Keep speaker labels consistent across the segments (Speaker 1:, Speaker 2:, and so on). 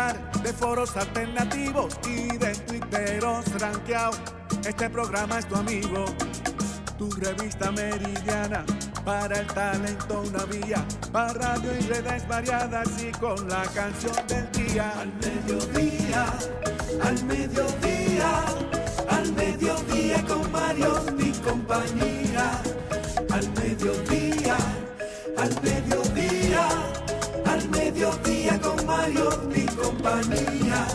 Speaker 1: De foros alternativos y de twitteros rankeados, este programa es tu amigo. Tu revista meridiana para el talento una vía, para radio y redes variadas y con la canción del día. Al mediodía, al mediodía, al mediodía con Mario y compañía. Al mediodía, al mediodía, al mediodía y compañía.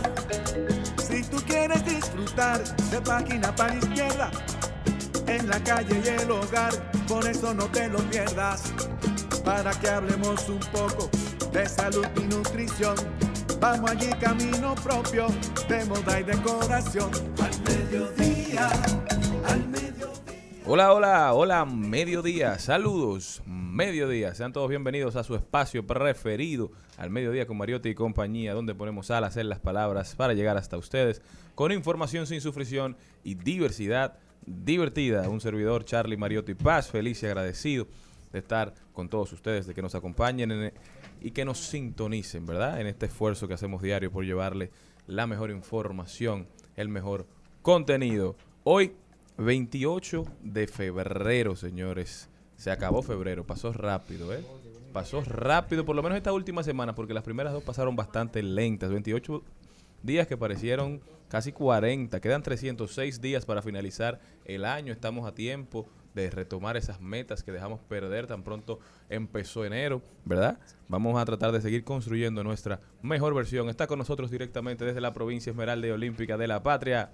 Speaker 1: Si tú quieres disfrutar de página para izquierda, en la calle y el hogar, por eso no te lo pierdas. Para que hablemos un poco de salud y nutrición. Vamos allí camino propio de moda y decoración. Al mediodía, al mediodía.
Speaker 2: Hola, hola, hola, mediodía, saludos, mediodía, sean todos bienvenidos a su espacio preferido, al mediodía con Mariotti y compañía, donde ponemos alas en las palabras para llegar hasta ustedes con información sin sufrición y diversidad divertida. Un servidor, Charlie Mariotti Paz, feliz y agradecido de estar con todos ustedes, de que nos acompañen en- y que nos sintonicen, ¿verdad? En este esfuerzo que hacemos diario por llevarle la mejor información, el mejor contenido. Hoy, 28 de febrero, señores. Se acabó febrero, pasó rápido, ¿eh? Pasó rápido, por lo menos esta última semana, porque las primeras dos pasaron bastante lentas. 28 días que parecieron casi 40. Quedan 306 días para finalizar el año. Estamos a tiempo de retomar esas metas que dejamos perder tan pronto empezó enero, ¿verdad? Vamos a tratar de seguir construyendo nuestra mejor versión. Está con nosotros directamente desde la provincia Esmeralda y Olímpica de la Patria,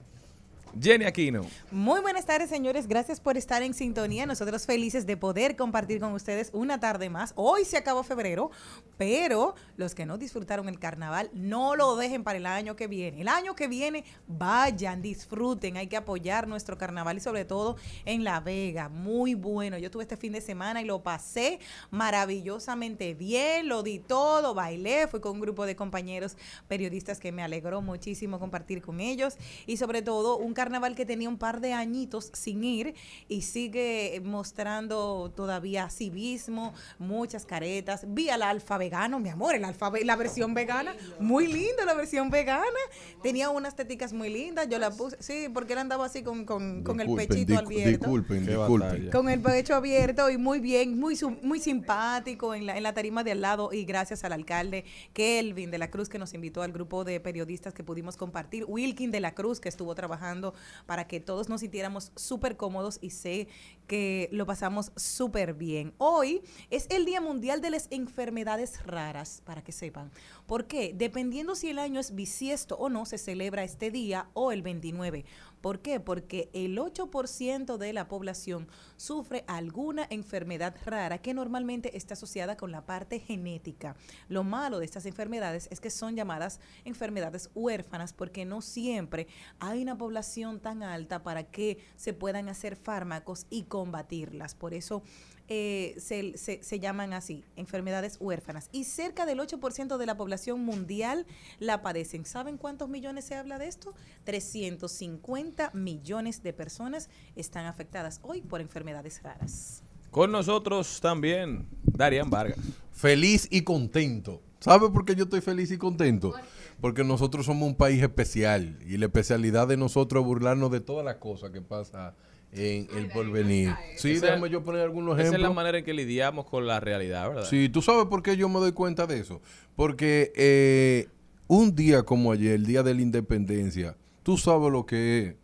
Speaker 2: Jenny Aquino.
Speaker 3: Muy buenas tardes, señores. Gracias por estar en sintonía. Nosotros felices de poder compartir con ustedes una tarde más. Hoy se acabó febrero, pero los que no disfrutaron el carnaval, no lo dejen para el año que viene. El año que viene, vayan, disfruten. Hay que apoyar nuestro carnaval y sobre todo en La Vega. Muy bueno. Yo tuve este fin de semana y lo pasé maravillosamente bien. Lo di todo, bailé. Fui con un grupo de compañeros periodistas que me alegró muchísimo compartir con ellos. Y sobre todo, un carnaval que tenía un par de añitos sin ir y sigue mostrando todavía civismo, muchas caretas. Vi al alfa vegano, mi amor, el alfa, la versión vegana, muy lindo la versión vegana. Tenía unas teticas muy lindas, yo la puse, sí, porque él andaba así con, con, con el pechito abierto.
Speaker 4: Disculpen, disculpen.
Speaker 3: Con el pecho abierto y muy bien, muy muy simpático en la, en la tarima de al lado y gracias al alcalde Kelvin de la Cruz que nos invitó al grupo de periodistas que pudimos compartir, Wilkin de la Cruz que estuvo trabajando para que todos nos sintiéramos súper cómodos y sé que lo pasamos súper bien. Hoy es el Día Mundial de las Enfermedades Raras, para que sepan. ¿Por qué? Dependiendo si el año es bisiesto o no, se celebra este día o el 29. ¿Por qué? Porque el 8% de la población sufre alguna enfermedad rara que normalmente está asociada con la parte genética. Lo malo de estas enfermedades es que son llamadas enfermedades huérfanas porque no siempre hay una población tan alta para que se puedan hacer fármacos y combatirlas. Por eso eh, se, se- se llaman así, enfermedades huérfanas. Y cerca del 8% de la población mundial la padecen. ¿Saben cuántos millones se habla de esto? 350 millones de personas están afectadas hoy por enfermedades raras.
Speaker 2: Con nosotros también, Darian Vargas.
Speaker 4: Feliz y contento. ¿Sabe por qué yo estoy feliz y contento? Porque nosotros somos un país especial y la especialidad de nosotros es burlarnos de todas las cosas que pasa en el porvenir. Sí,
Speaker 2: Esa-
Speaker 4: déjame yo poner algunos
Speaker 2: Esa es la
Speaker 4: ejemplos.
Speaker 2: manera en que lidiamos con la realidad, ¿verdad?
Speaker 4: Sí, tú sabes por qué yo me doy cuenta de eso. Porque eh, un día como ayer, el día de la independencia, tú sabes lo que es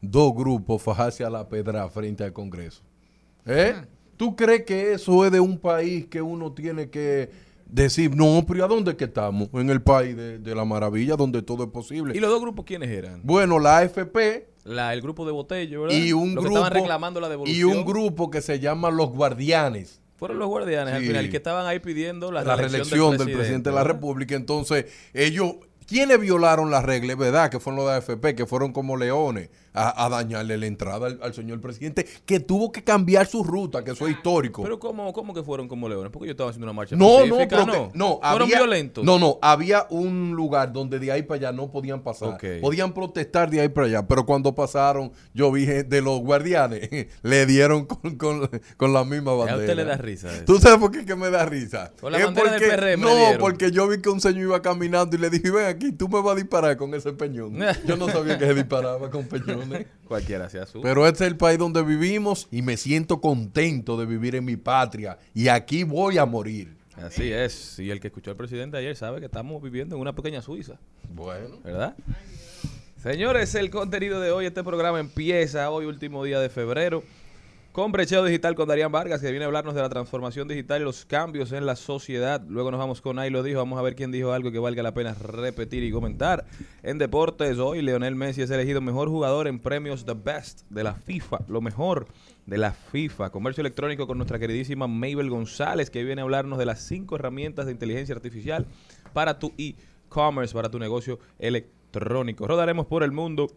Speaker 4: dos grupos fajarse a la pedra frente al Congreso. ¿Eh? ¿Tú crees que eso es de un país que uno tiene que decir, no, pero ¿y a dónde que estamos? En el país de, de la maravilla, donde todo es posible.
Speaker 2: ¿Y los dos grupos quiénes eran?
Speaker 4: Bueno, la AFP
Speaker 2: La, el grupo de Botello, ¿verdad?
Speaker 4: y un
Speaker 2: que
Speaker 4: grupo
Speaker 2: estaban reclamando la devolución.
Speaker 4: y un grupo que se llama Los Guardianes.
Speaker 2: Fueron los guardianes al final que estaban ahí pidiendo la,
Speaker 4: la reelección del presidente, de la. República. Entonces, ellos, ¿quiénes violaron las reglas? Verdad que fueron los de AFP, que fueron como leones a, a dañarle la entrada al, al señor presidente, que tuvo que cambiar su ruta, que eso es histórico.
Speaker 2: Pero ¿cómo, ¿cómo que fueron como leones? Porque yo estaba haciendo una marcha
Speaker 4: no, no, que- no,
Speaker 2: Fueron violentos.
Speaker 4: No, no, había un lugar donde de ahí para allá no podían pasar. Podían protestar de ahí para allá, pero cuando pasaron, yo vi de los guardianes, le dieron con, con- con la misma
Speaker 2: a
Speaker 4: bandera.
Speaker 2: usted le da risa eso.
Speaker 4: ¿Tú sabes por qué que me da risa?
Speaker 2: Con la
Speaker 4: Es
Speaker 2: bandera del
Speaker 4: porque-
Speaker 2: PRM le
Speaker 4: No,
Speaker 2: dieron.
Speaker 4: porque yo vi que un señor iba caminando y le dije, ven aquí, tú me vas a disparar con ese peñón. Yo no sabía que se disparaba con
Speaker 2: Cualquiera sea su.
Speaker 4: Pero este es el país donde vivimos y me siento contento de vivir en mi patria. Y aquí voy a morir.
Speaker 2: Así es. Y el que escuchó al presidente ayer sabe que estamos viviendo en una pequeña Suiza.
Speaker 4: Bueno.
Speaker 2: ¿Verdad? Señores, el contenido de hoy, este programa empieza hoy, último día de febrero, con Brecheo Digital con Darían Vargas, que viene a hablarnos de la transformación digital y los cambios en la sociedad. Luego nos vamos con Ahí lo dijo, vamos a ver quién dijo algo que valga la pena repetir y comentar. En deportes, hoy Leonel Messi es elegido mejor jugador en premios The Best de la FIFA, lo mejor de la FIFA. Comercio electrónico con nuestra queridísima Mabel González, que viene a hablarnos de las cinco herramientas de inteligencia artificial para tu e-commerce, para tu negocio electrónico. Rodaremos por el mundo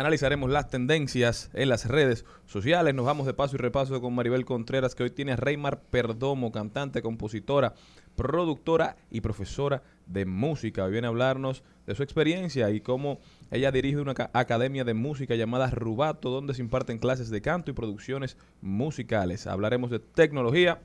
Speaker 2: Analizaremos las tendencias en las redes sociales. Nos vamos de paso y repaso con Maribel Contreras, que hoy tiene a Reymar Perdomo, cantante, compositora, productora y profesora de música. Hoy viene a hablarnos de su experiencia y cómo ella dirige una ca- academia de música llamada Rubato, donde se imparten clases de canto y producciones musicales. Hablaremos de tecnología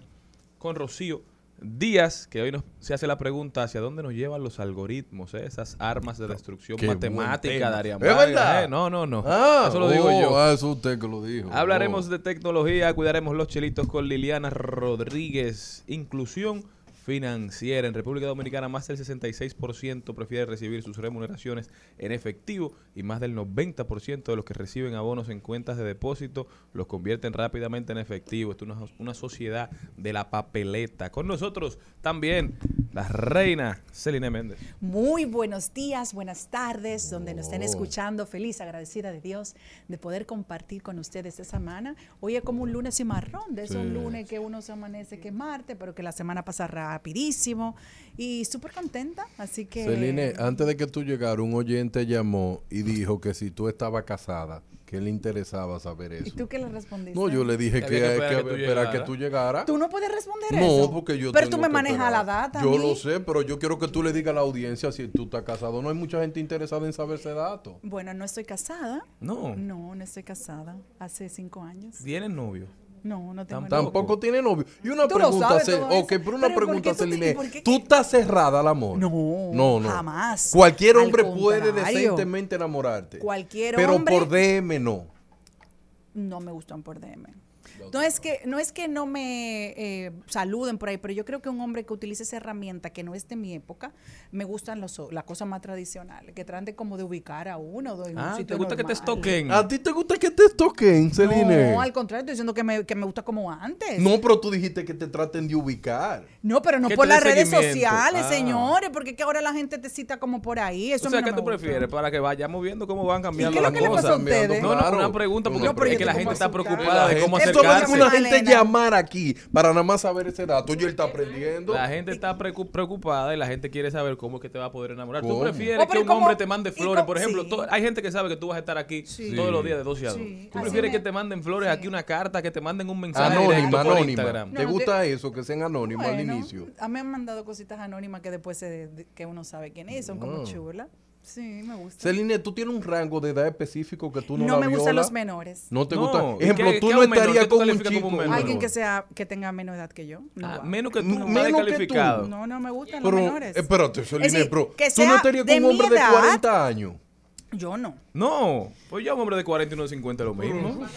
Speaker 2: con Rocío Díaz, que hoy nos, se hace la pregunta hacia dónde nos llevan los algoritmos, eh? esas armas de destrucción
Speaker 4: Qué
Speaker 2: matemática,
Speaker 4: tema.
Speaker 2: Darían
Speaker 4: ¿Es
Speaker 2: Vargas,
Speaker 4: verdad?
Speaker 2: eh. No, no, no.
Speaker 4: Ah,
Speaker 2: Eso lo digo
Speaker 4: oh,
Speaker 2: yo.
Speaker 4: Ah, eso usted que lo dijo.
Speaker 2: Hablaremos
Speaker 4: Oh.
Speaker 2: de tecnología, cuidaremos los chelitos con Liliana Rodríguez. Inclusión financiera. En República Dominicana más del 66% prefiere recibir sus remuneraciones en efectivo y más del 90% de los que reciben abonos en cuentas de depósito los convierten rápidamente en efectivo. Esto es una, una sociedad de la papeleta. Con nosotros también la reina Celine Méndez.
Speaker 5: Muy buenos días, buenas tardes, donde nos estén escuchando. Feliz, agradecida de Dios de poder compartir con ustedes esta semana. Hoy es como un lunes y marrón, de esos
Speaker 4: Sí.
Speaker 5: lunes que uno se amanece que es martes, pero que la semana pasa rapidísimo. Y súper contenta, así que...
Speaker 4: Celine, antes de que tú llegaras, un oyente llamó y dijo que si tú estabas casada, que le interesaba saber
Speaker 5: ¿Y
Speaker 4: eso.
Speaker 5: tú qué le respondiste?
Speaker 4: No, yo le dije
Speaker 2: Que
Speaker 4: que,
Speaker 2: que
Speaker 4: que,
Speaker 2: esperar que tú llegaras.
Speaker 4: tú llegaras.
Speaker 5: ¿Tú no puedes responder
Speaker 4: No,
Speaker 5: eso?
Speaker 4: porque yo
Speaker 5: Pero
Speaker 4: tengo
Speaker 5: tú me
Speaker 4: que
Speaker 5: manejas la data. a
Speaker 4: Yo
Speaker 5: mí.
Speaker 4: Lo sé, pero yo quiero que tú le digas a la audiencia si tú estás casado. No hay mucha gente interesada en saber ese dato.
Speaker 5: Bueno, no estoy casada.
Speaker 2: No.
Speaker 5: No, no estoy casada. Hace cinco años.
Speaker 2: ¿Tienes novio?
Speaker 5: No, no tengo
Speaker 2: Tampoco.
Speaker 5: novio.
Speaker 4: Tampoco tiene novio. Y una
Speaker 5: Tú lo
Speaker 4: pregunta,
Speaker 5: sabes todo
Speaker 4: ok, pero una
Speaker 5: Pero ¿por
Speaker 4: pregunta,
Speaker 5: te-
Speaker 4: Celine. ¿Tú estás cerrada al amor?
Speaker 5: No,
Speaker 4: no, no.
Speaker 5: jamás.
Speaker 4: Cualquier
Speaker 5: Al
Speaker 4: hombre puede decentemente enamorarte.
Speaker 5: Cualquier
Speaker 4: pero
Speaker 5: hombre-
Speaker 4: por DM no.
Speaker 5: no me gustan por DM. No es que no es que no me eh, saluden por ahí, pero yo creo que un hombre que utilice esa herramienta que no es de mi época, me gustan los, las cosas más tradicionales, que traten como de ubicar a uno. de un
Speaker 2: Ah, ¿te
Speaker 5: sitio
Speaker 2: gusta que te estoquen?
Speaker 4: ¿A ti te gusta que te toquen, Celine?
Speaker 5: No, al contrario, estoy diciendo que me, que me gusta como antes.
Speaker 4: No, pero tú dijiste que te traten de ubicar.
Speaker 5: No, pero no por
Speaker 2: te
Speaker 5: las redes sociales,
Speaker 2: Ah.
Speaker 5: señores, porque es que ahora la gente te cita como por ahí. Eso
Speaker 2: O sea,
Speaker 5: mí
Speaker 2: ¿qué
Speaker 5: no
Speaker 2: tú
Speaker 5: gusta.
Speaker 2: prefieres? Para que vayamos viendo cómo van cambiando
Speaker 5: qué es lo
Speaker 2: las
Speaker 5: que le pasa a
Speaker 2: cosas.
Speaker 5: ustedes?
Speaker 2: No, no, una pregunta, porque
Speaker 4: No,
Speaker 2: es que la gente está preocupada de cómo
Speaker 4: Esto
Speaker 2: acercarse.
Speaker 4: una gente llamar aquí para nada más saber ese dato. Yo él está aprendiendo.
Speaker 2: La gente está preocupada y la gente quiere saber cómo es que te va a poder enamorar. ¿Tú
Speaker 4: ¿Cómo?
Speaker 2: prefieres
Speaker 5: Oh,
Speaker 2: que un
Speaker 5: ¿cómo?
Speaker 2: hombre te mande
Speaker 5: ¿Y
Speaker 2: flores? Por ejemplo,
Speaker 5: Sí.
Speaker 2: hay gente que sabe que tú vas a estar aquí
Speaker 5: Sí.
Speaker 2: todos los días de 12 a 2.
Speaker 5: Sí,
Speaker 2: ¿Tú
Speaker 5: así
Speaker 2: prefieres
Speaker 5: me-
Speaker 2: que te manden flores aquí una carta, que te manden un mensaje
Speaker 4: Anónima,
Speaker 2: directo por
Speaker 4: anónima.
Speaker 2: Instagram?
Speaker 4: ¿Te gusta eso? Que sean anónimos al inicio.
Speaker 5: A mí me han mandado cositas anónimas que después se, de- que uno sabe quién es, son como chulas. Sí, me gusta.
Speaker 4: Celine, ¿tú tienes un rango de edad específico que tú no,
Speaker 5: no
Speaker 4: la
Speaker 5: me gustan los menores.
Speaker 4: No te
Speaker 2: No,
Speaker 4: gusta.
Speaker 2: ¿y
Speaker 4: Ejemplo,
Speaker 2: qué-
Speaker 4: tú
Speaker 2: qué
Speaker 4: no estarías
Speaker 2: ¿Qué tú
Speaker 4: con un chico.
Speaker 2: un menor?
Speaker 5: Alguien que sea que tenga menos edad que yo. No
Speaker 2: Ah, menos que tú, no
Speaker 4: menos que tú.
Speaker 2: descalificado.
Speaker 5: No, no me gustan
Speaker 4: Pero,
Speaker 5: los menores.
Speaker 4: espérate, Celine, pero tú no estarías con un hombre de
Speaker 5: edad.
Speaker 4: 40 años.
Speaker 5: Yo no.
Speaker 2: No, pues ya un hombre de 40 y uno de 50 es lo mismo.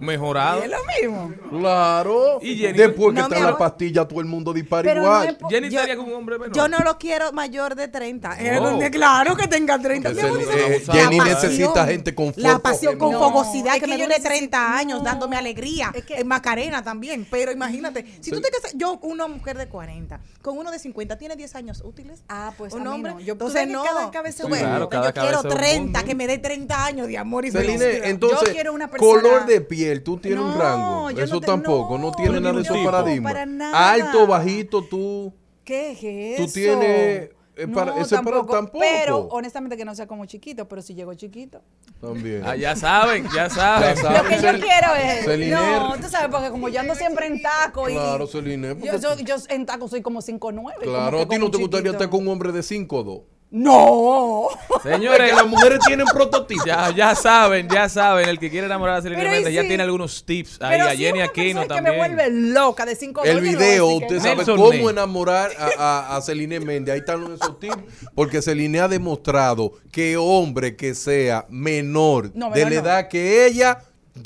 Speaker 2: Mejorado.
Speaker 5: Es lo mismo.
Speaker 4: Claro.
Speaker 2: Y Jenny-
Speaker 4: Después que
Speaker 3: No,
Speaker 4: está
Speaker 3: mi
Speaker 4: la
Speaker 3: amor.
Speaker 4: pastilla, todo el mundo dispara
Speaker 5: Pero no
Speaker 4: igual.
Speaker 5: po-
Speaker 2: Jenny
Speaker 3: Yo-
Speaker 2: estaría con un hombre menor.
Speaker 3: Yo no lo quiero mayor de 30. Eh,
Speaker 2: No.
Speaker 3: donde- claro que tenga 30.
Speaker 4: Que
Speaker 3: mi
Speaker 4: se-
Speaker 3: amor,
Speaker 4: eh,
Speaker 3: la
Speaker 4: Jenny
Speaker 3: pasión,
Speaker 4: necesita gente con
Speaker 3: La
Speaker 4: fuego
Speaker 3: pasión con fogosidad que
Speaker 5: es
Speaker 3: me
Speaker 5: que yo
Speaker 3: dure
Speaker 5: necesito-
Speaker 3: 30 años dándome alegría.
Speaker 5: Es que-
Speaker 3: en Macarena también. Pero imagínate, si tú te casas, yo, una mujer de 40, con uno de 50, tiene 10 años útiles.
Speaker 5: Ah, pues
Speaker 3: un
Speaker 5: a mí
Speaker 3: hombre.
Speaker 5: no. Yo- tú
Speaker 3: Entonces,
Speaker 5: que
Speaker 3: no.
Speaker 5: cada cabeza es
Speaker 3: Tú
Speaker 5: un
Speaker 3: ves,
Speaker 2: mundo. Claro, cada
Speaker 3: yo quiero
Speaker 2: cabeza es un
Speaker 3: 30
Speaker 5: hasta que me dé 30 años de amor y
Speaker 4: Celine,
Speaker 5: felicidad.
Speaker 4: entonces,
Speaker 5: yo quiero una persona...
Speaker 4: color de piel, tú tienes un
Speaker 5: No,
Speaker 4: rango.
Speaker 5: yo
Speaker 4: Eso
Speaker 5: no te-
Speaker 4: tampoco, no,
Speaker 5: no,
Speaker 4: tiene nada de esos
Speaker 2: no,
Speaker 4: paradigmas.
Speaker 5: para nada.
Speaker 4: Alto, bajito, tú.
Speaker 5: ¿Qué es
Speaker 4: Tú
Speaker 5: eso?
Speaker 4: tienes, eh, para- ese para- tampoco.
Speaker 5: Pero, honestamente, que no sea como chiquito, pero si llegó chiquito.
Speaker 4: También.
Speaker 2: Ah, ya saben, ya saben.
Speaker 4: Ya saben.
Speaker 5: Lo que yo
Speaker 4: Cel-
Speaker 5: quiero es.
Speaker 4: Celine-
Speaker 5: No, tú sabes, porque como yo ando siempre en taco y.
Speaker 4: Claro, Celine,
Speaker 5: Yo, yo, yo en taco soy como 5'9.
Speaker 4: Claro,
Speaker 5: como
Speaker 4: a ti no te
Speaker 5: un
Speaker 4: gustaría
Speaker 5: chiquito.
Speaker 4: estar con un hombre de 5'2".
Speaker 5: No.
Speaker 2: Señores,
Speaker 4: las mujeres tienen prototipos.
Speaker 2: ya, ya saben, ya saben. El que quiere enamorar a Selena Méndez ya
Speaker 5: sí.
Speaker 2: tiene algunos tips ahí.
Speaker 5: Pero
Speaker 2: A
Speaker 5: si
Speaker 2: Jenny
Speaker 5: una
Speaker 2: Aquino
Speaker 5: persona
Speaker 2: también.
Speaker 5: que me vuelve loca de 5
Speaker 4: El video, usted sabe
Speaker 2: Nelson
Speaker 4: cómo
Speaker 2: Ney.
Speaker 4: enamorar a, a, a Celine Méndez. Ahí están esos tips. Porque Celine ha demostrado que hombre que sea menor
Speaker 5: No,
Speaker 4: de la
Speaker 5: no.
Speaker 4: edad que ella,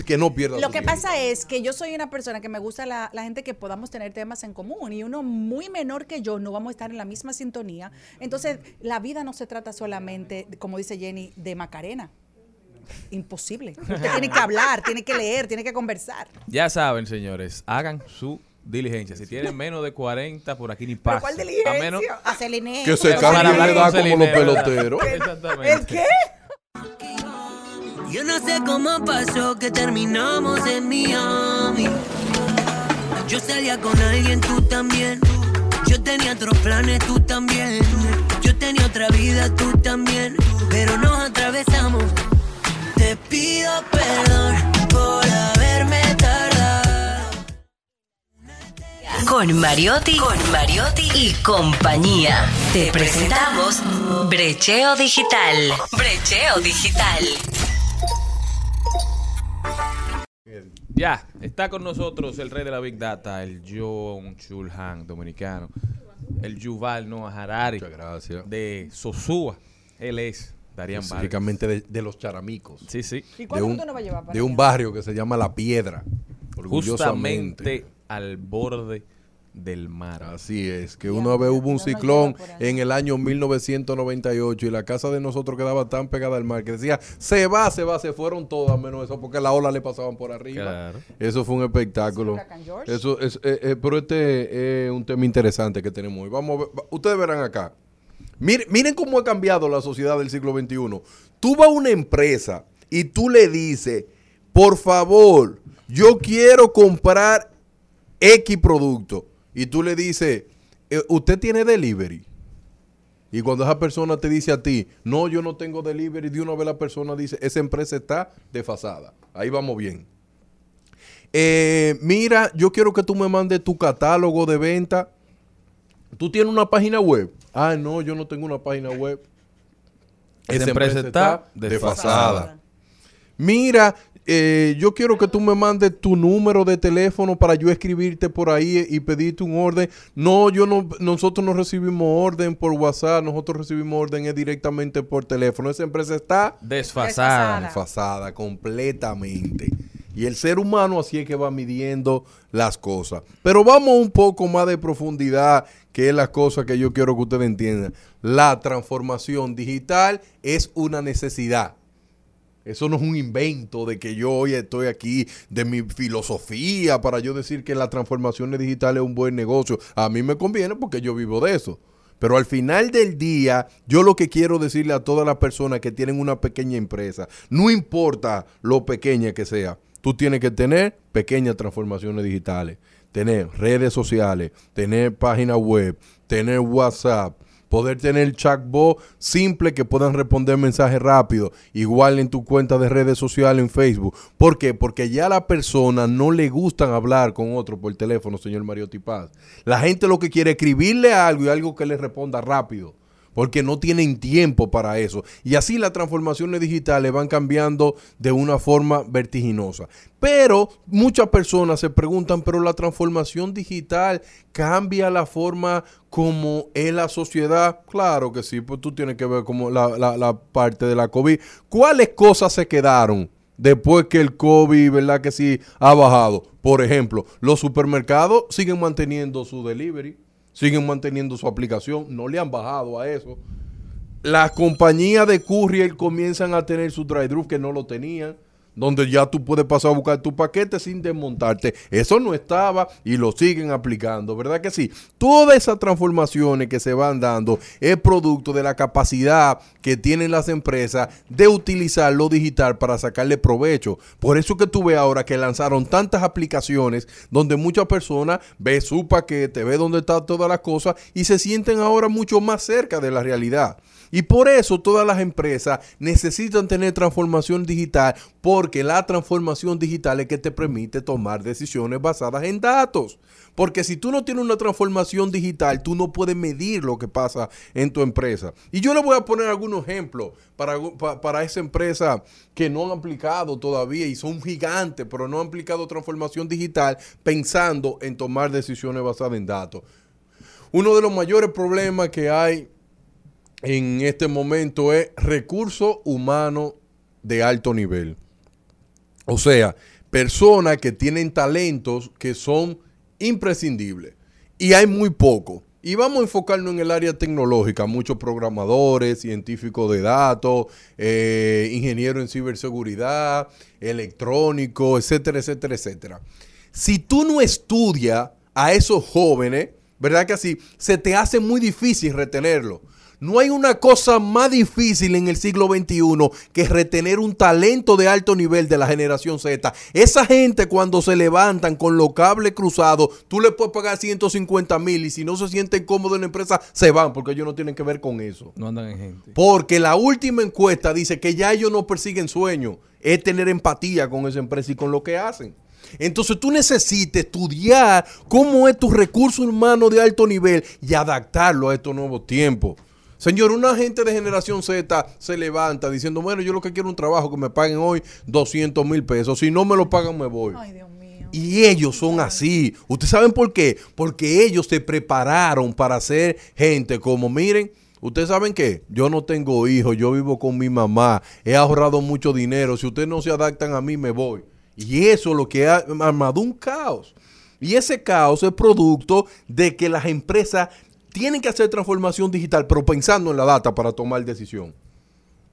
Speaker 4: que no pierda
Speaker 5: Lo
Speaker 4: su
Speaker 5: que
Speaker 4: tiempo.
Speaker 5: pasa es que yo soy una persona que me gusta la, la gente que podamos tener temas en común y uno muy menor que yo no vamos a estar en la misma sintonía. Entonces, la vida no se trata solamente, como dice Jenny, de Macarena. Imposible. Usted tiene que hablar, tiene que leer, tiene que conversar.
Speaker 2: Ya saben, señores, hagan su diligencia. Si tienen menos de 40, por aquí ni pasa.
Speaker 5: ¿Pero cuál diligencia?
Speaker 2: A menos
Speaker 5: A Celine.
Speaker 4: Que se cambie
Speaker 2: con
Speaker 4: edad como los peloteros.
Speaker 2: Exactamente.
Speaker 5: ¿El qué?
Speaker 6: Yo no sé cómo pasó que terminamos en Miami. Yo salía con alguien, tú también. Yo tenía otros planes, tú también. Yo tenía otra vida, tú también. Pero nos atravesamos. Te pido perdón por haberme tardado.
Speaker 7: Con Mariotti, con Mariotti y compañía. Te presentamos Brecheo Digital. Brecheo Digital.
Speaker 2: Ya, está con nosotros el rey de la Big Data, el John Chulhan dominicano, el Yuval Noah Harari
Speaker 4: Muchas gracias.
Speaker 2: de Sosúa. Él es Darían Vargas.
Speaker 4: Específicamente de, de los charamicos.
Speaker 2: Sí, sí.
Speaker 5: ¿Y
Speaker 4: De un,
Speaker 5: tú nos vas a llevar para
Speaker 4: de un barrio que se llama La Piedra.
Speaker 2: Justamente al borde del mar.
Speaker 4: Así es, que
Speaker 5: Ya,
Speaker 4: una vez hubo un ciclón en el año 1998 y la casa de nosotros quedaba tan pegada al mar que decía, se va, se va, se fueron todas menos eso porque la ola le pasaban por arriba.
Speaker 2: Claro.
Speaker 4: Eso fue un espectáculo. Eso es, eh, eh, pero este es un tema interesante que tenemos hoy. Vamos a ver, va- ustedes verán acá. Miren, miren cómo ha cambiado la sociedad del siglo XXI. Tú vas a una empresa y tú le dices, por favor, yo quiero comprar X producto. Y tú le dices, "Eh, ¿usted tiene delivery? Y cuando esa persona te dice a ti, no, yo no tengo delivery, de una vez la persona dice, esa empresa está desfasada. Ahí vamos bien. Eh, mira, yo quiero que tú me mandes tu catálogo de venta. ¿Tú tienes una página web? Ah, no, yo no tengo una página web.
Speaker 2: Esa empresa está
Speaker 4: desfasada. Mira, eh, yo quiero que tú me mandes tu número de teléfono para yo escribirte por ahí y pedirte un orden. No, yo no, nosotros no recibimos orden por WhatsApp, nosotros recibimos orden es directamente por teléfono. Esa empresa está
Speaker 2: Desfasada.
Speaker 4: desfasada completamente. Y el ser humano así es que va midiendo las cosas. Pero vamos un poco más de profundidad, que es la cosa que yo quiero que ustedes entiendan. La transformación digital es una necesidad. Eso no es un invento de que yo hoy estoy aquí de mi filosofía para yo decir que la transformación digital es un buen negocio. A mí me conviene porque yo vivo de eso. Pero al final del día, yo lo que quiero decirle a todas las personas que tienen una pequeña empresa, no importa lo pequeña que sea, tú tienes que tener pequeñas transformaciones digitales, tener redes sociales, tener página web, tener WhatsApp, poder tener chatbot simple que puedan responder mensajes rápidos, igual en tu cuenta de redes sociales en Facebook. ¿Por qué? Porque ya a la persona no le gustan hablar con otro por teléfono, señor Mario Tipaz. La gente lo que quiere es escribirle algo y algo que le responda rápido. Porque no tienen tiempo para eso. Y así las transformaciones digitales van cambiando de una forma vertiginosa. Pero muchas personas se preguntan, pero la transformación digital cambia la forma como es la sociedad. Claro que sí, pues tú tienes que ver como la, la- la parte de la COVID. ¿Cuáles cosas se quedaron? Después que el COVID, ¿verdad? Que sí ha bajado. Por ejemplo, los supermercados siguen manteniendo su delivery, siguen manteniendo su aplicación, no le han bajado a eso. Las compañías de courier comienzan a tener su drive-thru que no lo tenían, donde ya tú puedes pasar a buscar tu paquete sin desmontarte. Eso no estaba y lo siguen aplicando, ¿verdad que sí? Todas esas transformaciones que se van dando es producto de la capacidad que tienen las empresas de utilizar lo digital para sacarle provecho. Por eso que tú ves ahora que lanzaron tantas aplicaciones donde muchas personas ve su paquete, ve dónde está todas las cosas y se sienten ahora mucho más cerca de la realidad. Y por eso todas las empresas necesitan tener transformación digital porque la transformación digital es que te permite tomar decisiones basadas en datos. Porque si tú no tienes una transformación digital, tú no puedes medir lo que pasa en tu empresa. Y yo le voy a poner algunos ejemplos para, pa- para esa empresa que no han aplicado todavía y son gigantes, pero no han aplicado transformación digital pensando en tomar decisiones basadas en datos. Uno de los mayores problemas que hay en este momento es recurso humano de alto nivel. O sea, personas que tienen talentos que son imprescindibles. Y hay muy poco. Y vamos a enfocarnos en el área tecnológica. Muchos programadores, científicos de datos, eh, ingenieros en ciberseguridad, electrónico, etcétera, etcétera, etcétera. Si tú no estudias a esos jóvenes, ¿verdad que así? Se te hace muy difícil retenerlo. No hay una cosa más difícil en el siglo XXI que retener un talento de alto nivel de la generación Z. Esa gente cuando se levantan con los cables cruzados, tú le puedes pagar 150 mil y si no se sienten cómodos en la empresa, se van porque ellos no tienen que ver con eso.
Speaker 2: No andan en gente.
Speaker 4: Porque la última encuesta dice que ya ellos no persiguen sueños, es tener empatía con esa empresa y con lo que hacen. Entonces tú necesitas estudiar cómo es tu recurso humano de alto nivel y adaptarlo a estos nuevos tiempos. Señor, una gente de generación Z se levanta diciendo, bueno, yo lo que quiero es un trabajo que me paguen hoy 200 mil pesos. Si no me lo pagan, me voy.
Speaker 5: Ay, Dios mío.
Speaker 4: Y ellos son así. ¿Ustedes saben por qué? Porque ellos se prepararon para ser gente como, miren, ustedes saben qué, yo no tengo hijos, yo vivo con mi mamá, he ahorrado mucho dinero, si ustedes no se adaptan a mí, me voy. Y eso es lo que ha armado un caos. Y ese caos es producto de que las empresas tienen que hacer transformación digital, pero pensando en la data para tomar decisión.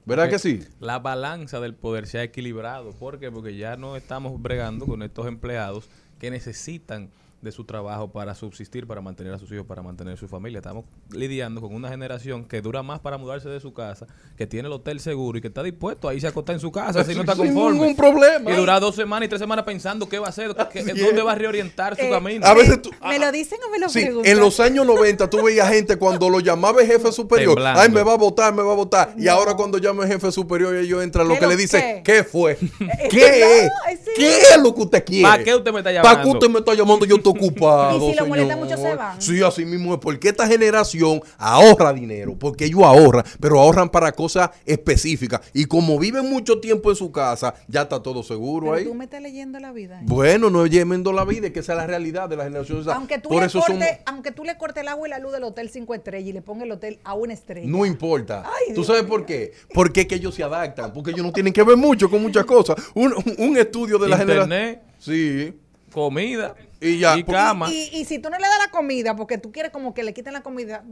Speaker 4: ¿Verdad que sí?
Speaker 2: La balanza del poder se ha equilibrado. ¿Por qué? Porque ya no estamos bregando con estos empleados que necesitan de su trabajo para subsistir, para mantener a sus hijos, para mantener su familia. Estamos lidiando con una generación que dura más para mudarse de su casa, que tiene el hotel seguro y que está dispuesto a irse a acostar en su casa si no está
Speaker 4: Sin
Speaker 2: conforme.
Speaker 4: ningún problema.
Speaker 2: Y dura dos semanas y tres semanas pensando qué va a hacer, qué- dónde va a reorientar su
Speaker 5: Eh,
Speaker 2: camino.
Speaker 4: A veces tú,
Speaker 5: ¿Me lo dicen o me lo
Speaker 4: Sí,
Speaker 5: preguntan?
Speaker 4: en los años 90 tú veías gente cuando lo llamaba el jefe superior,
Speaker 2: Temblando.
Speaker 4: ay, me va a votar, me va a votar. Y ahora cuando llama el jefe superior y ellos entran, lo
Speaker 5: ¿Qué
Speaker 4: que
Speaker 5: lo
Speaker 4: le dice,
Speaker 5: qué?
Speaker 4: ¿qué fue?
Speaker 5: no,
Speaker 4: ¿Qué es?
Speaker 5: sí.
Speaker 4: ¿Qué es lo que usted quiere?
Speaker 2: ¿Para qué usted me está
Speaker 4: ¿Para qué
Speaker 2: llamando?
Speaker 4: usted me está llamando? Yo ocupado.
Speaker 5: Y si lo molesta mucho, se van.
Speaker 4: Sí, así mismo es. Porque esta generación ahorra dinero. Porque ellos ahorran, pero ahorran para cosas específicas. Y como viven mucho tiempo en su casa, ya está todo seguro
Speaker 5: Pero
Speaker 4: ahí.
Speaker 5: tú me estás leyendo la vida. ¿eh?
Speaker 4: Bueno, no es yemendo la vida, es que esa es la realidad de la generación.
Speaker 5: Aunque tú,
Speaker 4: Por
Speaker 5: le
Speaker 4: eso
Speaker 5: cortes,
Speaker 4: somos-
Speaker 5: aunque tú le cortes el agua y la luz del hotel 5 estrellas y le pongas el hotel a una estrella.
Speaker 4: No importa.
Speaker 5: Ay,
Speaker 4: ¿Tú
Speaker 5: Dios
Speaker 4: sabes por qué? Porque es que ellos se adaptan, porque ellos no tienen que ver mucho con muchas cosas. Un, un estudio de la generación.
Speaker 2: Internet,
Speaker 4: Sí.
Speaker 2: comida
Speaker 4: Y ya,
Speaker 2: y cama.
Speaker 5: Y, y si tú no le das la comida, porque tú quieres como que le quiten la comida.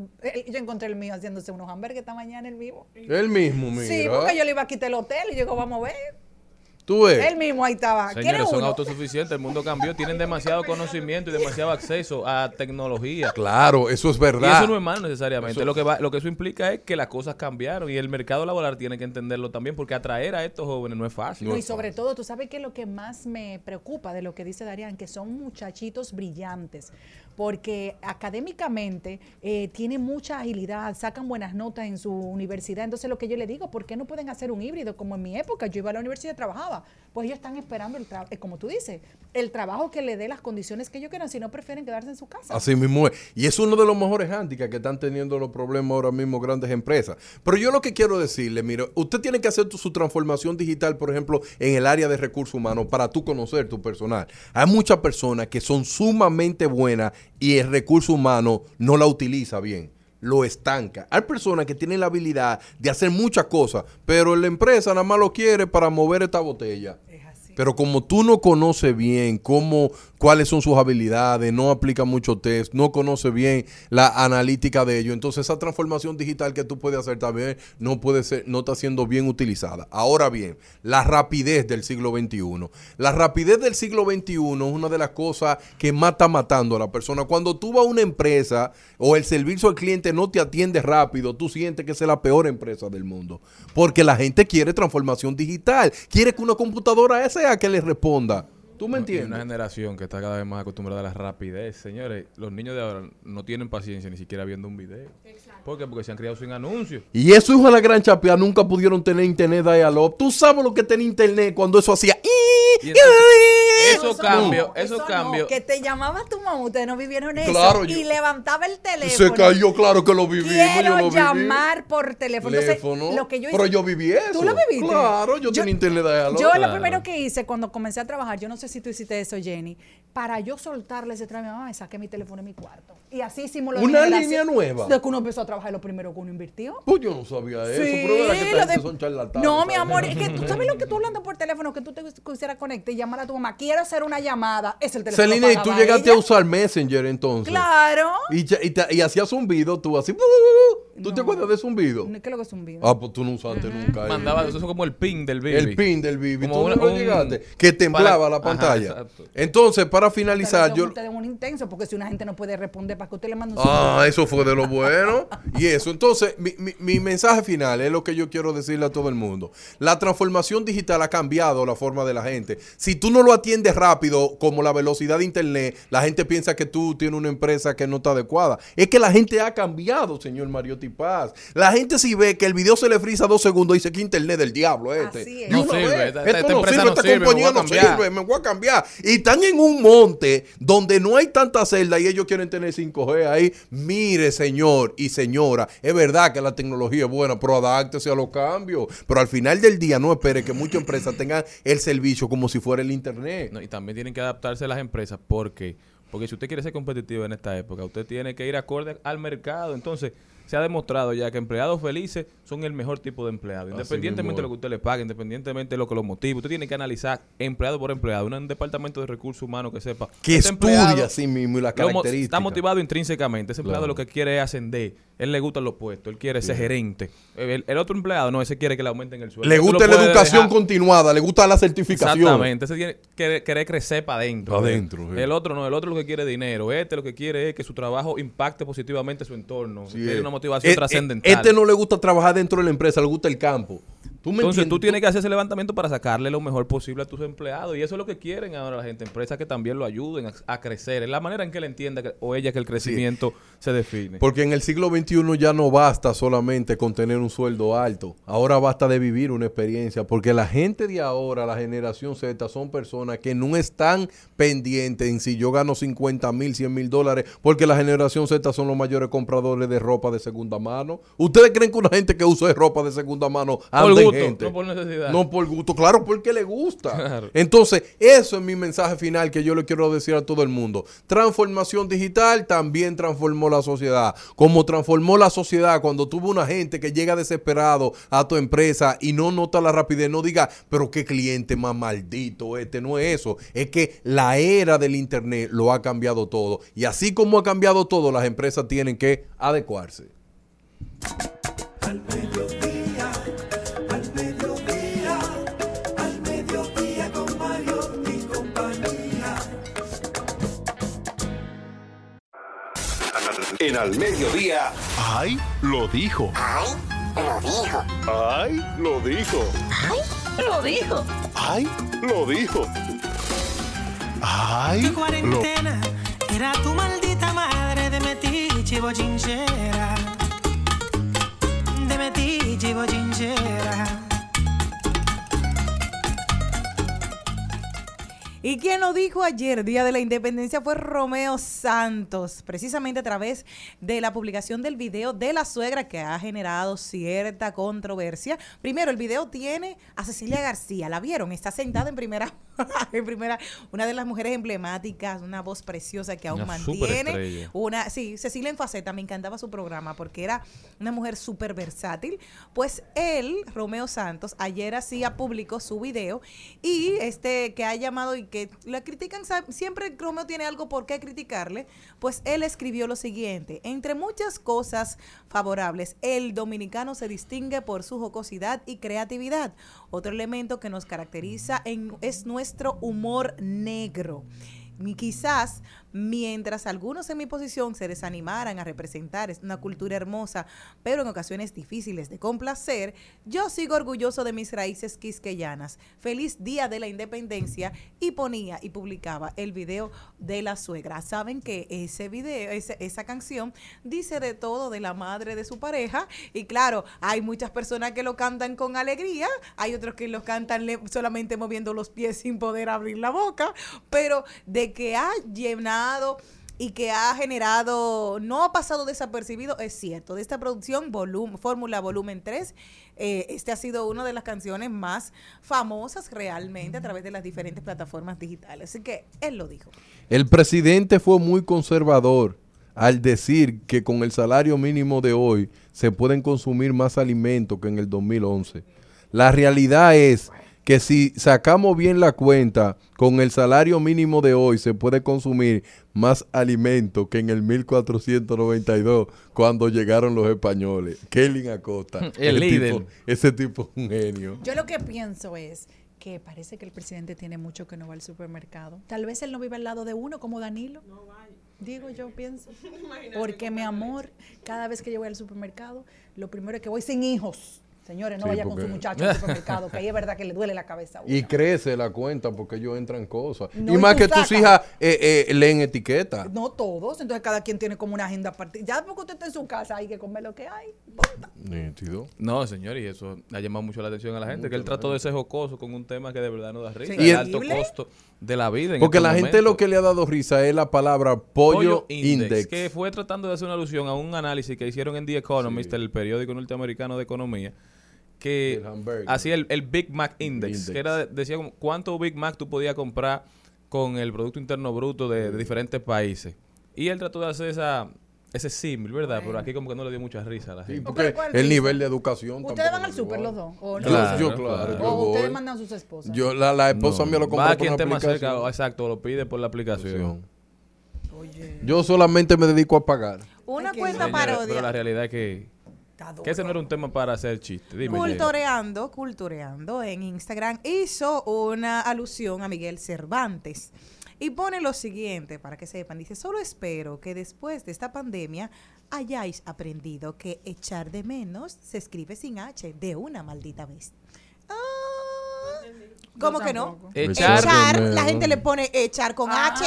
Speaker 5: Yo encontré el mío haciéndose unos hamburgues esta mañana, el vivo.
Speaker 4: Él mismo, mira.
Speaker 5: Sí, porque yo le iba a quitar el hotel y yo digo, vamos a ver.
Speaker 4: Tú ves.
Speaker 5: Él mismo ahí estaba. ¿Quiere
Speaker 2: Señores, son
Speaker 5: uno?
Speaker 2: autosuficientes, el mundo cambió, tienen demasiado conocimiento y demasiado acceso a tecnología.
Speaker 4: Claro, eso es
Speaker 2: Y
Speaker 4: verdad.
Speaker 2: eso no es malo necesariamente. Lo que va, lo que eso implica es que las cosas cambiaron y el mercado laboral tiene que entenderlo también, porque atraer a estos jóvenes no es fácil.
Speaker 5: No, y sobre todo, tú sabes que lo que más me preocupa de lo que dice Darían, que son muchachitos brillantes, porque académicamente eh, tienen mucha agilidad, sacan buenas notas en su universidad. Entonces, lo que yo le digo, ¿por qué no pueden hacer un híbrido? Como en mi época, yo iba a la universidad y trabajaba. Pues ellos están esperando, el eh, como tú dices, el trabajo que le dé las condiciones que ellos quieran, si no prefieren quedarse en su casa.
Speaker 4: Así mismo es. Y es uno de los mejores handicaps que están teniendo los problemas ahora mismo grandes empresas. Pero yo lo que quiero decirle, mire, usted tiene que hacer su transformación digital, por ejemplo, en el área de recursos humanos para tú conocer tu personal. Hay muchas personas que son sumamente buenas y el recurso humano no la utiliza bien. Lo estanca. Hay personas que tienen la habilidad de hacer muchas cosas, pero la empresa nada más lo quiere para mover esta botella. Pero como tú no conoces bien cómo, cuáles son sus habilidades, no aplica mucho test, no conoces bien la analítica de ello, entonces esa transformación digital que tú puedes hacer también no puede ser, no está siendo bien utilizada. Ahora bien, la rapidez del siglo XXI. La rapidez del siglo XXI es una de las cosas que está matando a la persona. Cuando tú vas a una empresa o el servicio al cliente no te atiende rápido, tú sientes que es la peor empresa del mundo. Porque la gente quiere transformación digital, quiere que una computadora sea que le responda. ¿Tú me
Speaker 2: Y
Speaker 4: entiendes?
Speaker 2: una generación que está cada vez más acostumbrada a la rapidez. Señores, los niños de ahora no tienen paciencia ni siquiera viendo un video. ¿Por qué? Porque se han criado sin anuncios.
Speaker 4: Y esos hijos de la gran chapea nunca pudieron tener internet dial-up. Tú sabes lo que tenía internet cuando eso hacía.
Speaker 2: Y entonces, eso
Speaker 5: Eso
Speaker 2: cambio,
Speaker 5: no,
Speaker 2: eso
Speaker 5: no,
Speaker 2: cambio.
Speaker 5: que te llamaba tu mamá, ustedes no vivieron eso.
Speaker 4: Claro,
Speaker 5: y
Speaker 4: yo-
Speaker 5: levantaba el teléfono.
Speaker 4: Se cayó, claro que lo vivimos.
Speaker 5: Quiero
Speaker 4: yo lo viví.
Speaker 5: llamar por teléfono. Entonces, lo que yo
Speaker 4: Pero
Speaker 5: hice-
Speaker 4: yo viví eso.
Speaker 5: ¿Tú lo viviste?
Speaker 4: Claro, yo, tenía internet dial-up.
Speaker 5: Yo lo primero que hice cuando comencé a trabajar, yo no sé si tú hiciste eso, Jenny, para yo soltarle ese trabajo a mi mamá, me saqué mi teléfono en mi cuarto. Y así hicimos lo
Speaker 4: ¿Una línea nueva?
Speaker 5: De que uno empezó a trabajar lo primero que uno invirtió.
Speaker 4: Pues yo no sabía eso.
Speaker 5: Sí,
Speaker 4: pero que
Speaker 5: lo de-
Speaker 4: son charlatanes.
Speaker 5: No, mi amor, es que tú sabes lo que tú hablando por teléfono, que tú te quisieras conectar y llamar a tu mamá. Quiero hacer una llamada. Es el teléfono.
Speaker 4: Celina, ¿y tú llegaste
Speaker 5: ella.
Speaker 4: a usar Messenger entonces?
Speaker 5: Claro.
Speaker 4: Y, ya- y, te- y hacías zumbido tú así. ¿Tú te acuerdas de zumbido?
Speaker 5: ¿Qué es lo que es un video?
Speaker 4: Ah, pues tú no usaste nunca. eso.
Speaker 2: Mandaba, eso es como el pin del baby.
Speaker 4: El pin del BB.
Speaker 2: Como
Speaker 4: ¿Tú
Speaker 2: una-
Speaker 4: no
Speaker 2: un-
Speaker 4: llegaste? Que temblaba
Speaker 2: para-
Speaker 4: la
Speaker 2: Ajá,
Speaker 4: pantalla.
Speaker 2: exacto.
Speaker 4: Entonces, para finalizar, yo...
Speaker 5: ustedes un intenso, porque si una gente no puede responder para que usted le mande un
Speaker 4: Ah, eso fue de lo bueno. Y eso. Entonces, mi, mi- mi mensaje final es lo que yo quiero decirle a todo el mundo. La transformación digital ha cambiado la forma de la gente. Si tú no lo atiendes rápido, como la velocidad de Internet, la gente piensa que tú tienes una empresa que no está adecuada. Es que la gente ha cambiado, señor Mariotti Paz. La gente si ve que el video se le frisa dos segundos, dice que Internet del diablo este.
Speaker 5: Así es.
Speaker 2: No sirve,
Speaker 4: ve,
Speaker 2: esta-
Speaker 4: esto
Speaker 2: esta
Speaker 4: no
Speaker 2: empresa
Speaker 4: sirve,
Speaker 2: no
Speaker 4: esta
Speaker 2: sirve, me
Speaker 4: compañía
Speaker 2: voy a
Speaker 4: no
Speaker 2: cambiar.
Speaker 4: sirve, me voy a cambiar. Y están en un monte donde no hay tanta celda y ellos quieren tener 5G ahí. Mire, señor y señora, es verdad que la tecnología es buena, pero adáctese a los cambios. Pero al final del día no espere que muchas empresas tengan el servicio como si fuera el Internet.
Speaker 2: No, y también tienen que adaptarse las empresas porque porque si usted quiere ser competitivo en esta época, usted tiene que ir acorde al mercado. Entonces, se ha demostrado ya que empleados felices son el mejor tipo de empleado. Independientemente de lo que usted le pague, independientemente de lo que lo motive, usted tiene que analizar empleado por empleado. Un departamento de recursos humanos que sepa
Speaker 4: Que
Speaker 2: este
Speaker 4: estudie
Speaker 2: empleado
Speaker 4: así mismo y las características.
Speaker 2: Está motivado intrínsecamente. Ese empleado
Speaker 4: Claro.
Speaker 2: lo que quiere es ascender. Él le gustan los puestos. Él quiere ser gerente. El, el otro empleado no, ese quiere que le aumenten el sueldo.
Speaker 4: Le gusta la educación
Speaker 2: dejar-
Speaker 4: continuada, le gusta la certificación.
Speaker 2: Exactamente. Ese tiene que querer crecer para adentro.
Speaker 4: Pa' dentro, sí.
Speaker 2: El otro no. El otro lo que quiere es dinero. Este lo que quiere es que su trabajo impacte positivamente su entorno.
Speaker 4: Sí,
Speaker 2: tiene una motivación
Speaker 4: Eh, eh,
Speaker 2: trascendental.
Speaker 4: Este no le gusta trabajar dentro de la empresa, le gusta el campo. ¿Tú me
Speaker 2: Entonces tú tienes que hacer ese levantamiento para sacarle lo mejor posible a tus empleados. Y eso es lo que quieren ahora la gente. Empresas que también lo ayuden a, a crecer. Es la manera en que él entienda que- o ella que el crecimiento se define.
Speaker 4: Porque en el siglo XXI ya no basta solamente con tener un sueldo alto. Ahora basta de vivir una experiencia. Porque la gente de ahora, la generación Z, son personas que no están pendientes en si yo gano 50 mil, 100 mil dólares. Porque la generación Z son los mayores compradores de ropa de segunda mano. ¿Ustedes creen que una gente que usa ropa de segunda mano anda
Speaker 2: gusto,
Speaker 4: gente?
Speaker 2: no por necesidad.
Speaker 4: No por gusto, claro, porque le gusta.
Speaker 2: Claro.
Speaker 4: Entonces, eso es mi mensaje final que yo le quiero decir a todo el mundo. Transformación digital también transformó la sociedad. Como transformó la sociedad cuando tuvo una gente que llega desesperado a tu empresa y no nota la rapidez, no diga, pero qué cliente más maldito este. No es eso. Es que la era del Internet lo ha cambiado todo. Y así como ha cambiado todo, las empresas tienen que adecuarse.
Speaker 1: Al
Speaker 8: En al mediodía,
Speaker 9: ¡Ay! Lo dijo.
Speaker 10: Ay, lo dijo.
Speaker 9: ¡Ay! Lo dijo.
Speaker 10: Ay, lo dijo.
Speaker 9: ¡Ay! Lo dijo. ¡Ay!
Speaker 11: Tu
Speaker 9: Lo
Speaker 11: cuarentena era tu maldita madre de metiche y bochinchera. De metiche y bochinchera.
Speaker 3: Y quien lo dijo ayer, Día de la Independencia, fue Romeo Santos, precisamente a través de la publicación del video de la suegra que ha generado cierta controversia. Primero, el video tiene a Cecilia García, ¿la vieron? Está sentada en primera, en primera, una de las mujeres emblemáticas, una voz preciosa que aún
Speaker 2: Una
Speaker 3: mantiene. Una, sí, Cecilia en faceta, me encantaba su programa porque era una mujer súper versátil. Pues él, Romeo Santos, ayer hacía público su video y este que ha llamado y que la critican, siempre Romeo tiene algo por qué criticarle, pues él escribió lo siguiente, entre muchas cosas favorables, el dominicano se distingue por su jocosidad y creatividad. Otro elemento que nos caracteriza es nuestro humor negro. Y quizás mientras algunos en mi posición se desanimaran a representar es una cultura hermosa, pero en ocasiones difíciles de complacer, yo sigo orgulloso de mis raíces quisqueyanas. Feliz Día de la Independencia y ponía y publicaba el video de la suegra. Saben que ese video, esa canción dice de todo de la madre de su pareja y claro, hay muchas personas que lo cantan con alegría, hay otros que lo cantan solamente moviendo los pies sin poder abrir la boca, pero de que ha llenado y que ha generado, no ha pasado desapercibido, es cierto. De esta producción, volum- Fórmula Volumen 3, eh, este ha sido una de las canciones más famosas realmente a través de las diferentes plataformas digitales. Así que él lo dijo.
Speaker 4: El presidente fue muy conservador al decir que con el salario mínimo de hoy se pueden consumir más alimentos que en el 2011. La realidad es que si sacamos bien la cuenta, con el salario mínimo de hoy se puede consumir más alimentos que en el 1492 cuando llegaron los españoles. Kelly Acosta.
Speaker 2: El
Speaker 4: ese
Speaker 2: líder.
Speaker 4: tipo- ese tipo es un genio.
Speaker 5: Yo lo que pienso es que parece que el presidente tiene mucho que no va al supermercado. Tal vez él no vive al lado de uno como Danilo. Digo yo, pienso. Porque mi amor, cada vez que yo voy al supermercado, lo primero es que voy sin hijos. Señores, no
Speaker 4: Sí,
Speaker 5: vaya con
Speaker 4: porque-
Speaker 5: su muchacho al supermercado, que ahí es verdad que le duele la cabeza a uno.
Speaker 4: Y crece la cuenta porque ellos entran cosas.
Speaker 5: No,
Speaker 4: y
Speaker 5: y
Speaker 4: más
Speaker 5: tú
Speaker 4: que tus hijas eh, eh, leen etiqueta.
Speaker 5: No todos, entonces cada quien tiene como una agenda partida. Ya porque usted está en su casa, hay que comer lo que hay.
Speaker 4: Nítido.
Speaker 2: No, señor, y eso ha llamado mucho la atención a la gente, que él trató de ser jocoso con un tema que de verdad no da risa.
Speaker 4: Sí. Y
Speaker 2: el alto costo de la vida. en
Speaker 4: Porque
Speaker 2: estos
Speaker 4: la gente lo que le ha dado risa es la palabra pollo,
Speaker 2: Index,
Speaker 4: index.
Speaker 2: que fue tratando de hacer una alusión a un análisis que hicieron en The Economist, el periódico norteamericano de economía, que hacía el, el Big Mac Index,
Speaker 4: Index.
Speaker 2: que era, decía como cuánto Big Mac tú podías comprar con el Producto Interno Bruto de, de diferentes países. Y él trató de hacer esa, ese símil, ¿verdad? Pero aquí como que no le dio mucha risa a la gente.
Speaker 4: porque el nivel de educación
Speaker 5: ¿Ustedes van al súper los dos? ¿O no?
Speaker 4: Yo, yo, claro, yo
Speaker 5: ¿O ustedes mandan a sus esposas?
Speaker 4: Yo, la, la esposa
Speaker 2: No,
Speaker 4: mía lo
Speaker 2: va
Speaker 4: compra
Speaker 2: a
Speaker 4: por
Speaker 2: quien cerca, exacto, lo pide por la aplicación.
Speaker 4: Yo solamente me dedico a pagar.
Speaker 3: Una
Speaker 5: Ay,
Speaker 3: cuenta parodia.
Speaker 2: pero la realidad es que, que ese no era un tema para hacer chiste. Dime.
Speaker 3: Cultureando, cultureando en Instagram hizo una alusión a Miguel Cervantes y pone lo siguiente para que sepan, dice, solo espero que después de esta pandemia hayáis aprendido que echar de menos se escribe sin H de una maldita vez. Ah, ¿Cómo que no?
Speaker 2: Echar
Speaker 3: la gente le pone echar con H.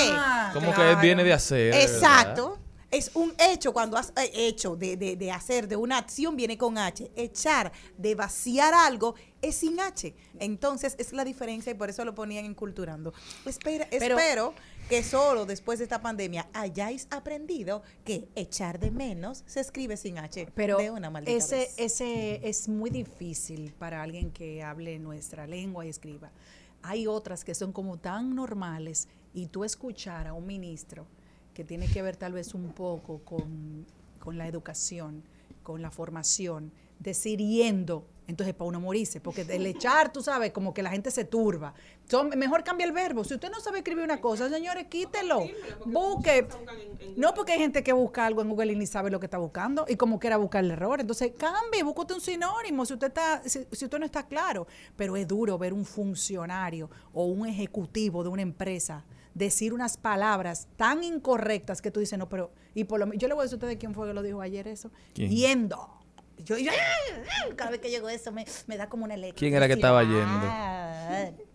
Speaker 2: Como que viene de hacer.
Speaker 3: Exacto. Es un hecho cuando has eh, hecho de, de- de hacer, de una acción viene con H. Echar, de vaciar algo, es sin H. Entonces es la diferencia y por eso lo ponían en Culturando. Espera,
Speaker 5: Pero-
Speaker 3: espero que solo después de esta pandemia hayáis aprendido que echar de menos se escribe sin H.
Speaker 5: Pero
Speaker 3: de una maldita
Speaker 5: ese,
Speaker 3: vez.
Speaker 5: ese es muy difícil para alguien que hable nuestra lengua y escriba. Hay otras que son como tan normales y tú escuchar a un ministro que tiene que ver tal vez un poco con, con la educación, con la formación, decir yendo, entonces para uno morirse, porque el echar, tú sabes, como que la gente se turba. Son- mejor cambia el verbo. Si usted no sabe escribir una cosa, señores, quítelo. Busque. No, porque hay gente que busca algo en Google y ni sabe lo que está buscando y como quiera buscar el error. Entonces, cambie, búscate un sinónimo si usted está, si, si usted no está claro. Pero es duro ver un funcionario o un ejecutivo de una empresa decir unas palabras tan incorrectas que tú dices, no, pero, y por lo yo le voy a decir a ustedes quién fue que lo dijo ayer eso.
Speaker 2: ¿Quién?
Speaker 5: Yendo. Yo, yo- cada vez que llego eso me, me da como una electricidad.
Speaker 2: ¿Quién era que estaba yendo?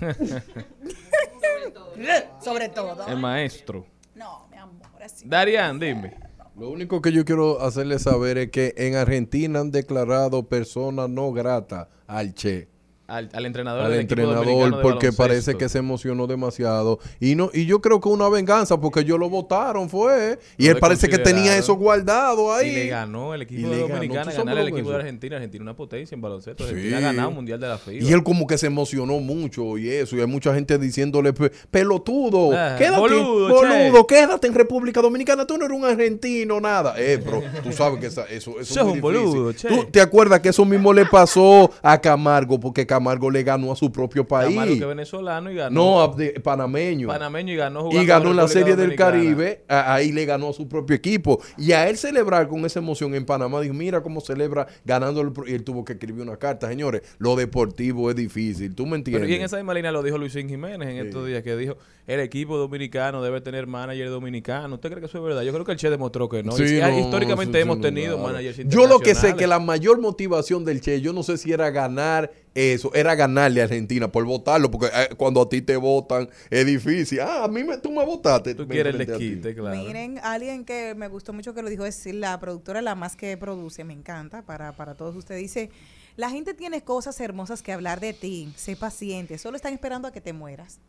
Speaker 5: Sobre todo.
Speaker 2: El maestro.
Speaker 5: No, mi amor, así.
Speaker 2: Darian, dime.
Speaker 4: Lo único que yo quiero hacerle saber es que en Argentina han declarado persona no grata al Che.
Speaker 2: Al, al entrenador
Speaker 4: al
Speaker 2: del
Speaker 4: entrenador porque parece que se emocionó demasiado y no y yo creo que una venganza porque ellos lo votaron fue y él parece que tenía eso guardado ahí
Speaker 2: Y le ganó el equipo de. Dominicana,
Speaker 4: ¿Tú sabes
Speaker 2: ganar el equipo de? Argentina. Argentina una potencia en baloncesto.
Speaker 4: Sí.
Speaker 2: Argentina ha ganado un mundial de la FIBA.
Speaker 4: y él como que se emocionó mucho y eso y hay mucha gente diciéndole "Pe- pelotudo
Speaker 2: Ah,
Speaker 4: quédate
Speaker 2: boludo,
Speaker 4: boludo,
Speaker 2: che".
Speaker 4: quédate en República Dominicana tú no eres un argentino nada eh bro tú sabes que esa- eso, es muy
Speaker 2: un boludo, che.
Speaker 4: tú te acuerdas que eso mismo le pasó a Camargo porque Camargo le ganó a su propio país
Speaker 2: Camargo que es venezolano y ganó.
Speaker 4: no a- de- panameño
Speaker 2: panameño y ganó
Speaker 4: y ganó en la Serie del. Caribe, a- ahí le ganó a su propio equipo. Y a él celebrar con esa emoción en Panamá, dijo, mira cómo celebra ganando el pro-". y él tuvo que escribir una carta. Señores, lo deportivo es difícil, ¿tú me entiendes?
Speaker 2: Pero y en esa misma línea lo dijo Luisín Jiménez en estos días, que dijo, el equipo dominicano debe tener manager dominicano. ¿Usted cree que eso es verdad? Yo creo que el Che demostró que no.
Speaker 4: Sí,
Speaker 2: Y-
Speaker 4: no,
Speaker 2: históricamente
Speaker 4: sí,
Speaker 2: hemos tenido managers
Speaker 4: Yo lo que sé que la mayor motivación del Che, yo no sé si era ganar eso, era ganarle a Argentina por votarlo, porque eh, cuando a ti te votan es difícil. Ah, a mí me, tú me votaste.
Speaker 2: Tú
Speaker 4: me
Speaker 2: quieres el desquite, claro.
Speaker 3: Miren, alguien que me gustó mucho que lo dijo es la productora La Más que produce, me encanta para, para todos ustedes. Dice, la gente tiene cosas hermosas que hablar de ti, sé paciente, solo están esperando a que te mueras.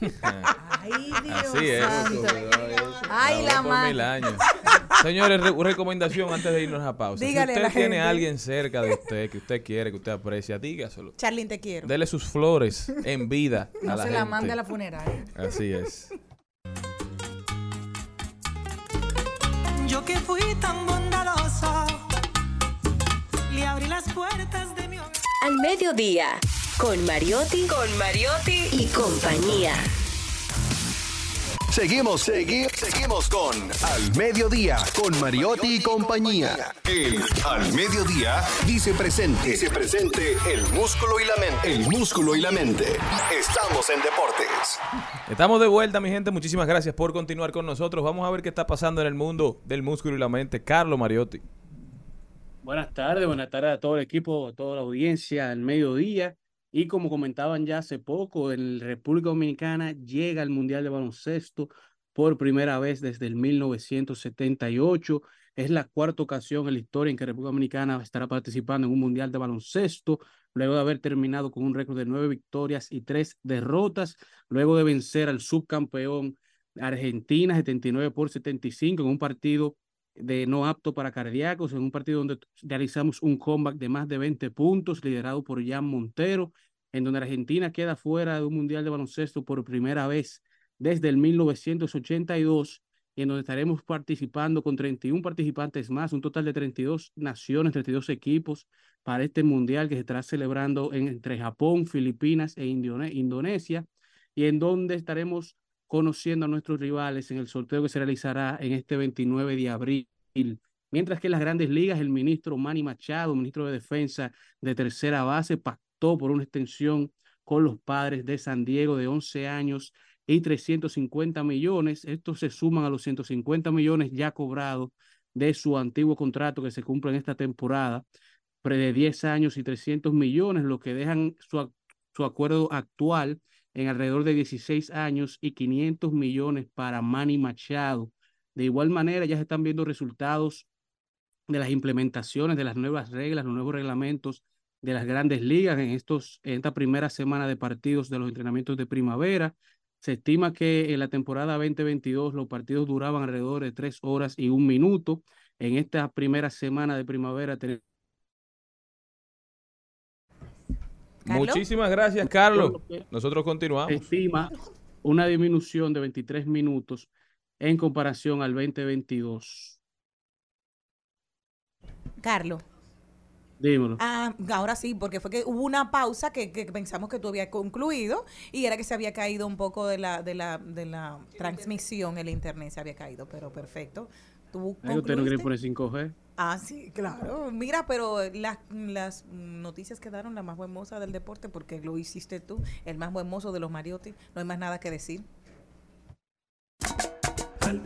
Speaker 3: Ay, Dios
Speaker 2: Así es.
Speaker 3: santo. Ay, la madre.
Speaker 2: Señores, re- recomendación antes de irnos a pausa.
Speaker 3: Dígale
Speaker 2: si
Speaker 3: a la
Speaker 2: usted tiene a alguien cerca de usted que usted quiere, que usted aprecia, dígaselo.
Speaker 3: Charlene, te quiero.
Speaker 2: Dele sus flores en vida a
Speaker 5: No
Speaker 2: la
Speaker 5: se la mande a la funeraria.
Speaker 2: Así es.
Speaker 11: Yo que fui tan bondadoso, le abrí las puertas de mi hogar.
Speaker 7: Al mediodía, con Mariotti, con Mariotti y compañía.
Speaker 8: Seguimos, segui- seguimos con Al Mediodía, con Mariotti y compañía. El Al Mediodía dice presente. Dice presente el músculo y la mente. El músculo y la mente. Estamos en deportes.
Speaker 2: Estamos de vuelta, mi gente. Muchísimas gracias por continuar con nosotros. Vamos a ver qué está pasando en el mundo del músculo y la mente. Carlos Mariotti.
Speaker 12: Buenas tardes, buenas tardes a todo el equipo, a toda la audiencia, al mediodía. Y como comentaban ya hace poco, en República Dominicana llega el Mundial de Baloncesto por primera vez desde el 1978. Es la cuarta ocasión en la historia en que República Dominicana estará participando en un Mundial de Baloncesto, luego de haber terminado con un récord de nueve victorias y tres derrotas, luego de vencer al subcampeón Argentina 79 por 75 en un partido de no apto para cardíacos, en un partido donde realizamos un comeback de más de 20 puntos, liderado por Jan Montero, en donde Argentina queda fuera de un mundial de baloncesto por primera vez desde el 1982, y en donde estaremos participando con 31 participantes más, un total de 32 naciones, 32 equipos para este mundial que se estará celebrando en- entre Japón, Filipinas e Indone- Indonesia, y en donde estaremos conociendo a nuestros rivales en el sorteo que se realizará en este 29 de abril. Mientras que en las grandes ligas, el ministro Manny Machado, ministro de Defensa de tercera base, pactó por una extensión con los padres de San Diego de 11 años y 350 millones. Estos se suman a los 150 millones ya cobrados de su antiguo contrato que se cumple en esta temporada, pre de 10 años y 300 millones, lo que dejan su, su acuerdo actual en alrededor de 16 años y 500 millones para Manny Machado. De igual manera, ya se están viendo resultados de las implementaciones de las nuevas reglas, los nuevos reglamentos de las grandes ligas en, estos, en esta primera semana de partidos de los entrenamientos de primavera. Se estima que en la temporada 2022 los partidos duraban alrededor de tres horas y un minuto. En esta primera semana de primavera tenemos
Speaker 2: Muchísimas gracias, Carlos. Nosotros continuamos.
Speaker 12: estima una disminución de 23 minutos en comparación al 2022.
Speaker 3: Carlos.
Speaker 12: Dímelo.
Speaker 3: Ah, ahora sí, porque fue que hubo una pausa que, que pensamos que tú habías concluido y era que se había caído un poco de la, de la, de la transmisión, el internet se había caído, pero perfecto. ¿Tú
Speaker 12: usted no quiere
Speaker 3: concluiste?
Speaker 12: poner 5G.
Speaker 3: Ah, sí, claro. Mira, pero las, las noticias quedaron la más buen del deporte porque lo hiciste tú, el más buen de los Mariotti. No hay más nada que decir.
Speaker 1: Al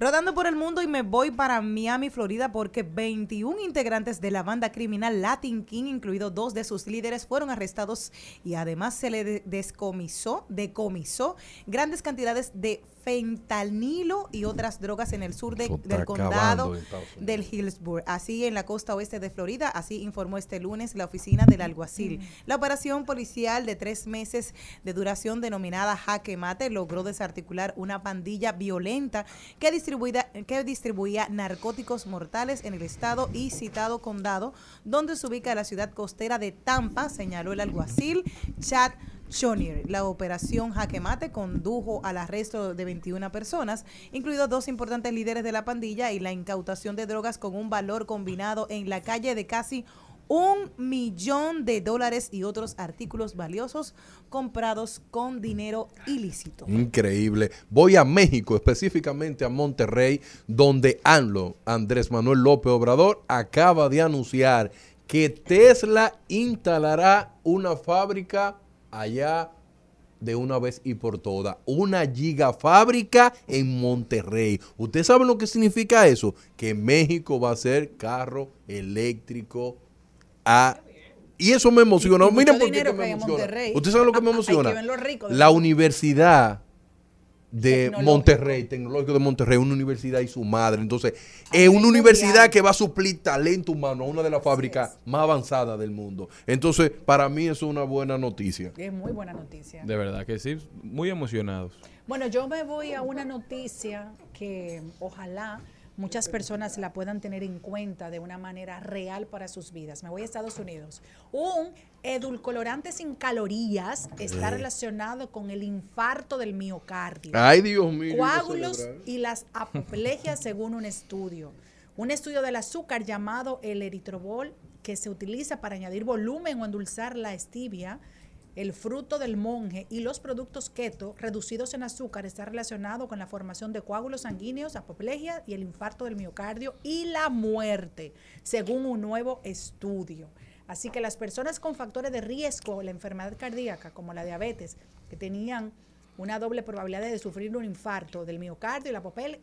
Speaker 3: Rodando por el mundo y me voy para Miami, Florida, porque 21 integrantes de la banda criminal Latin King, incluidos dos de sus líderes, fueron arrestados y además se le de- descomisó, decomisó grandes cantidades de fentanilo y otras drogas en el sur de- del condado del Hillsborough, así en la costa oeste de Florida, así informó este lunes la oficina del alguacil. La operación policial de tres meses de duración denominada Jaque Mate logró desarticular una pandilla violenta que distribuía, que distribuía narcóticos mortales en el estado y citado condado, donde se ubica la ciudad costera de Tampa, señaló el alguacil. Chad Shonier. La operación Jaque Mate condujo al arresto de 21 personas, incluidos dos importantes líderes de la pandilla y la incautación de drogas con un valor combinado en la calle de casi un millón de dólares y otros artículos valiosos comprados con dinero ilícito.
Speaker 4: Increíble. Voy a México, específicamente a Monterrey, donde ANLO, Andrés Manuel López Obrador, acaba de anunciar que Tesla instalará una fábrica allá de una vez y por todas. Una gigafábrica en Monterrey. ¿Usted sabe lo que significa eso? Que México va a ser carro eléctrico a... Y eso me
Speaker 5: mucho
Speaker 4: Miren por qué me emociona.
Speaker 5: Monterrey.
Speaker 4: ¿Usted sabe lo que me
Speaker 5: que
Speaker 4: emociona?
Speaker 5: los ricos
Speaker 4: La. Universidad de
Speaker 5: Tecnológico.
Speaker 4: Monterrey, Tecnológico de Monterrey, una universidad y su madre. Entonces, es una universidad que va a suplir talento humano a una de las fábricas más avanzadas del mundo. Entonces, para mí eso es una buena noticia.
Speaker 5: Es muy buena noticia.
Speaker 2: De verdad que sí, muy emocionados.
Speaker 5: Bueno, yo me voy a una noticia que ojalá muchas personas la puedan tener en cuenta de una manera real para sus vidas. Me voy a Estados Unidos. Un edulcorante sin calorías está relacionado con el infarto del miocardio.
Speaker 4: Ay, Dios mío.
Speaker 5: coágulos y las apoplegias según un estudio. Un estudio del azúcar llamado el eritrobol que se utiliza para añadir volumen o endulzar la stevia, el fruto del monje y los productos keto reducidos en azúcar está relacionado con la formación de coágulos sanguíneos, apoplegia y el infarto del miocardio y la muerte, según un nuevo estudio. Así que las personas con factores de riesgo, la enfermedad cardíaca, como la diabetes, que tenían una doble probabilidad de sufrir un infarto del miocardio y la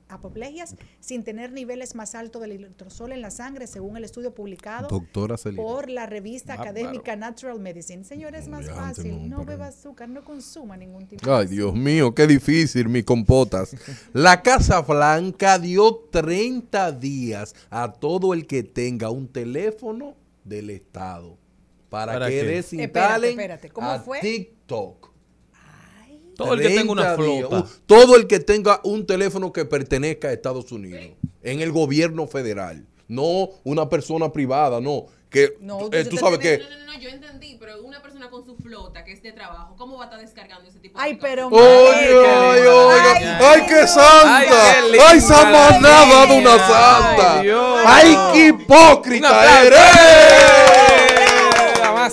Speaker 5: apoplegias sin tener niveles más altos del eritrosol en la sangre, según el estudio publicado por la revista académica Natural Medicine. Señores, es más fácil.
Speaker 4: no,
Speaker 5: beba azúcar, no consuma ningún tipo de
Speaker 4: Ay, Dios mío, qué difícil, mi compotas. La Casa Blanca dio 30 días a todo el que tenga un teléfono del Estado para,
Speaker 2: ¿Para
Speaker 4: que
Speaker 2: qué?
Speaker 4: desinstalen
Speaker 5: Espérate, espérate, ¿cómo
Speaker 4: a
Speaker 5: fue?
Speaker 4: TikTok.
Speaker 2: Todo el que tenga una
Speaker 4: 30 días.
Speaker 2: flota.
Speaker 4: Uh, Todo el que tenga un teléfono que pertenezca a Estados Unidos, en el gobierno federal, no una persona privada, no. Que
Speaker 5: No,
Speaker 4: eh, tú sabes que
Speaker 13: No, no, no, yo entendí, pero una persona con su flota que es de trabajo, ¿cómo va a estar descargando ese tipo de
Speaker 5: Ay, pero
Speaker 4: Oye, oye, oiga, ¡Ay, qué santa!
Speaker 2: Ay,
Speaker 4: ¡Ay, manada de una santa!
Speaker 2: Ay, Dios.
Speaker 4: ¡Ay, qué hipócrita eres!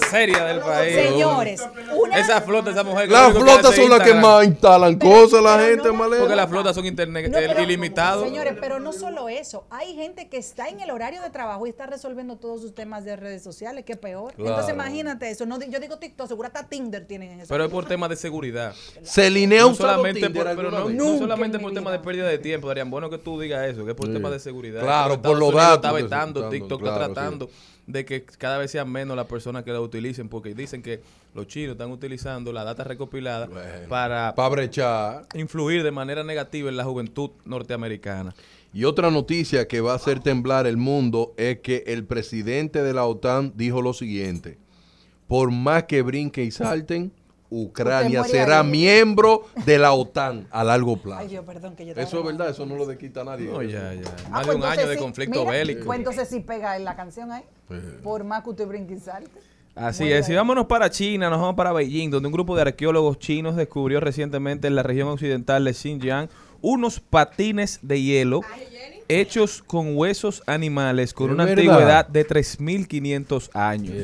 Speaker 2: Más seria del país.
Speaker 5: Señores, una
Speaker 2: Esa flota, esa mujer. que
Speaker 4: Las flotas son las que más instalan cosas la gente,
Speaker 5: no.
Speaker 2: Porque las flotas son internet
Speaker 5: No, pero-
Speaker 2: ilimitados.
Speaker 5: Señores, pero no solo eso. Hay gente que está en el horario de trabajo y está resolviendo todos sus temas de redes sociales, que peor.
Speaker 4: Claro.
Speaker 5: Entonces, imagínate eso. No, yo digo TikTok, seguro hasta Tinder tienen en eso.
Speaker 2: Pero es por temas de seguridad.
Speaker 4: Celine ha
Speaker 2: No solamente,
Speaker 4: Tinder
Speaker 2: por, pero no, no solamente por temas de pérdida de tiempo, Darían. Bueno que tú digas eso, que es por
Speaker 4: Sí.
Speaker 2: temas de seguridad.
Speaker 4: Claro, por los datos
Speaker 2: Está vetando, TikTok está tratando de que cada vez sean menos las personas que la utilicen, porque dicen que los chinos están utilizando la data recopilada
Speaker 4: Bueno,
Speaker 2: para
Speaker 4: Para brechar.
Speaker 2: influir de manera negativa en la juventud norteamericana.
Speaker 4: Y otra noticia que va a hacer temblar el mundo es que el presidente de la OTAN dijo lo siguiente. Por más que brinquen y salten, Ucrania será
Speaker 5: ahí.
Speaker 4: miembro de la OTAN a largo plazo.
Speaker 5: Ay, Dios, perdón, que yo
Speaker 4: Eso es verdad, eso no lo desquita nadie.
Speaker 2: No, ya, ya.
Speaker 5: Ah,
Speaker 2: Más
Speaker 5: pues
Speaker 2: de un
Speaker 5: entonces
Speaker 2: año de conflicto
Speaker 5: mira,
Speaker 2: bélico.
Speaker 5: Pues entonces sí pega en la canción ahí. Por más que usted brinque y salte.
Speaker 2: Así
Speaker 5: Muy
Speaker 2: es, y vámonos para China, nos vamos para Beijing, donde un grupo de arqueólogos chinos descubrió recientemente en la región occidental de Xinjiang unos patines de hielo hechos con huesos animales con
Speaker 4: ¿Es
Speaker 2: una
Speaker 4: verdad?
Speaker 2: antigüedad de 3.500 años.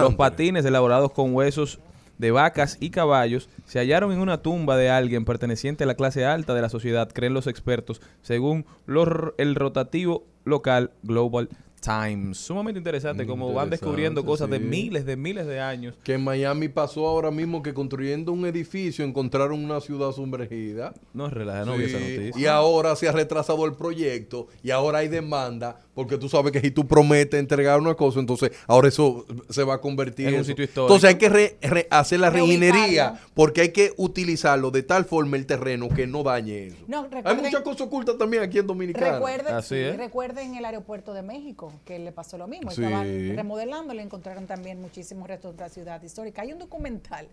Speaker 2: Los patines elaborados con huesos de vacas y caballos se hallaron en una tumba de alguien perteneciente a la clase alta de la sociedad, creen los expertos, según los- el rotativo local Global Times. Sumamente interesante, como van descubriendo cosas de
Speaker 4: sí.
Speaker 2: miles, de miles de años.
Speaker 4: Que en Miami pasó ahora mismo que construyendo un edificio encontraron una ciudad sumergida.
Speaker 2: No es relaja, no vi esa
Speaker 4: Sí,
Speaker 2: noticia.
Speaker 4: Y ahora se ha retrasado el proyecto y ahora hay demanda porque tú sabes que si tú prometes entregar una cosa, entonces ahora eso se va a convertir
Speaker 2: En un sitio histórico.
Speaker 4: Entonces hay que re- re- hacer la reingeniería porque hay que utilizarlo de tal forma el terreno que no dañe eso.
Speaker 5: No,
Speaker 4: Hay muchas cosas ocultas también aquí en Dominicana.
Speaker 5: Recuerden,
Speaker 2: Así
Speaker 5: sí,
Speaker 2: es.
Speaker 5: recuerden el aeropuerto de México, que le pasó lo mismo.
Speaker 4: Sí.
Speaker 5: Estaban remodelando, le encontraron también muchísimos restos de la ciudad histórica. Hay un documental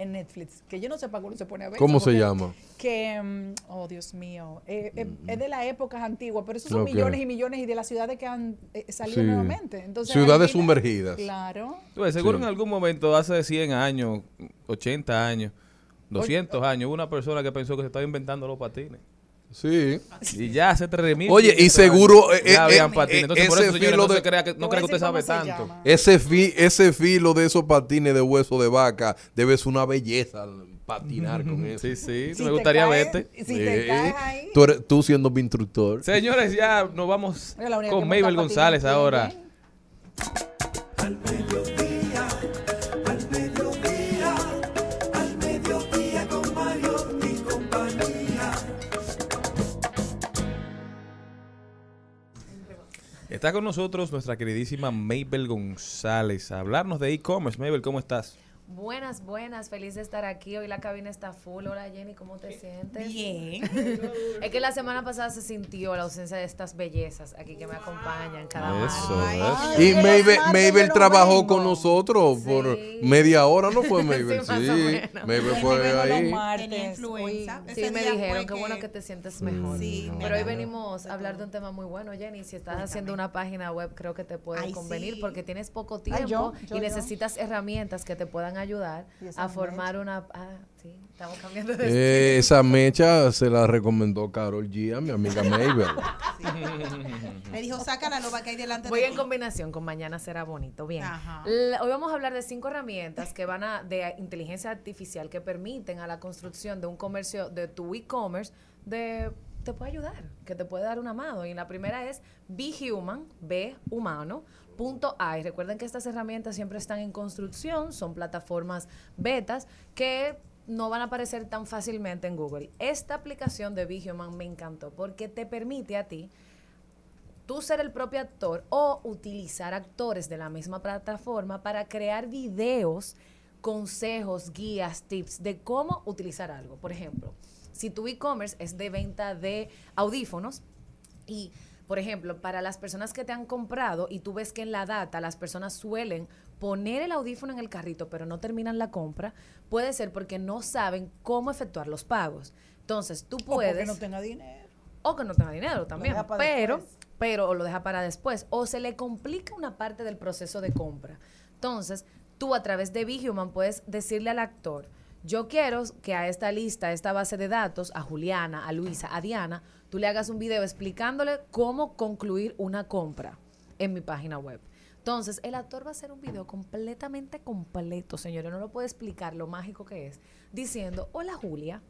Speaker 5: en Netflix que yo no sé para cuándo se pone a ver.
Speaker 4: ¿Cómo se llama?
Speaker 5: Que, mm, oh Dios mío, eh, eh, es de las épocas antiguas, pero esos son millones y millones y de las ciudades que han eh, salido
Speaker 4: Sí.
Speaker 5: nuevamente. Entonces,
Speaker 4: Ciudades
Speaker 5: final-
Speaker 4: sumergidas.
Speaker 5: Claro.
Speaker 2: Seguro
Speaker 4: Sí.
Speaker 2: en algún momento, hace 100 años, 80 años, 200 años, hubo una persona que pensó que se estaba inventando los patines.
Speaker 4: Sí.
Speaker 2: Y ya hace 3000.
Speaker 4: Oye, y seguro, eh,
Speaker 2: ya
Speaker 4: eh,
Speaker 2: habían
Speaker 4: eh,
Speaker 2: patines. Entonces, por
Speaker 4: ese
Speaker 2: eso, señores,
Speaker 4: filo
Speaker 2: no,
Speaker 4: de-
Speaker 2: se crea que, no
Speaker 5: a
Speaker 2: que usted sabe tanto.
Speaker 5: llama.
Speaker 4: Ese, fi- ese filo de esos patines de hueso de vaca debe ser una belleza patinar con eso.
Speaker 2: Sí, sí,
Speaker 5: Si
Speaker 2: me gustaría
Speaker 5: caes-
Speaker 2: verte.
Speaker 5: Si te caes ahí.
Speaker 4: Tú, eres- tú siendo mi instructor.
Speaker 2: Señores, ya nos vamos con Mabel González ahora.
Speaker 1: Al
Speaker 2: Está con nosotros nuestra queridísima Mabel González a hablarnos de e-commerce. Mabel, ¿cómo estás?
Speaker 14: Buenas, buenas, feliz de estar aquí. Hoy la cabina está full. Hola Jenny, ¿cómo te sientes?
Speaker 3: Bien.
Speaker 14: es que la semana pasada se sintió la ausencia de estas bellezas aquí que me acompañan cada
Speaker 2: Eso, eso.
Speaker 4: Y Mabel, Mabel trabajó con nosotros por media hora, ¿no fue Mabel?
Speaker 14: Sí,
Speaker 4: sí. Mabel fue ahí.
Speaker 5: martes. Uy,
Speaker 14: Sí, me dijeron que bueno que te sientes mejor.
Speaker 3: Sí,
Speaker 14: Pero hoy venimos a hablar de un tema muy bueno, Jenny. Si estás haciendo una página web, creo que te puede
Speaker 3: Ay,
Speaker 14: convenir
Speaker 3: sí.
Speaker 14: porque tienes poco
Speaker 5: Ay,
Speaker 14: tiempo
Speaker 5: yo, yo,
Speaker 14: y
Speaker 5: yo.
Speaker 14: necesitas herramientas que te puedan ayudar a formar una... Ah, sí, estamos cambiando de
Speaker 4: Eh, esa mecha se la recomendó Carol G a mi amiga Mabel.
Speaker 3: Me dijo, saca la loba que hay delante
Speaker 14: Voy
Speaker 3: de
Speaker 14: en
Speaker 3: ti.
Speaker 14: combinación con Mañana será bonito. Bien. Hoy vamos a hablar de cinco herramientas que van a de inteligencia artificial que permiten a la construcción de un comercio de tu e-commerce de te puede ayudar, que te puede dar una mano. Y la primera es Be Human, B humano. Punto AI. Recuerden que estas herramientas siempre están en construcción, son plataformas betas que no van a aparecer tan fácilmente en Google. Esta aplicación de Human me encantó porque te permite a ti tú ser el propio actor o utilizar actores de la misma plataforma para crear videos, consejos, guías, tips de cómo utilizar algo. Por ejemplo, si tu e-commerce es de venta de audífonos y, por ejemplo, para las personas que te han comprado y tú ves que en la data las personas suelen poner el audífono en el carrito pero no terminan la compra, puede ser porque no saben cómo efectuar los pagos. Entonces, tú
Speaker 5: O porque
Speaker 14: puedes
Speaker 5: no tenga dinero.
Speaker 14: o que no tenga dinero también, pero
Speaker 5: después.
Speaker 14: pero lo deja para después o se le complica una parte del proceso de compra. Entonces, tú a través de Human puedes decirle al actor, yo quiero que a esta lista, a esta base de datos, a Juliana, a Luisa, a Diana, tú le hagas un video explicándole cómo concluir una compra en mi página web. Entonces, el actor va a hacer un video completamente completo, señores, no lo puedo explicar lo mágico que es, diciendo, hola Julia,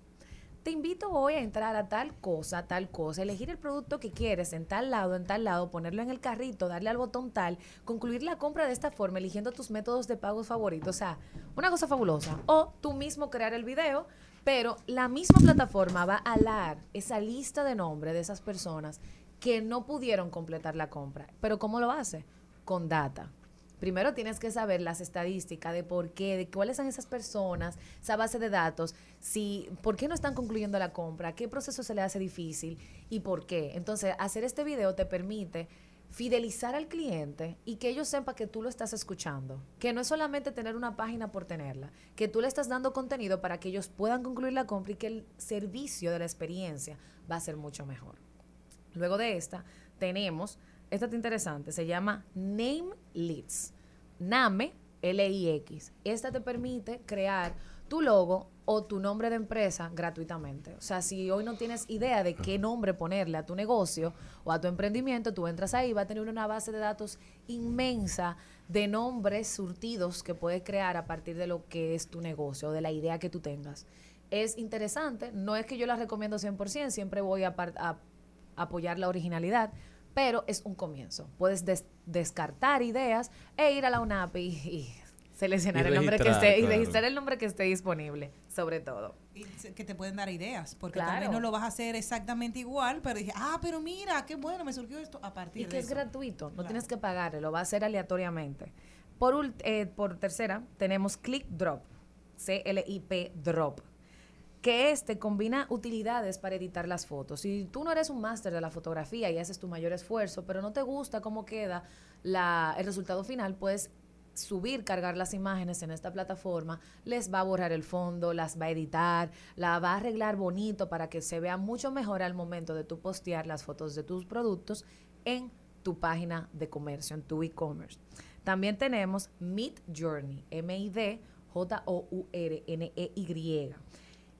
Speaker 14: te invito hoy a entrar a tal cosa, tal cosa, elegir el producto que quieres en tal lado, en tal lado, ponerlo en el carrito, darle al botón tal, concluir la compra de esta forma, eligiendo tus métodos de pagos favoritos. O sea, una cosa fabulosa. O tú mismo crear el video, pero la misma plataforma va a alar esa lista de nombres de esas personas que no pudieron completar la compra. Pero ¿cómo lo hace? Con data. Primero tienes que saber las estadísticas de por qué, de cuáles son esas personas, esa base de datos, si, por qué no están concluyendo la compra, qué proceso se le hace difícil y por qué. Entonces, hacer este video te permite fidelizar al cliente y que ellos sepan que tú lo estás escuchando, que no es solamente tener una página por tenerla, que tú le estás dando contenido para que ellos puedan concluir la compra y que el servicio de la experiencia va a ser mucho mejor. Luego de esta, tenemos, esta está interesante, se llama Name. Name, L-I-X. Esta te permite crear tu logo o tu nombre de empresa gratuitamente. O sea, si hoy no tienes idea de qué nombre ponerle a tu negocio o a tu emprendimiento, tú entras ahí, va a tener una base de datos inmensa de nombres surtidos que puedes crear a partir de lo que es tu negocio o de la idea que tú tengas. Es interesante, no es que yo la recomiendo 100%, siempre voy a, apoyar la originalidad, pero es un comienzo. Puedes des- descartar ideas e ir a la UNAP y, y seleccionar
Speaker 2: Y
Speaker 14: el nombre que esté y registrar el nombre que esté disponible, sobre todo.
Speaker 3: Y que te pueden dar ideas, porque
Speaker 14: Claro.
Speaker 3: tal vez no lo vas a hacer exactamente igual, pero dije, ah, pero mira, qué bueno, me surgió esto a partir
Speaker 14: Y
Speaker 3: de
Speaker 14: que es
Speaker 3: eso.
Speaker 14: gratuito, no tienes que pagarle, lo va a hacer aleatoriamente. Por, eh, por tercera, tenemos Click Drop, C-L-I-P Drop, que este combina utilidades para editar las fotos. Si tú no eres un máster de la fotografía y haces tu mayor esfuerzo, pero no te gusta cómo queda la, el resultado final, puedes subir, cargar las imágenes en esta plataforma, les va a borrar el fondo, las va a editar, la va a arreglar bonito para que se vea mucho mejor al momento de tú postear las fotos de tus productos en tu página de comercio, en tu e-commerce. También tenemos Mid Journey, M-I-D J-O-U-R-N-E-Y.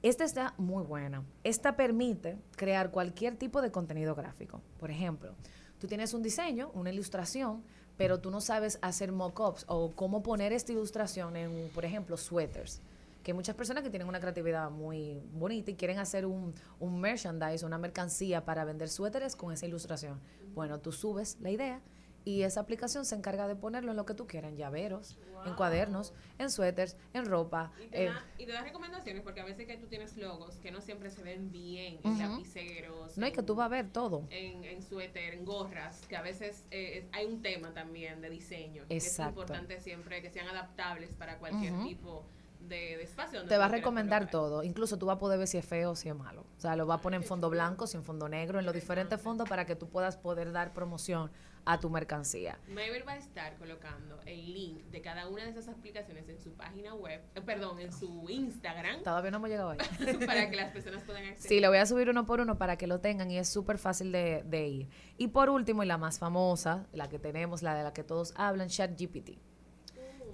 Speaker 14: Esta está muy buena. Esta permite crear cualquier tipo de contenido gráfico. Por ejemplo, tú tienes un diseño, una ilustración, pero tú no sabes hacer mock-ups o cómo poner esta ilustración en, por ejemplo, suéteres. Que hay muchas personas que tienen una creatividad muy bonita y quieren hacer un, un merchandise, una mercancía para vender suéteres con esa ilustración. Bueno, tú subes la idea y esa aplicación se encarga de ponerlo en lo que tú quieras, en llaveros, en cuadernos, en suéteres, en ropa.
Speaker 13: Y te,
Speaker 14: eh,
Speaker 13: da, y te da recomendaciones porque a veces que tú tienes logos que no siempre se ven bien en lapiceros.
Speaker 14: no, y que tú vas a ver todo.
Speaker 13: En, en suéter, en gorras, que a veces eh, hay un tema también de diseño. que Es
Speaker 14: Exacto.
Speaker 13: importante siempre que sean adaptables para cualquier tipo de, de espacio.
Speaker 14: Te va a recomendar todo. Incluso tú vas a poder ver si es feo o si es malo. O sea, lo va a poner en fondo blanco, si en fondo negro, en los diferentes fondos para que tú puedas poder dar promoción a tu mercancía.
Speaker 13: Mabel va a estar colocando el link de cada una de esas aplicaciones en su página web, eh, perdón, en su Instagram,
Speaker 14: Todavía no hemos llegado ahí.
Speaker 13: para que las personas puedan acceder.
Speaker 14: Sí, le voy a subir uno por uno para que lo tengan y es súper fácil de, de ir. Y por último, y la más famosa, la que tenemos, la de la que todos hablan, ChatGPT.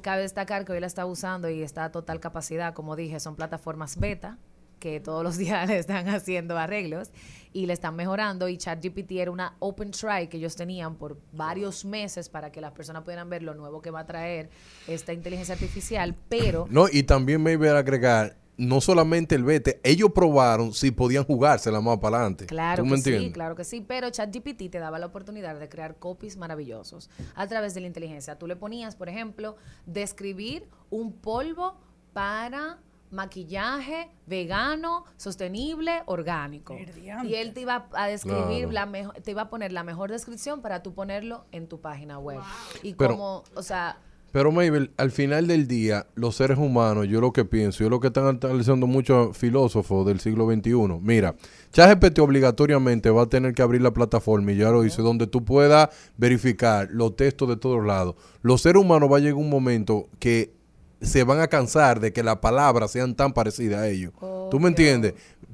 Speaker 14: Cabe destacar que hoy la está usando y está a total capacidad, como dije, son plataformas beta que todos los días le están haciendo arreglos y le están mejorando y ChatGPT era una open try que ellos tenían por varios meses para que las personas pudieran ver lo nuevo que va a traer esta inteligencia artificial, pero
Speaker 4: No, y también me iba a agregar, no solamente el vete, ellos probaron si podían jugársela más para adelante.
Speaker 14: Claro
Speaker 4: ¿Tú
Speaker 14: que
Speaker 4: entiendes?
Speaker 14: sí, claro que sí, pero ChatGPT te daba la oportunidad de crear copies maravillosos a través de la inteligencia. Tú le ponías, por ejemplo, describir un polvo para maquillaje vegano, sostenible, orgánico. Y él te iba a describir
Speaker 4: Claro.
Speaker 14: la mejor, te iba a poner la mejor descripción para tú ponerlo en tu página web. Y
Speaker 4: Pero-
Speaker 14: como, o sea,
Speaker 4: Pero Mabel, al final del día, los seres humanos, yo lo que pienso, yo lo que están analizando muchos filósofos del siglo XXI, mira, ChatGPT obligatoriamente va a tener que abrir la plataforma, y ya lo hice, donde tú puedas verificar los textos de todos lados. Los seres humanos va a llegar un momento que se van a cansar de que las palabras sean tan parecidas a ellos. ¿Tú me entiendes?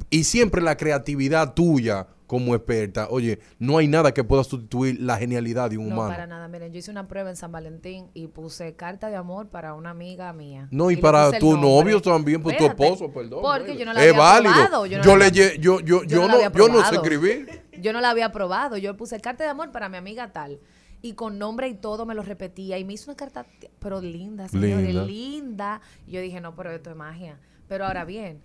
Speaker 4: Y siempre la creatividad tuya como experta, oye, no hay nada que pueda sustituir la genialidad de un
Speaker 14: no
Speaker 4: humano.
Speaker 14: para nada. Miren, yo hice una prueba en San Valentín y puse carta de amor para una amiga mía.
Speaker 4: No, y, para tu novio también, por tu
Speaker 14: Espérate,
Speaker 4: esposo, perdón.
Speaker 14: Porque
Speaker 4: Mabel.
Speaker 14: yo no la
Speaker 4: es
Speaker 14: había
Speaker 4: válido.
Speaker 14: probado. Yo no,
Speaker 4: yo,
Speaker 14: la
Speaker 4: le yo, yo, yo, no, yo no sé escribir.
Speaker 14: Yo no la había probado. Yo puse carta de amor para mi amiga tal. Y con nombre y todo me lo repetía. Y me hizo una carta, pero linda, señores,
Speaker 4: Linda.
Speaker 14: linda. Y yo dije, no, pero esto es magia. Pero ahora bien,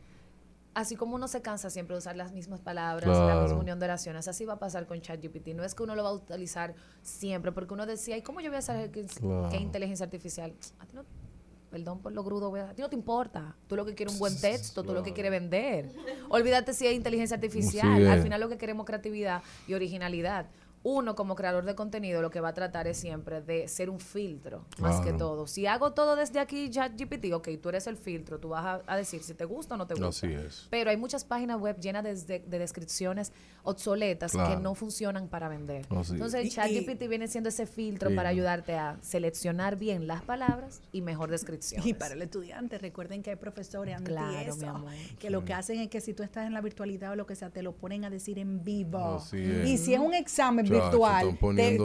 Speaker 14: así como uno se cansa siempre de usar las mismas palabras, la
Speaker 4: Claro.
Speaker 14: misma unión de oraciones, así va a pasar con ChatGPT. No es que uno lo va a utilizar siempre, porque uno decía, ¿y cómo yo voy a saber qué,
Speaker 4: Claro.
Speaker 14: inteligencia artificial? A ti no- Perdón por lo grudo, a ti no te importa. Tú lo que quieres es un buen texto, tú lo que quieres vender. Olvídate si es inteligencia artificial. Al final lo que queremos es creatividad y originalidad. Uno como creador de contenido lo que va a tratar es siempre de ser un filtro, más que todo. Si hago todo desde aquí, ChatGPT, ok, tú eres el filtro, tú vas a, a decir si te gusta o no te gusta.
Speaker 4: Así es.
Speaker 14: Pero hay muchas páginas web llenas de, de- de descripciones obsoletas que no funcionan para vender.
Speaker 4: Así
Speaker 14: Entonces, ChatGPT viene siendo ese filtro para ayudarte a seleccionar bien las palabras y mejor descripción.
Speaker 5: Y para el estudiante, recuerden que hay profesores anti
Speaker 14: Claro,
Speaker 5: eso,
Speaker 14: mi amor.
Speaker 5: que lo que hacen es que si tú estás en la virtualidad o lo que sea, te lo ponen a decir en vivo.
Speaker 4: Así es.
Speaker 5: Y si es un examen virtual,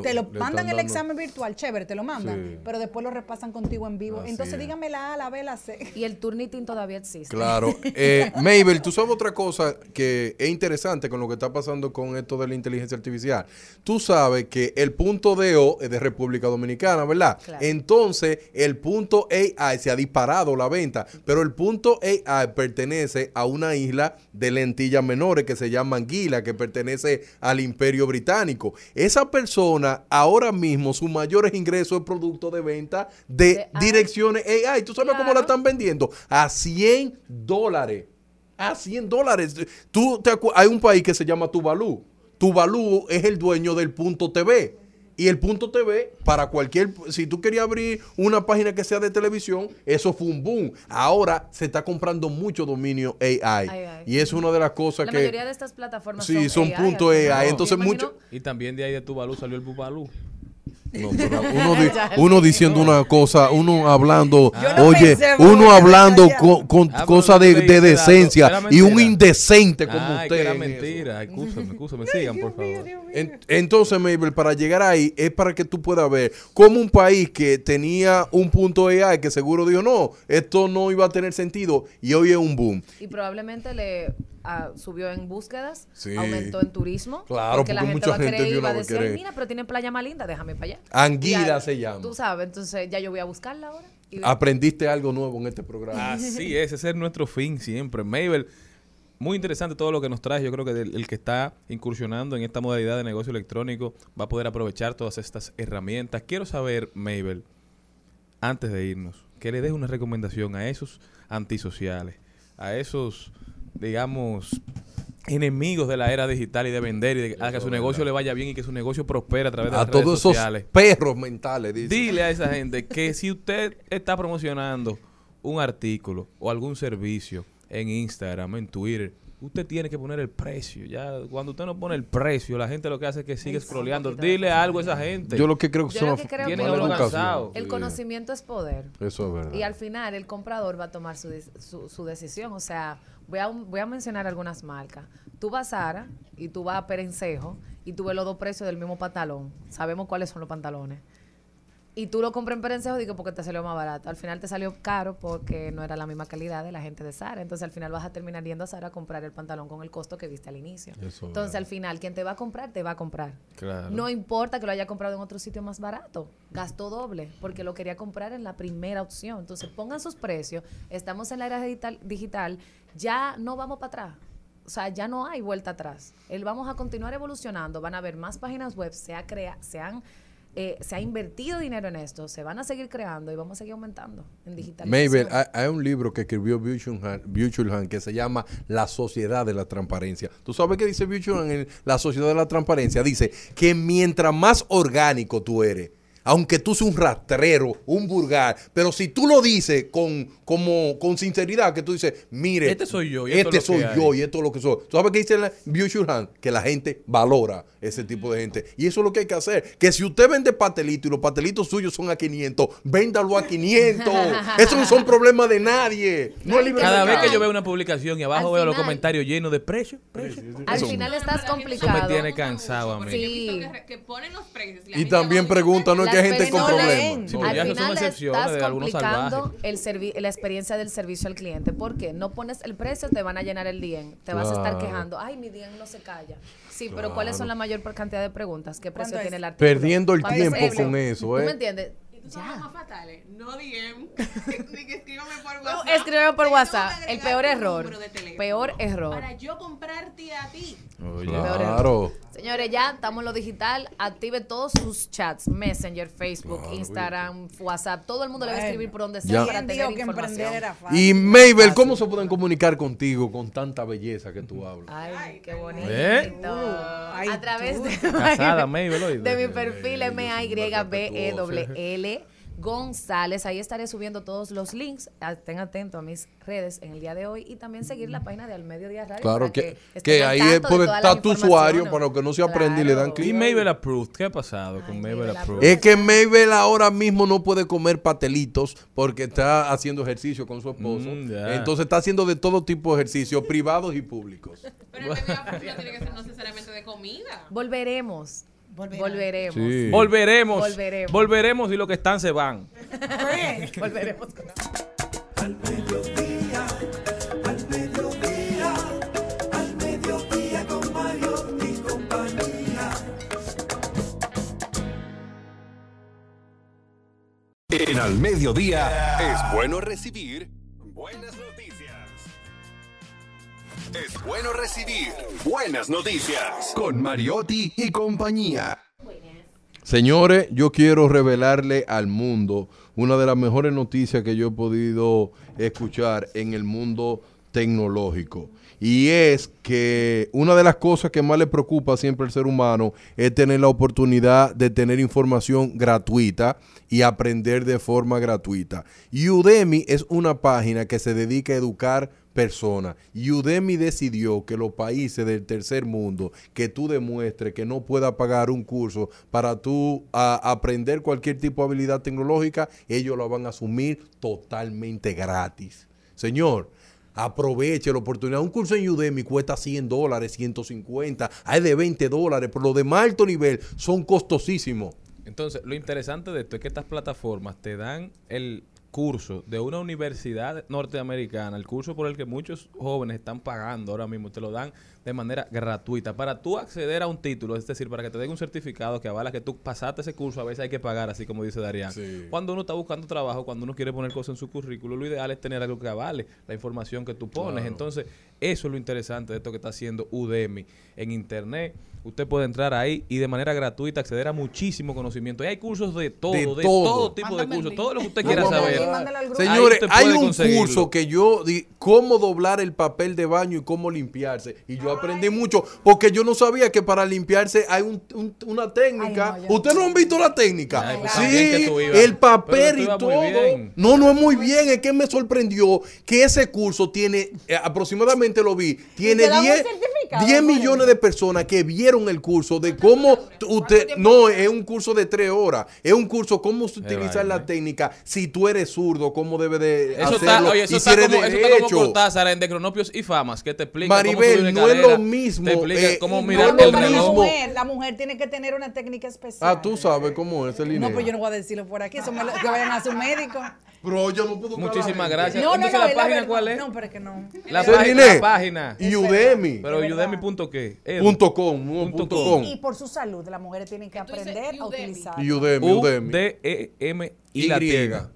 Speaker 5: te, lo mandan el
Speaker 4: dando-
Speaker 5: examen virtual, chévere, te lo mandan,
Speaker 4: Sí.
Speaker 5: pero después lo repasan contigo en vivo.
Speaker 4: Así
Speaker 5: Entonces
Speaker 4: es.
Speaker 5: dígame la A, la B, la C.
Speaker 14: Y el turnitin todavía existe.
Speaker 4: Claro. Eh, Mabel, tú sabes otra cosa que es interesante con lo que está pasando con esto de la inteligencia artificial. Tú sabes que el punto DO es de República Dominicana, ¿verdad?
Speaker 15: Claro.
Speaker 4: Entonces, el punto AI se ha disparado la venta, pero el punto AI pertenece a una isla de lentillas menores que se llama Anguila, que pertenece al Imperio Británico. Esa persona ahora mismo su mayores ingresos es producto de venta de, direcciones AI. ¿Tú sabes cómo la están vendiendo? A 100 dólares. A 100 dólares. Tú te hay un país que se llama Tuvalu. Tuvalu es el dueño del punto TV. Y el punto TV, para cualquier, si tú querías abrir una página que sea de televisión, eso fue un boom. Ahora se está comprando mucho dominio AI.
Speaker 14: AI.
Speaker 4: Y es una de las cosas
Speaker 14: La
Speaker 4: que...
Speaker 14: mayoría de estas plataformas
Speaker 4: Sí, son punto. AI.
Speaker 14: Yo
Speaker 4: Entonces, mucho,
Speaker 2: Y también de ahí de Tuvalu salió el Bubalú.
Speaker 4: No, pero uno, di- uno diciendo una cosa, uno hablando,
Speaker 2: no
Speaker 4: oye, uno hablando con, con
Speaker 2: Ah,
Speaker 4: cosas de, decencia y un indecente como
Speaker 2: Ay, que
Speaker 4: usted.
Speaker 2: era mentira. Excúsame, excúsame. Sigan, por favor.
Speaker 4: En- entonces, Mabel, para llegar ahí es para que tú puedas ver cómo un país que tenía un punto AI que seguro dijo, no, esto no iba a tener sentido y hoy es un boom.
Speaker 14: Y probablemente le ah, subió en búsquedas,
Speaker 4: Sí.
Speaker 14: aumentó en turismo.
Speaker 4: Claro,
Speaker 14: porque la
Speaker 4: porque
Speaker 14: gente
Speaker 4: mucha
Speaker 14: va a querer
Speaker 4: gente
Speaker 14: va a decir, "Ay, mira, pero tiene playa más linda, déjame para allá.
Speaker 4: Anguila
Speaker 14: Ya,
Speaker 4: se llama.
Speaker 14: Tú sabes, entonces ya yo voy a buscarla ahora. y.
Speaker 4: Aprendiste algo nuevo en este programa.
Speaker 2: Así es, ese es nuestro fin siempre. Mabel, muy interesante todo lo que nos trae. Yo creo que el, el que está incursionando en esta modalidad de negocio electrónico va a poder aprovechar todas estas herramientas. Quiero saber, Mabel, antes de irnos, que le des una recomendación a esos antisociales, a esos, digamos, enemigos de la era digital y de vender y de a que su negocio le vaya bien y que su negocio prospere a través de
Speaker 4: A
Speaker 2: las redes
Speaker 4: todos esos
Speaker 2: sociales.
Speaker 4: perros mentales, dice.
Speaker 2: Dile a esa gente que si usted está promocionando un artículo o algún servicio en Instagram, en Twitter, usted tiene que poner el precio. Ya cuando usted no pone el precio, la gente lo que hace es que sigue scrolleando. Dile algo a esa gente.
Speaker 4: Yo lo que creo que son
Speaker 14: lo
Speaker 2: Tienen
Speaker 4: educación.
Speaker 2: cansado.
Speaker 14: el conocimiento es poder.
Speaker 4: Eso es verdad.
Speaker 14: Y al final el comprador va a tomar su, su, su decisión. O sea, voy a, voy a mencionar algunas marcas. Tú vas a Zara y tú vas a Perencejo y tú ves los dos precios del mismo pantalón. Sabemos cuáles son los pantalones. Y tú lo compras en Perencejo digo porque te salió más barato. Al final te salió caro porque no era la misma calidad de la gente de Zara. Entonces al final vas a terminar yendo a Zara a comprar el pantalón con el costo que viste al inicio.
Speaker 4: Eso
Speaker 14: Entonces al final quien te va a comprar, te va a comprar.
Speaker 2: Claro.
Speaker 14: No importa que lo haya comprado en otro sitio más barato, gastó doble porque lo quería comprar en la primera opción. Entonces pongan sus precios, estamos en la era digital, digital ya no vamos para atrás. O sea, ya no hay vuelta atrás. El vamos a continuar evolucionando, van a haber más páginas web, se, ha crea, se, han, eh, se ha invertido dinero en esto, se van a seguir creando y vamos a seguir aumentando en digital.
Speaker 4: Mabel, hay, hay un libro que escribió Byung-Chul Han que se llama La Sociedad de la Transparencia. ¿Tú sabes qué dice Byung-Chul Han en La Sociedad de la Transparencia? Dice que mientras más orgánico tú eres, aunque tú seas un rastrero, un vulgar, pero si tú lo dices con, como, con sinceridad, que tú dices, mire,
Speaker 2: Este soy yo, y esto
Speaker 4: este
Speaker 2: es lo
Speaker 4: soy
Speaker 2: que
Speaker 4: yo
Speaker 2: hay.
Speaker 4: y esto es lo que soy. ¿Tú sabes qué dice la Byung-Chul Han? Que la gente valora ese tipo de gente. Y eso es lo que hay que hacer. Que si usted vende pastelitos y los pastelitos suyos son a 500, véndalo a 500. Eso no son problemas de nadie. No es libre
Speaker 2: Cada vez que yo veo una publicación y abajo
Speaker 14: Al
Speaker 2: veo los comentarios llenos de precios, precios.
Speaker 14: Al
Speaker 2: Eso-
Speaker 14: final estás
Speaker 2: Eso
Speaker 14: complicado.
Speaker 2: me tiene cansado a mí.
Speaker 14: Sí.
Speaker 13: Que, que ponen los precios. la
Speaker 4: Y también preguntan, ¿no? es que hay gente con problemas.
Speaker 2: Sí,
Speaker 14: Al final
Speaker 2: excepciones
Speaker 14: estás complicando el servi- la experiencia del servicio al cliente. ¿Por qué? No pones el precio, te van a llenar el DIEN. Te vas a estar quejando. Ay, mi DIEN no se calla. Sí, pero ¿cuáles son la mayor cantidad de preguntas? ¿Qué precio
Speaker 5: ¿Cuánto
Speaker 14: tiene el artículo?
Speaker 4: Perdiendo el
Speaker 14: ¿Cuánto es
Speaker 4: tiempo con eso,
Speaker 14: ¿Tú
Speaker 4: ¿eh?
Speaker 14: me entiendes?
Speaker 13: Tú sabes más fatales. No DM. Ni que escríbame por
Speaker 14: No,
Speaker 13: WhatsApp.
Speaker 14: escríbeme por WhatsApp. El peor error. Peor error.
Speaker 13: Para yo comprarte a ti.
Speaker 2: Oye.
Speaker 4: Claro.
Speaker 14: Señores, ya estamos en lo digital. Active todos sus chats: Messenger, Facebook, Instagram, WhatsApp. Todo el mundo le va a escribir por donde sea
Speaker 4: Ya.
Speaker 14: para
Speaker 5: ¿Quién
Speaker 14: tener información.
Speaker 5: era fácil?
Speaker 4: Y Mabel, ¿cómo se pueden comunicar contigo con tanta belleza que tú hablas?
Speaker 14: Ay, qué bonito.
Speaker 2: ¿Eh?
Speaker 5: Ay,
Speaker 14: a través
Speaker 5: tú.
Speaker 14: de,
Speaker 2: Casada, Mabel,
Speaker 14: de mi perfil M-A-Y-B-E-W-L González. Ahí estaré subiendo todos los links. Estén atentos a mis redes en el día de hoy y también seguir la página de Al Mediodía Radio.
Speaker 4: Claro
Speaker 14: para
Speaker 4: que, que ahí es
Speaker 14: de
Speaker 4: puede estar tu usuario
Speaker 14: informaciones.
Speaker 4: para que no se aprende y le dan clic.
Speaker 2: Y Mabel Approved, ¿qué ha pasado con
Speaker 14: Ay,
Speaker 2: Mabel
Speaker 14: Mabel
Speaker 2: Approved?
Speaker 4: Es que Mabel ahora mismo no puede comer patelitos porque está haciendo ejercicio con su esposo.
Speaker 2: Mm.
Speaker 4: Entonces está haciendo de todo tipo de ejercicios, privados y públicos.
Speaker 13: Pero el no tiene que ser necesariamente de comida.
Speaker 14: Volveremos. Volveremos.
Speaker 4: Sí.
Speaker 2: Volveremos.
Speaker 14: Volveremos.
Speaker 2: Volveremos y los que están se van.
Speaker 14: Volveremos.
Speaker 1: Al mediodía, al mediodía, al mediodía con Mario y compañía.
Speaker 8: En Al Mediodía es bueno recibir buenas noticias. Es bueno recibir buenas noticias con Mariotti y compañía.
Speaker 4: Señores, yo quiero revelarle al mundo una de las mejores noticias que yo he podido escuchar en el mundo tecnológico. Y es que una de las cosas que más le preocupa siempre al ser humano es tener la oportunidad de tener información gratuita y aprender de forma gratuita. Y Udemy es una página que se dedica a educar personas. Y Udemy decidió que los países del tercer mundo, que tú demuestres que no puedas pagar un curso para tú aprender cualquier tipo de habilidad tecnológica, ellos lo van a asumir totalmente gratis. Señor, aproveche la oportunidad. Un curso en Udemy cuesta 100 dólares, 150, hay de 20 dólares, pero los de más alto nivel son costosísimos.
Speaker 2: Entonces, lo interesante de esto es que estas plataformas te dan el curso de una universidad norteamericana, el curso por el que muchos jóvenes están pagando ahora mismo, te lo dan de manera gratuita. Para tú acceder a un título, es decir, para que te den un certificado que avala que tú pasaste ese curso, a veces hay que pagar, así como dice Darían. Cuando uno está buscando trabajo, cuando uno quiere poner cosas en su currículo, lo ideal es tener algo que avale la información que tú pones.
Speaker 4: Claro.
Speaker 2: Entonces, eso es lo interesante de esto que está haciendo Udemy en Internet. Usted puede entrar ahí y de manera gratuita acceder a muchísimo conocimiento. Y hay cursos de todo, de,
Speaker 4: De
Speaker 2: todo.
Speaker 4: todo.
Speaker 2: tipo de cursos, todo lo que usted
Speaker 4: No,
Speaker 2: quiera saber.
Speaker 4: Señores, hay un curso que yo di cómo doblar el papel de baño y cómo limpiarse. Y yo aprendí mucho porque yo no sabía que para limpiarse hay un- un- una técnica. ¿Ustedes no han visto la técnica?
Speaker 2: Ay, pues,
Speaker 4: sí, el papel y todo. No, no es muy bien. Es que me sorprendió que ese curso tiene, eh, aproximadamente lo vi, tiene
Speaker 5: te dan un
Speaker 4: 10,
Speaker 5: certificado,
Speaker 4: 10
Speaker 5: por
Speaker 4: millones de personas que vieron el curso de cómo usted, no, es un curso de tres horas, es un curso cómo se utilizar la técnica, si tú eres zurdo, cómo debe de
Speaker 2: Eso
Speaker 4: hacerlo,
Speaker 2: está, oye, eso
Speaker 4: y
Speaker 2: está,
Speaker 4: si eres
Speaker 2: como, eso está como. Cortázar en De Cronopios y Famas, que te explica cómo
Speaker 4: Maribel,
Speaker 2: subir
Speaker 4: no es
Speaker 2: escalera,
Speaker 4: lo mismo,
Speaker 2: Te explica
Speaker 4: eh,
Speaker 2: cómo
Speaker 4: no
Speaker 2: mirar el
Speaker 5: la
Speaker 2: reloj.
Speaker 5: mujer, la mujer tiene que tener una técnica especial.
Speaker 4: Ah, tú sabes cómo es el
Speaker 5: No,
Speaker 4: dinero.
Speaker 5: pero yo no voy a decirlo por aquí, eso me lo- que vayan a su médico.
Speaker 4: Pero yo no puedo
Speaker 2: Muchísimas gracias.
Speaker 5: No, no,
Speaker 2: Entonces,
Speaker 5: no,
Speaker 2: ¿la
Speaker 5: la
Speaker 2: página cuál es?
Speaker 5: No, pero es que no.
Speaker 2: La, página, la página.
Speaker 4: Y Udemy.
Speaker 2: Pero Udemy punto qué?
Speaker 4: Punto com, no,
Speaker 2: Punto
Speaker 4: punto
Speaker 2: com.
Speaker 4: com.
Speaker 5: Y por su salud, las mujeres tienen que aprender a utilizar.
Speaker 4: Y Udemy, Udemy.
Speaker 2: U-D-E-M y latina.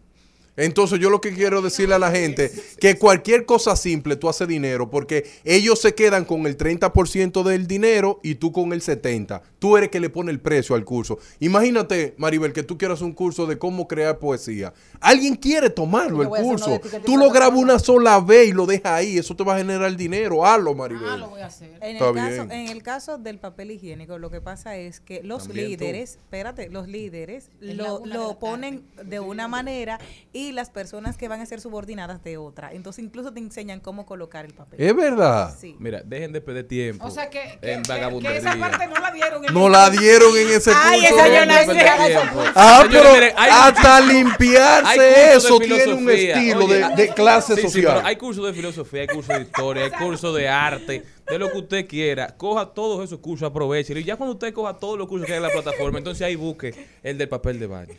Speaker 4: Entonces yo lo que quiero decirle a la gente, que cualquier cosa simple tú haces dinero, porque ellos se quedan con el 30% del dinero y tú con el 70%. Tú eres que le pone el precio al curso. Imagínate, Maribel, que tú quieras un curso de cómo crear poesía. Alguien quiere tomarlo, el curso. Tú lo grabas una sola vez y lo dejas ahí. Eso te va a generar dinero. Hazlo, Maribel.
Speaker 13: Ah, lo voy a hacer.
Speaker 3: En
Speaker 4: Está
Speaker 3: el, caso,
Speaker 4: bien.
Speaker 3: en el caso del papel higiénico, lo que pasa es que los
Speaker 4: También tú.
Speaker 3: líderes, espérate, los líderes lo, lo ponen de una manera y las personas que van a ser subordinadas de otra. Entonces incluso te enseñan cómo colocar el papel.
Speaker 4: Es verdad.
Speaker 3: Sí.
Speaker 2: Mira, dejen de perder tiempo
Speaker 13: O sea que, que,
Speaker 2: en
Speaker 13: que- que esa parte no la dieron. en
Speaker 4: No
Speaker 13: el-
Speaker 4: la dieron en ese
Speaker 3: Ay,
Speaker 4: curso.
Speaker 3: esa yo.
Speaker 4: Ah,
Speaker 2: Señores,
Speaker 4: pero
Speaker 2: miren, hay
Speaker 4: hasta limpiarse eso tiene un estilo
Speaker 2: Oye,
Speaker 4: de, de clase
Speaker 2: sí, sí,
Speaker 4: social.
Speaker 2: pero hay cursos de filosofía, hay cursos de historia, hay cursos de arte, de lo que usted quiera. Coja todos esos cursos, aproveche. Y ya cuando usted coja todos los cursos que hay en la plataforma, entonces ahí busque el del papel de baño.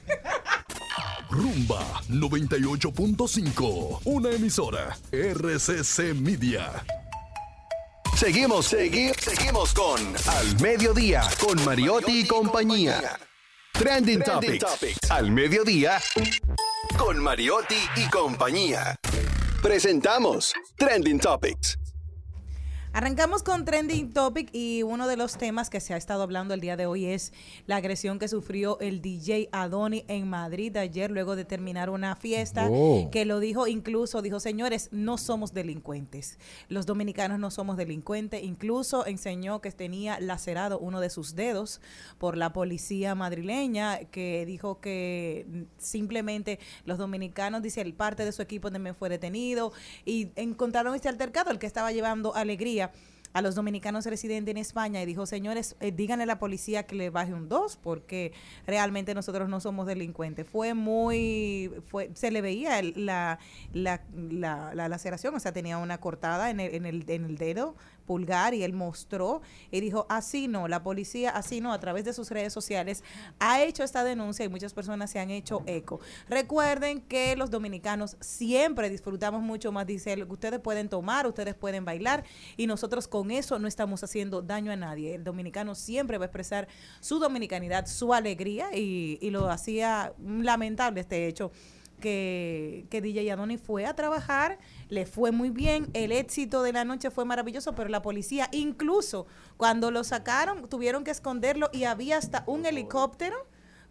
Speaker 8: Rumba 98.5. Una emisora. RCC Media. Seguimos, seguimos, seguimos con Al Mediodía, con Mariotti y compañía. Trending, Topics. Al Mediodía, con Mariotti y compañía. Presentamos Trending Topics.
Speaker 3: Arrancamos con Trending Topic y uno de los temas que se ha estado hablando el día de hoy es la agresión que sufrió el DJ Adoni en Madrid ayer luego de terminar una fiesta
Speaker 4: Oh.
Speaker 3: que lo dijo incluso, dijo, señores, no somos delincuentes. Los dominicanos no somos delincuentes. Incluso enseñó que tenía lacerado uno de sus dedos por la policía madrileña que dijo que simplemente los dominicanos, dice, el parte de su equipo también fue detenido y encontraron este altercado, el que estaba llevando alegría a los dominicanos residentes en España y dijo, señores, eh, díganle a la policía que le baje un 2 porque realmente nosotros no somos delincuentes. Fue muy, fue, se le veía el- la, la, la, la laceración, o sea, tenía una cortada en el, en el, en el dedo pulgar y él mostró y dijo, así no, la policía, así no, a través de sus redes sociales ha hecho esta denuncia y muchas personas se han hecho eco. Recuerden que los dominicanos siempre disfrutamos mucho más, dice él, ustedes pueden tomar, ustedes pueden bailar y nosotros con eso no estamos haciendo daño a nadie. El dominicano siempre va a expresar su dominicanidad, su alegría y, y lo hacía lamentable este hecho que, que DJ Adoni fue a trabajar, le fue muy bien, el éxito de la noche fue maravilloso, pero la policía, incluso cuando lo sacaron, tuvieron que esconderlo y había hasta un helicóptero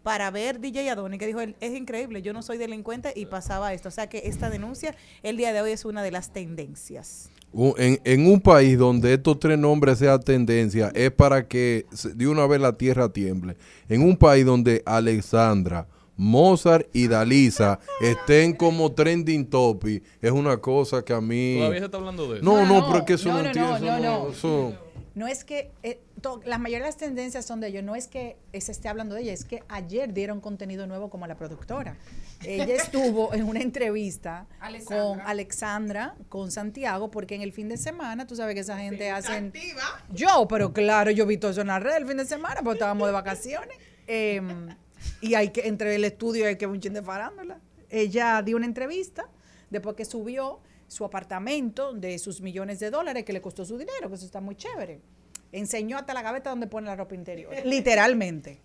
Speaker 3: para ver DJ Adoni, que dijo, él, es increíble, yo no soy delincuente y pasaba esto. O sea que esta denuncia el día de hoy es una de las tendencias.
Speaker 4: En, en un país donde estos tres nombres sean tendencia, es para que de una vez la tierra tiemble. En un país donde Alexandra, Mozart y Dalisa estén como trending topic, es una cosa que a mí...
Speaker 2: ¿Todavía se está hablando de eso?
Speaker 4: No, no,
Speaker 5: No,
Speaker 4: pero es que eso no,
Speaker 5: no, no,
Speaker 4: entiendo.
Speaker 5: no,
Speaker 4: eso
Speaker 5: no,
Speaker 4: no,
Speaker 5: no.
Speaker 4: eso-
Speaker 5: No es que, eh, to- la mayoría de las tendencias son de ellos, no es que eh, se esté hablando de ella, es que ayer dieron contenido nuevo como la productora. Ella estuvo en una entrevista con Alexandra, con Santiago, porque en el fin de semana, tú sabes que esa gente hacen... Yo, pero claro, yo vi todo eso en la red el fin de semana, porque estábamos de vacaciones. Em, y hay que, entre el estudio hay que un chin de farándula. Ella dio una entrevista después que subió su apartamento de sus millones de dólares que le costó su dinero, que eso está muy chévere. Enseñó hasta la gaveta donde pone la ropa interior, literalmente.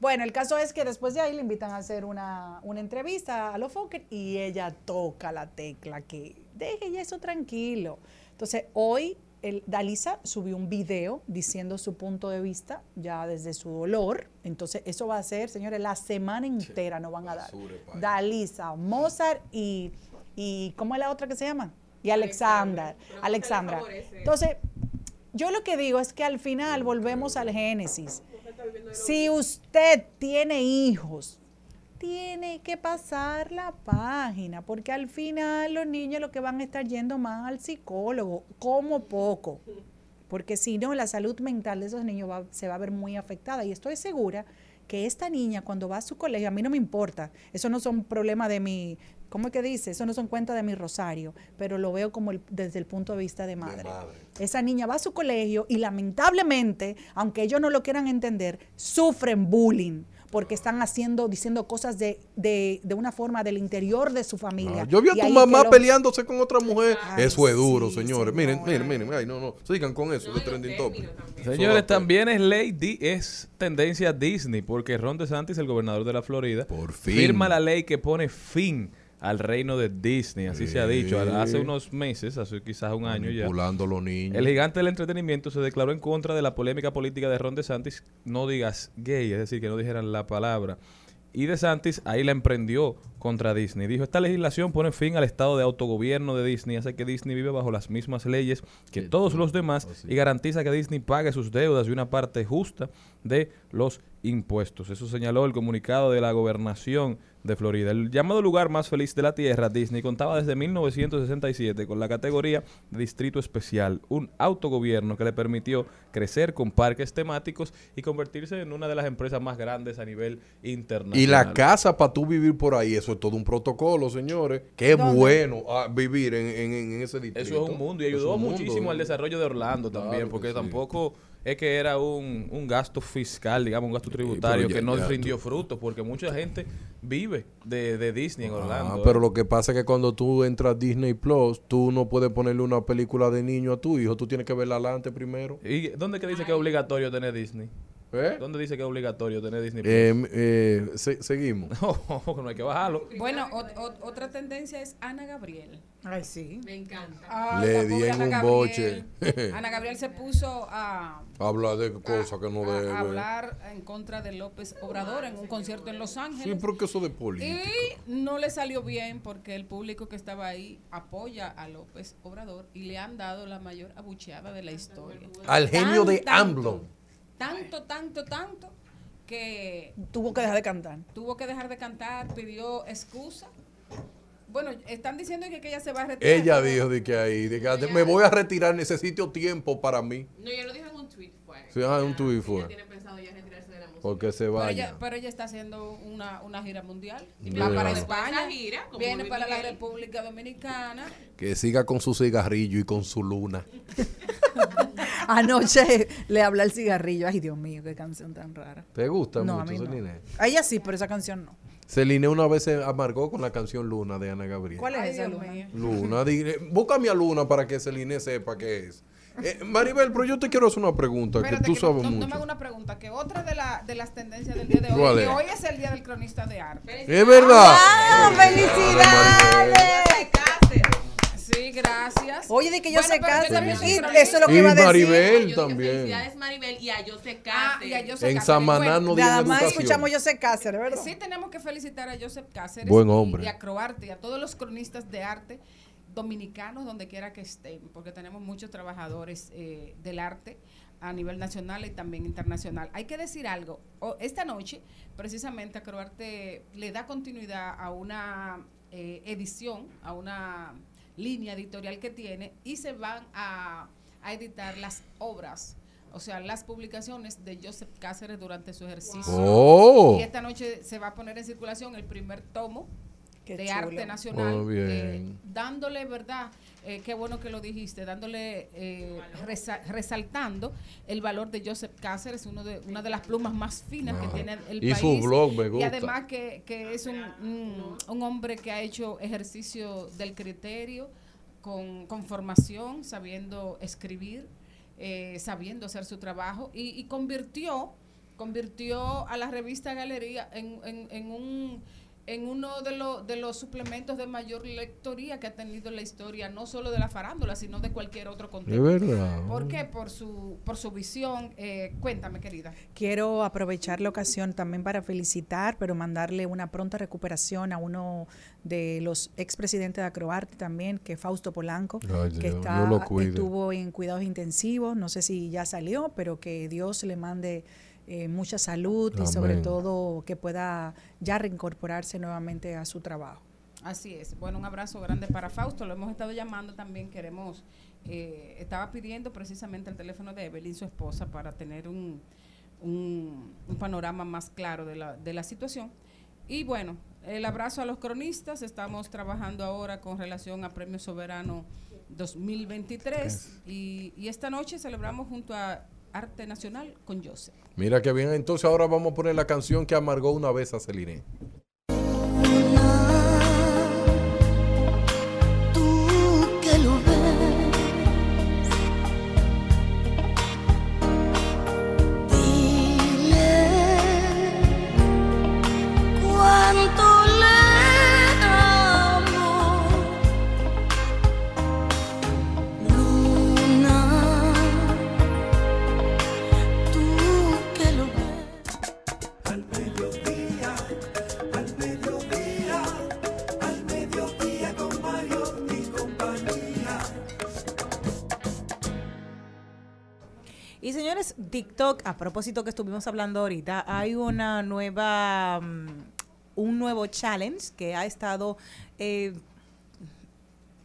Speaker 5: Bueno, el caso es que después de ahí le invitan a hacer una, una entrevista a los Fokker y ella toca la tecla que deje ya eso tranquilo. Entonces, hoy el, Dalisa subió un video diciendo su punto de vista ya desde su dolor. Entonces, eso va a ser, señores, la semana entera nos van a dar. Dalisa, Mozart y, y ¿cómo es la otra que se llama? Y Alexander. Alexandra. Entonces, yo lo que digo es que al final volvemos al Génesis. Si usted tiene hijos, tiene que pasar la página, porque al final los niños lo que van a estar yendo más al psicólogo, como poco. Porque si no, la salud mental de esos niños va- se va a ver muy afectada. Y estoy segura que esta niña cuando va a su colegio, a mí no me importa, eso no son problemas de mi, ¿cómo es que dice? Eso no son cuentas de mi rosario, pero lo veo como el- desde el punto de vista de madre. Esa niña va a su colegio y lamentablemente, aunque ellos no lo quieran entender, sufren bullying porque están haciendo, diciendo cosas de, de, de una forma del interior de su familia.
Speaker 4: Ah, Yo vi a
Speaker 5: Y
Speaker 4: tu mamá
Speaker 5: lo-
Speaker 4: peleándose con otra mujer.
Speaker 5: Ay,
Speaker 4: eso es duro,
Speaker 5: sí,
Speaker 4: señores. Miren, miren, miren. Ay, no, no. Sigan con eso de trending topic.
Speaker 2: Señores, también es ley, di- es tendencia Disney, porque Ron DeSantis, el gobernador de la Florida,
Speaker 4: fin.
Speaker 2: firma la ley que pone fin al reino de Disney, así se ha dicho. Hace unos meses, hace quizás un año ya.
Speaker 4: Los niños.
Speaker 2: El gigante del entretenimiento se declaró en contra de la polémica política de Ron DeSantis, no digas gay, es decir, que no dijeran la palabra. Y DeSantis ahí la emprendió contra Disney. Dijo, esta legislación pone fin al estado de autogobierno de Disney, hace que Disney vive bajo las mismas leyes que todos los demás y garantiza que Disney pague sus deudas y una parte justa de los impuestos. Eso señaló el comunicado de la gobernación de Florida. El llamado lugar más feliz de la Tierra, Disney, contaba desde 1967 con la categoría de Distrito Especial, un autogobierno que le permitió crecer con parques temáticos y convertirse en una de las empresas más grandes a nivel internacional.
Speaker 4: Y la casa para tú vivir por ahí, eso es todo un protocolo, señores. Qué
Speaker 2: ¿Dónde?
Speaker 4: bueno ah, vivir en, en- en ese distrito.
Speaker 2: Eso es un mundo y ayudó
Speaker 4: mundo,
Speaker 2: muchísimo al desarrollo de Orlando
Speaker 4: Claro
Speaker 2: también,
Speaker 4: que
Speaker 2: porque
Speaker 4: sí.
Speaker 2: tampoco es que era un, un gasto fiscal, digamos, un gasto tributario
Speaker 4: ya-
Speaker 2: que no rindió frutos, porque mucha gente vive de, de Disney en Orlando.
Speaker 4: Ah,
Speaker 2: ¿eh?
Speaker 4: pero lo que pasa es que cuando tú entras a Disney Plus, tú no puedes ponerle una película de niño a tu hijo, tú tienes que verla adelante primero.
Speaker 2: ¿Y dónde que dice que es obligatorio tener Disney?
Speaker 4: ¿Eh?
Speaker 2: ¿Dónde dice que es obligatorio tener Disney Plus?
Speaker 4: Eh, eh, se- seguimos.
Speaker 2: no, no hay que bajarlo.
Speaker 15: Bueno, ot- ot- otra tendencia es Ana Gabriel.
Speaker 3: Ay, sí.
Speaker 13: Me encanta.
Speaker 15: Ay,
Speaker 4: Le di en
Speaker 15: Ana
Speaker 4: un boche.
Speaker 15: Gabriel. Ana Gabriel se puso a,
Speaker 4: Habla de cosas que no
Speaker 15: a
Speaker 4: debe.
Speaker 15: hablar en contra de López Obrador en un concierto en Los
Speaker 4: Sí,
Speaker 15: Ángeles.
Speaker 4: porque eso de política.
Speaker 15: Y no le salió bien porque el público que estaba ahí apoya a López Obrador y le han dado la mayor abucheada de la historia.
Speaker 4: Al genio de
Speaker 15: tanto,
Speaker 4: AMLO.
Speaker 15: Tanto, tanto, tanto que
Speaker 5: Tuvo que dejar de cantar.
Speaker 15: tuvo que dejar de cantar, pidió excusa. Bueno, están diciendo que, que ella se va a retirar.
Speaker 4: Ella dijo de que ahí, de que me voy a retirar, necesito tiempo para mí.
Speaker 13: No, yo lo dije en un tweet, fue.
Speaker 4: Sí, ah, un tuit
Speaker 13: Ella
Speaker 4: fue.
Speaker 13: tiene pensado ya retirarse de la música.
Speaker 4: Porque se
Speaker 15: Pero ella, pero ella está haciendo una, una gira mundial.
Speaker 4: Y
Speaker 15: Va
Speaker 4: viene
Speaker 15: para España,
Speaker 13: gira, como
Speaker 15: viene para la. República Dominicana.
Speaker 4: Que siga con su cigarrillo y con su luna.
Speaker 5: Anoche le habla el cigarrillo. Ay, Dios mío, qué canción tan rara.
Speaker 4: ¿Te gusta
Speaker 5: No, a
Speaker 4: mucho,
Speaker 5: mí no.
Speaker 4: Celine?
Speaker 5: A ella sí, pero esa canción no.
Speaker 4: Celine una vez se amargó con la canción Luna de Ana Gabriel.
Speaker 5: ¿Cuál es
Speaker 15: Ay,
Speaker 5: esa luna?
Speaker 4: Luna, dile- búscame a Luna para que Celine sepa qué es. Eh, Maribel, pero yo te quiero hacer una pregunta que tú
Speaker 15: que
Speaker 4: sabes
Speaker 15: no, no- no
Speaker 4: mucho.
Speaker 15: me haga una pregunta, que otra de, la, de las tendencias del día de
Speaker 4: ¿Cuál
Speaker 15: hoy,
Speaker 4: es?
Speaker 15: que hoy es el día del cronista de arte.
Speaker 4: Es verdad.
Speaker 15: ¡Wow!
Speaker 5: ¡Felicidades!
Speaker 15: Sí, gracias.
Speaker 5: Oye, de que yo
Speaker 15: yo soy
Speaker 5: Y
Speaker 15: cronista.
Speaker 5: eso es lo que
Speaker 4: Y
Speaker 5: iba a decir.
Speaker 4: Maribel
Speaker 13: Yo-
Speaker 4: también.
Speaker 13: Felicidades Maribel y a José
Speaker 15: Ah,
Speaker 13: Cáceres.
Speaker 15: y a Joseph
Speaker 4: En
Speaker 15: Cáceres.
Speaker 4: Samaná
Speaker 15: Bueno,
Speaker 4: no dieron
Speaker 5: Nada más
Speaker 4: educación.
Speaker 5: escuchamos yo sé Cáceres, ¿verdad?
Speaker 15: Sí, tenemos que felicitar a Joseph Cáceres
Speaker 4: Buen
Speaker 15: y-
Speaker 4: hombre.
Speaker 15: y a Croarte y a todos los cronistas de arte dominicanos donde quiera que estén, porque tenemos muchos trabajadores eh, del arte a nivel nacional y también internacional. Hay que decir algo, o- esta noche precisamente a Croarte le da continuidad a una eh, edición, a una línea editorial que tiene y se van a, a editar las obras. O sea, las publicaciones de Joseph Cáceres durante su ejercicio.
Speaker 4: Oh.
Speaker 15: Y esta noche se va a poner en circulación el primer tomo
Speaker 5: Qué
Speaker 15: de
Speaker 5: chulo.
Speaker 15: arte nacional,
Speaker 4: Oh, bien.
Speaker 15: eh, dándole, ¿verdad? Eh, qué bueno que lo dijiste, dándole, eh, resa- resaltando el valor de Joseph Cáceres, uno de, una de las plumas más finas que tiene el
Speaker 4: Y
Speaker 15: país.
Speaker 4: su blog me
Speaker 15: Y
Speaker 4: gusta.
Speaker 15: además que, que es un, un- un hombre que ha hecho ejercicio del criterio, con, con formación, sabiendo escribir, eh, sabiendo hacer su trabajo y, y convirtió convirtió a la revista Galería en, en, en un en uno de, los de los suplementos de mayor lectoría que ha tenido la historia, no solo de la farándula, sino de cualquier otro contenido.
Speaker 4: verdad.
Speaker 15: ¿Por qué? Por su, por su visión. Eh, cuéntame, querida.
Speaker 5: Quiero aprovechar la ocasión también para felicitar, pero mandarle una pronta recuperación a uno de los expresidentes de Acroarte también, que es Fausto Polanco,
Speaker 4: Ay,
Speaker 5: que
Speaker 4: Dios,
Speaker 5: está,
Speaker 4: lo
Speaker 5: estuvo en cuidados intensivos, no sé si ya salió, pero que Dios le mande eh, mucha salud y sobre todo que pueda ya reincorporarse nuevamente a su trabajo.
Speaker 15: Así es. Bueno, un abrazo grande para Fausto. Lo hemos estado llamando también. Queremos, eh, estaba pidiendo precisamente el teléfono de Evelyn, su esposa, para tener un, un, un panorama más claro de la, de la situación. Y bueno, el abrazo a los cronistas. Estamos trabajando ahora con relación a Premio Soberano 2023. Y, y esta noche celebramos junto a Arte Nacional con Joseph.
Speaker 4: Mira que bien, entonces ahora vamos a poner la canción que amargó una vez a Celine.
Speaker 3: A propósito que estuvimos hablando ahorita, hay una nueva, mm, un nuevo challenge que ha estado eh,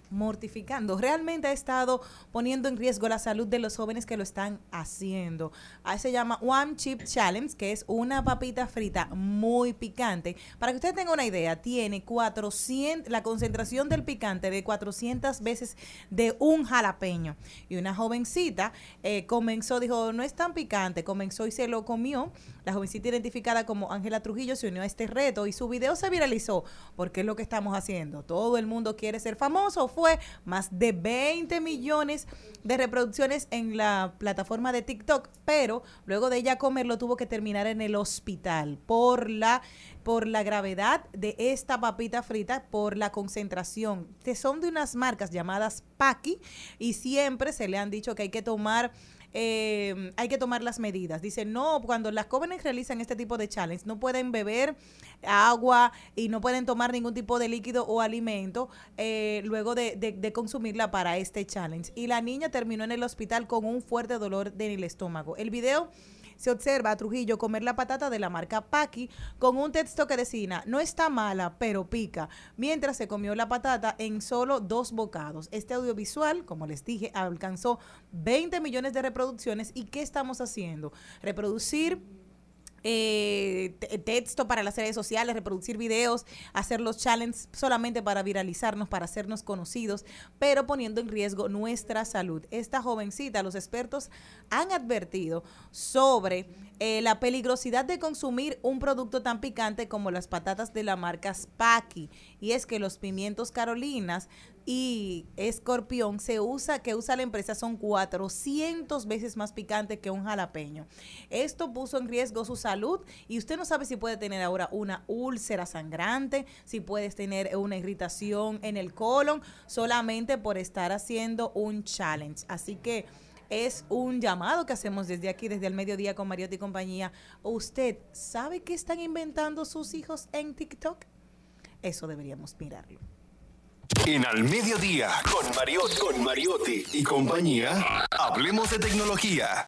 Speaker 3: mortificando, realmente ha estado poniendo en riesgo la salud de los jóvenes que lo están haciendo. Ahí se llama One Chip Challenge, que es una papita frita muy picante. Para que usted tenga una idea, tiene 400, la concentración del picante de 400 veces de un jalapeño. Y una jovencita eh, comenzó, dijo, no es tan picante, comenzó y se lo comió. La jovencita identificada como Ángela Trujillo se unió a este reto y su video se viralizó porque es lo que estamos haciendo. Todo el mundo quiere ser famoso. Fue más de 20 millones de reproducciones en la plataforma de TikTok, pero luego de ella comerlo tuvo que terminar en el hospital por la por la gravedad de esta papita frita, por la concentración, que son de unas marcas llamadas Paki y siempre se le han dicho que hay que tomar eh, hay que tomar las medidas. Dice, no, cuando las jóvenes realizan este tipo de challenge, no pueden beber agua y no pueden tomar ningún tipo de líquido o alimento eh, luego de, de- de consumirla para este challenge. Y la niña terminó en el hospital con un fuerte dolor en el estómago. El video se observa a Trujillo comer la patata de la marca Paki con un texto que decía, no está mala, pero pica, mientras se comió la patata en solo dos bocados. Este audiovisual, como les dije, alcanzó 20 millones de reproducciones. ¿Y qué estamos haciendo? Reproducir eh, te- texto para las redes sociales, reproducir videos, hacer los challenges solamente para viralizarnos, para hacernos conocidos, pero poniendo en riesgo nuestra salud. Esta jovencita, los expertos han advertido sobre eh, la peligrosidad de consumir un producto tan picante como las patatas de la marca Spaki. Y es que los pimientos carolinas y escorpión se usa, que usa la empresa son 400 veces más picante que un jalapeño. Esto puso en riesgo su salud y usted no sabe si puede tener ahora una úlcera sangrante, si puedes tener una irritación en el colon, solamente por estar haciendo un challenge. Así que es un llamado que hacemos desde aquí, desde el mediodía con Mariotti y compañía. ¿Usted sabe qué están inventando sus hijos en TikTok? Eso deberíamos mirarlo.
Speaker 8: En Al Mediodía, con Mariotti, con Mariotti y compañía, hablemos de tecnología.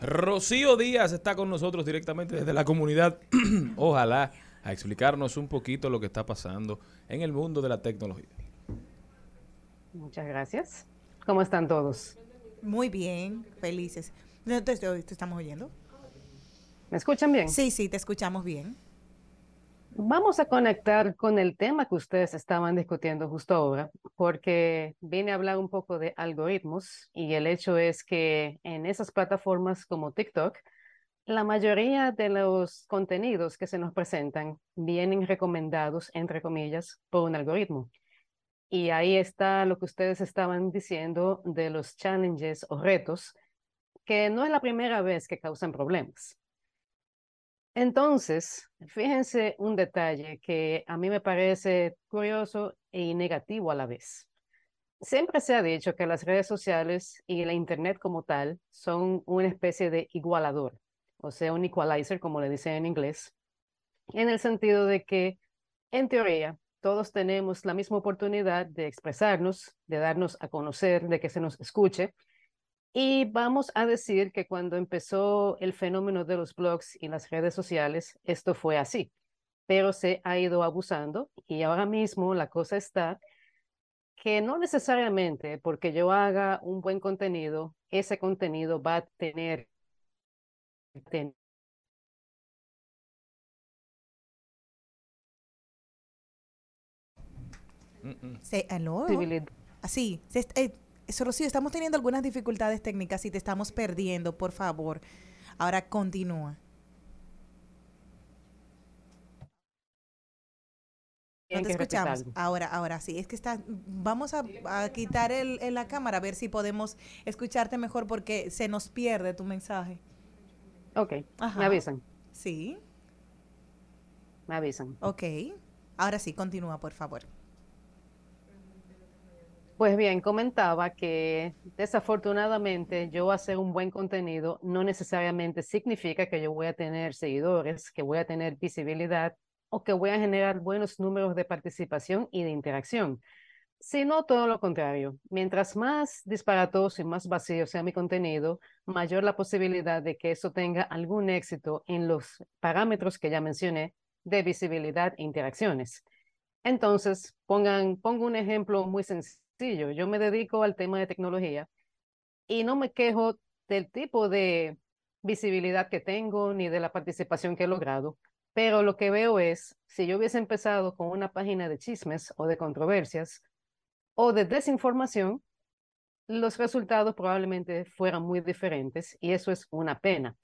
Speaker 2: Rocío Díaz está con nosotros directamente desde la comunidad. Ojalá a explicarnos un poquito lo que está pasando en el mundo de la tecnología.
Speaker 16: Muchas gracias. ¿Cómo están todos?
Speaker 3: Muy bien, felices. Te- te estamos oyendo?
Speaker 16: ¿Me escuchan bien?
Speaker 3: Sí, sí, te escuchamos bien.
Speaker 16: Vamos a conectar con el tema que ustedes estaban discutiendo justo ahora, porque vine a hablar un poco de algoritmos y el hecho es que en esas plataformas como TikTok, la mayoría de los contenidos que se nos presentan vienen recomendados, entre comillas, por un algoritmo. Y ahí está lo que ustedes estaban diciendo de los challenges o retos, que no es la primera vez que causan problemas. Entonces, fíjense un detalle que a mí me parece curioso y negativo a la vez. Siempre se ha dicho que las redes sociales y la Internet como tal son una especie de igualador, o sea, un equalizer, como le dicen en inglés, en el sentido de que, en teoría, todos tenemos la misma oportunidad de expresarnos, de darnos a conocer, de que se nos escuche, y vamos a decir que cuando empezó el fenómeno de los blogs y las redes sociales, esto fue así, pero se ha ido abusando y ahora mismo la cosa está que no necesariamente porque yo haga un buen contenido, ese contenido va a tener,
Speaker 3: eh, Rocío, estamos teniendo algunas dificultades técnicas y te estamos perdiendo, por favor. Ahora continúa. No te escuchamos. Ahora, ahora sí. Es que está. Vamos a, a quitar el, el- la cámara a ver si podemos escucharte mejor porque se nos pierde tu mensaje.
Speaker 16: Ok,
Speaker 3: Ajá.
Speaker 16: me avisan,
Speaker 3: Sí,
Speaker 16: me avisan.
Speaker 3: ok. Ahora sí, continúa, por favor.
Speaker 16: Pues bien, comentaba que desafortunadamente yo hacer un buen contenido no necesariamente significa que yo voy a tener seguidores, que voy a tener visibilidad o que voy a generar buenos números de participación y de interacción, sino todo lo contrario. Mientras más disparatoso y más vacío sea mi contenido, mayor la posibilidad de que eso tenga algún éxito en los parámetros que ya mencioné de visibilidad e interacciones. Entonces, pongan, pongo un ejemplo muy sencillo. Yo me dedico al tema de tecnología y no me quejo del tipo de visibilidad que tengo ni de la participación que he logrado, pero lo que veo es, si yo hubiese empezado con una página de chismes o de controversias o de desinformación, los resultados probablemente fueran muy diferentes y eso es una pena.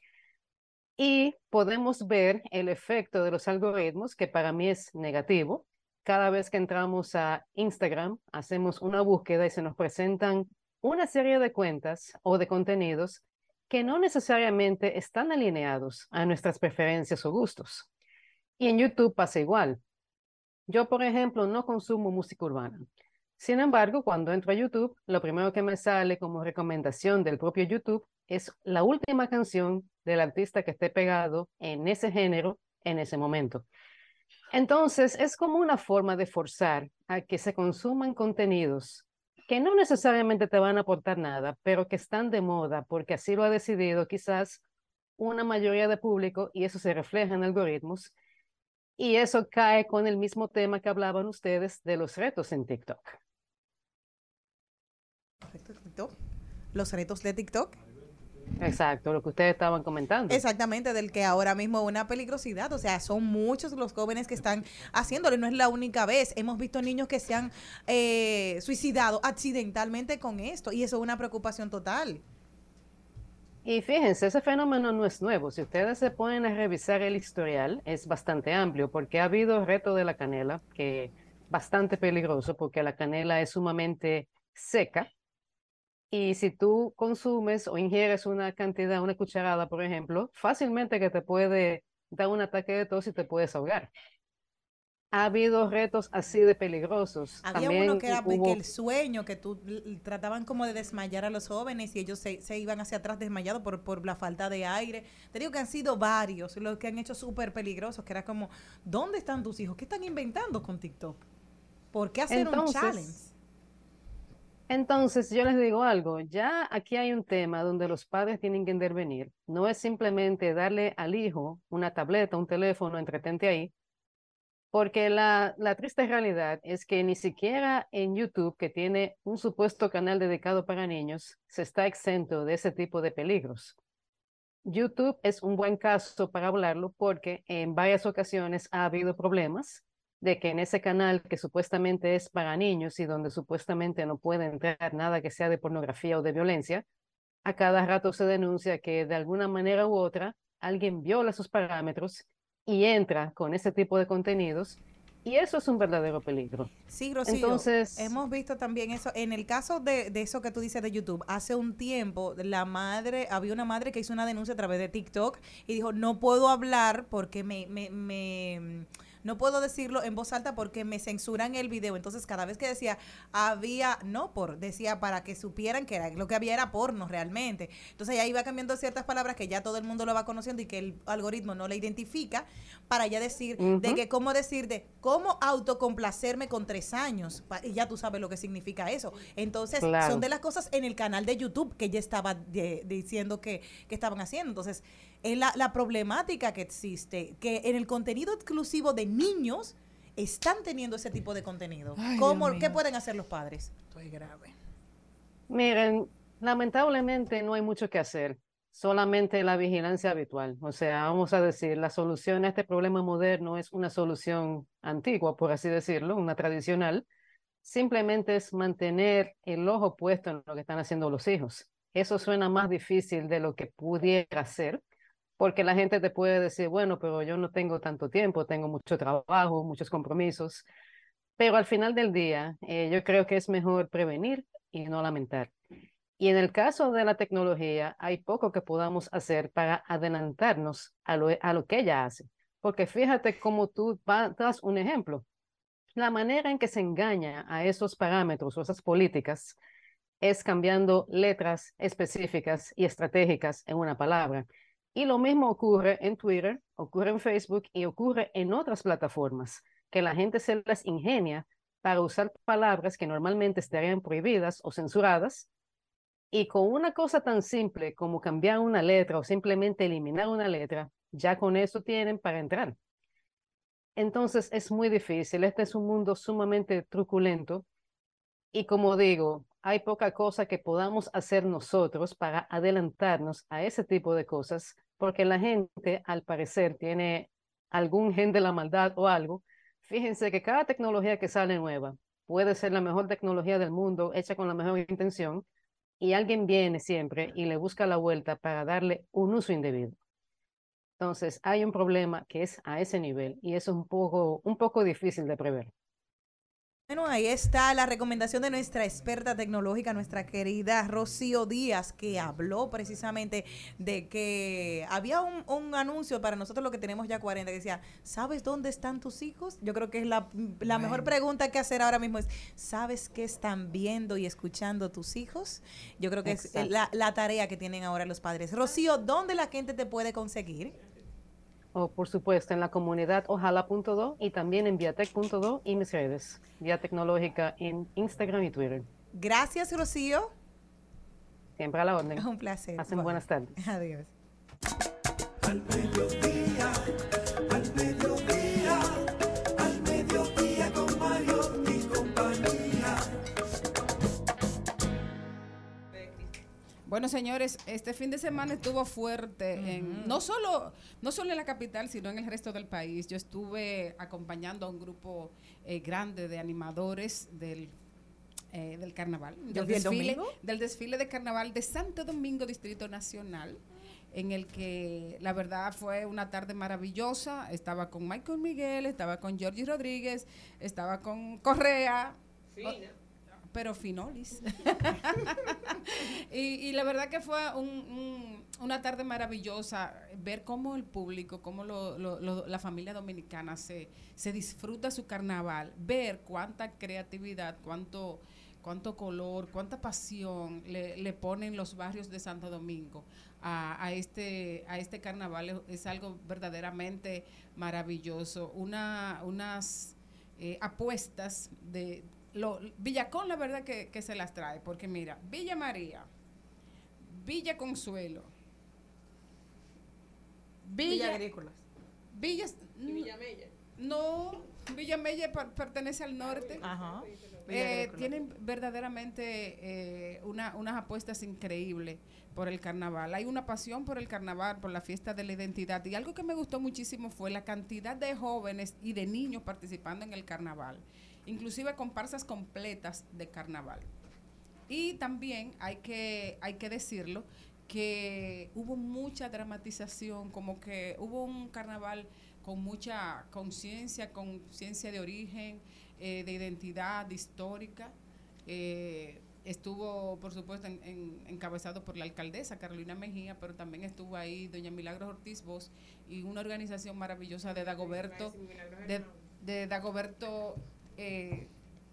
Speaker 16: Y podemos ver el efecto de los algoritmos, que para mí es negativo. Cada vez que entramos a Instagram, hacemos una búsqueda y se nos presentan una serie de cuentas o de contenidos que no necesariamente están alineados a nuestras preferencias o gustos. Y en YouTube pasa igual. Yo, por ejemplo, no consumo música urbana. Sin embargo, cuando entro a YouTube, lo primero que me sale como recomendación del propio YouTube es la última canción del artista que esté pegado en ese género en ese momento. Entonces, es como una forma de forzar a que se consuman contenidos que no necesariamente te van a aportar nada, pero que están de moda porque así lo ha decidido quizás una mayoría de público y eso se refleja en algoritmos. Y eso cae con el mismo tema que hablaban ustedes de los retos en TikTok.
Speaker 3: Los retos de TikTok.
Speaker 16: Exacto, lo que ustedes estaban comentando.
Speaker 3: Exactamente, del que ahora mismo es una peligrosidad. O sea, son muchos los jóvenes que están haciéndolo y no es la única vez. Hemos visto niños que se han eh, suicidado accidentalmente con esto y eso es una preocupación total.
Speaker 16: Y fíjense, ese fenómeno no es nuevo. Si ustedes se ponen a revisar el historial, es bastante amplio porque ha habido reto de la canela, que bastante peligroso porque la canela es sumamente seca y si tú consumes o ingieres una cantidad, una cucharada, por ejemplo, fácilmente que te puede dar un ataque de tos y te puedes ahogar. Ha habido retos así de peligrosos.
Speaker 3: Había
Speaker 16: También
Speaker 3: uno que era
Speaker 16: hubo-
Speaker 3: que el sueño, que tú trataban como de desmayar a los jóvenes y ellos se, se iban hacia atrás desmayados por, por la falta de aire. Te digo que han sido varios los que han hecho súper peligrosos, que era como, ¿dónde están tus hijos? ¿Qué están inventando con TikTok? ¿Por qué hacer un
Speaker 16: Entonces,
Speaker 3: challenge?
Speaker 16: Entonces, yo les digo algo, ya aquí hay un tema donde los padres tienen que intervenir. No es simplemente darle al hijo una tableta, un teléfono, entretente ahí, porque la, la triste realidad es que ni siquiera en YouTube, que tiene un supuesto canal dedicado para niños, se está exento de ese tipo de peligros. YouTube es un buen caso para hablarlo porque en varias ocasiones ha habido problemas de que en ese canal que supuestamente es para niños y donde supuestamente no puede entrar nada que sea de pornografía o de violencia, a cada rato se denuncia que de alguna manera u otra alguien viola sus parámetros y entra con ese tipo de contenidos y eso es un verdadero peligro.
Speaker 3: Sí, Rocío,
Speaker 16: Entonces,
Speaker 3: hemos visto también eso. En el caso de, de eso que tú dices de YouTube, hace un tiempo la madre, había una madre que hizo una denuncia a través de TikTok y dijo, no puedo hablar porque me, me, me no puedo decirlo en voz alta porque me censuran el video. Entonces, cada vez que decía había, no por, decía para que supieran que era, lo que había era porno realmente. Entonces, ya iba cambiando ciertas palabras que ya todo el mundo lo va conociendo y que el algoritmo no le identifica para ya decir de que cómo decir de cómo autocomplacerme con tres años. Y ya tú sabes lo que significa eso. Entonces,
Speaker 16: Claro.
Speaker 3: son de las cosas en el canal de YouTube que ella estaba de- diciendo que, que estaban haciendo. Entonces, es la, la problemática que existe, que en el contenido exclusivo de niños están teniendo ese tipo de contenido.
Speaker 5: Ay,
Speaker 3: ¿Cómo, ¿Qué pueden hacer los padres?
Speaker 5: Estoy grave.
Speaker 16: Miren, lamentablemente no hay mucho que hacer, solamente la vigilancia habitual. O sea, vamos a decir, la solución a este problema moderno es una solución antigua, por así decirlo, una tradicional. Simplemente es mantener el ojo puesto en lo que están haciendo los hijos. Eso suena más difícil de lo que pudiera ser, porque la gente te puede decir, bueno, pero yo no tengo tanto tiempo, tengo mucho trabajo, muchos compromisos. Pero al final del día, eh, yo creo que es mejor prevenir y no lamentar. Y en el caso de la tecnología, hay poco que podamos hacer para adelantarnos a lo, a lo que ella hace. Porque fíjate cómo tú das un ejemplo. La manera en que se engaña a esos parámetros o esas políticas es cambiando letras específicas y estratégicas en una palabra. Y lo mismo ocurre en Twitter, ocurre en Facebook y ocurre en otras plataformas, que la gente se las ingenia para usar palabras que normalmente estarían prohibidas o censuradas. Y con una cosa tan simple como cambiar una letra o simplemente eliminar una letra, ya con eso tienen para entrar. Entonces es muy difícil. Este es un mundo sumamente truculento y como digo, hay poca cosa que podamos hacer nosotros para adelantarnos a ese tipo de cosas, porque la gente, al parecer, tiene algún gen de la maldad o algo. Fíjense que cada tecnología que sale nueva puede ser la mejor tecnología del mundo, hecha con la mejor intención, y alguien viene siempre y le busca la vuelta para darle un uso indebido. Entonces, hay un problema que es a ese nivel y es un poco, un poco difícil de prever.
Speaker 3: Bueno, ahí está la recomendación de nuestra experta tecnológica, nuestra querida Rocío Díaz, que habló precisamente de que había un, un anuncio para nosotros lo que tenemos ya 40, que decía, ¿sabes dónde están tus hijos? Yo creo que es la, la mejor pregunta que hacer ahora mismo es, ¿sabes qué están viendo y escuchando tus hijos? Yo creo que es
Speaker 16: Exacto.
Speaker 3: la, la tarea que tienen ahora los padres. Rocío, ¿dónde la gente te puede conseguir?
Speaker 16: O por supuesto en la comunidad ojalá.do y también en viatec.do y mis redes, Vía Tecnológica en Instagram y Twitter.
Speaker 3: Gracias, Rocío.
Speaker 16: Siempre a la orden.
Speaker 3: Un placer.
Speaker 16: Pasen
Speaker 3: Bye.
Speaker 16: buenas tardes.
Speaker 3: Adiós.
Speaker 15: Bueno, señores, este fin de semana estuvo fuerte, en, no, solo, no solo en la capital, sino en el resto del país. Yo estuve acompañando a un grupo eh, grande de animadores del, eh, del carnaval,
Speaker 3: ¿Yo
Speaker 15: del desfile,
Speaker 3: domingo?
Speaker 15: del desfile de carnaval de Santo Domingo, Distrito Nacional. en el que la verdad fue una tarde maravillosa. Estaba con Michael Miguel, estaba con Georgie Rodríguez, estaba con Correa. Pero Finolis. y, la verdad que fue un- un- una tarde maravillosa ver cómo el público, cómo lo- la familia dominicana se, se disfruta su carnaval, ver cuánta creatividad, cuánto, cuánto color, cuánta pasión le, le ponen los barrios de Santo Domingo a, este, a este carnaval. Es, es algo verdaderamente maravilloso. Una, unas eh, apuestas de... Lo, Villacón la verdad que, que se las trae, porque mira, Villa María, Villa Consuelo,
Speaker 3: Villa Agrícolas.
Speaker 15: Villa, No, Villa Mella per- pertenece al norte.
Speaker 3: Ajá. Villa
Speaker 15: Eh, tienen verdaderamente eh, una- unas apuestas increíbles por el carnaval. Hay una pasión por el carnaval, por la fiesta de la identidad. Y algo que me gustó muchísimo fue la cantidad de jóvenes y de niños participando en el carnaval. Inclusive comparsas completas de carnaval. Y también hay que, hay que decirlo, que hubo mucha dramatización, como que hubo un carnaval con mucha conciencia, conciencia de origen, eh, de identidad histórica. Eh, estuvo, por supuesto, en- en- encabezado por la alcaldesa Carolina Mejía, pero también estuvo ahí doña Milagros Ortiz Vos y una organización maravillosa de Dagoberto, de, de Dagoberto eh,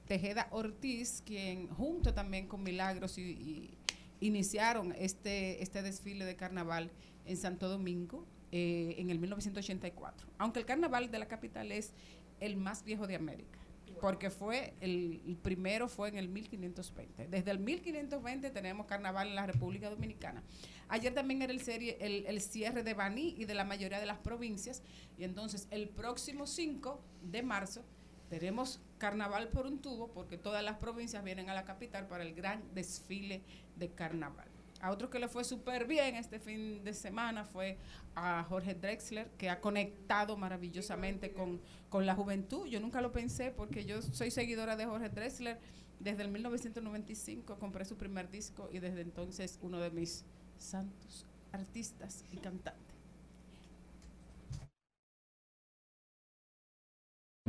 Speaker 15: Tejeda Ortiz, quien junto también con Milagros y, y iniciaron este, este desfile de carnaval en Santo Domingo eh, en el 1984. Aunque el carnaval de la capital es el más viejo de América, porque fue el, el primero fue en el 1520. Desde el 1520 tenemos carnaval en la República Dominicana. Ayer también era el, serie, el, el cierre de Baní y de la mayoría de las provincias. Y entonces el próximo 5 de marzo tenemos carnaval por un tubo porque todas las provincias vienen a la capital para el gran desfile de carnaval. A otro que le fue súper bien este fin de semana fue a Jorge Drexler, que ha conectado maravillosamente con, con la juventud. Yo nunca lo pensé porque yo soy seguidora de Jorge Drexler. Desde el 1995 compré su primer disco y desde entonces uno de mis santos artistas y cantantes.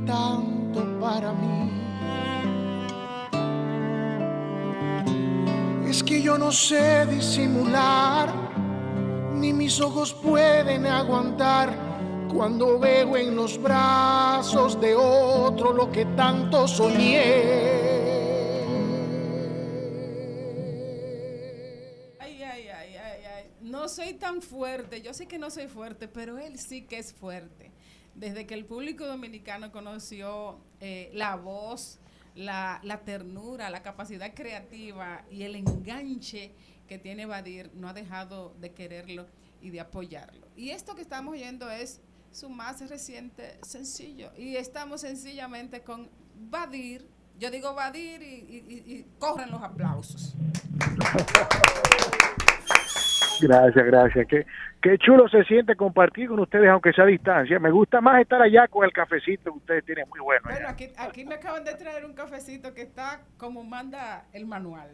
Speaker 17: Tanto para mí. Es que yo no sé disimular, ni mis ojos pueden aguantar cuando veo en los brazos de otro lo que tanto soñé.
Speaker 15: No soy tan fuerte, yo sé que no soy fuerte, pero él sí que es fuerte. Desde que el público dominicano conoció eh, la voz, la, ternura, la capacidad creativa y el enganche que tiene Badir, no ha dejado de quererlo y de apoyarlo. Y esto que estamos oyendo es su más reciente sencillo. Y estamos sencillamente con Badir. Yo digo Badir y, y- los aplausos.
Speaker 18: Gracias, gracias. Qué, qué chulo se siente compartir con ustedes, aunque sea a distancia. Me gusta más estar allá con el cafecito que ustedes tienen muy bueno.
Speaker 15: Bueno, aquí, aquí me acaban de traer un cafecito que está como manda el manual.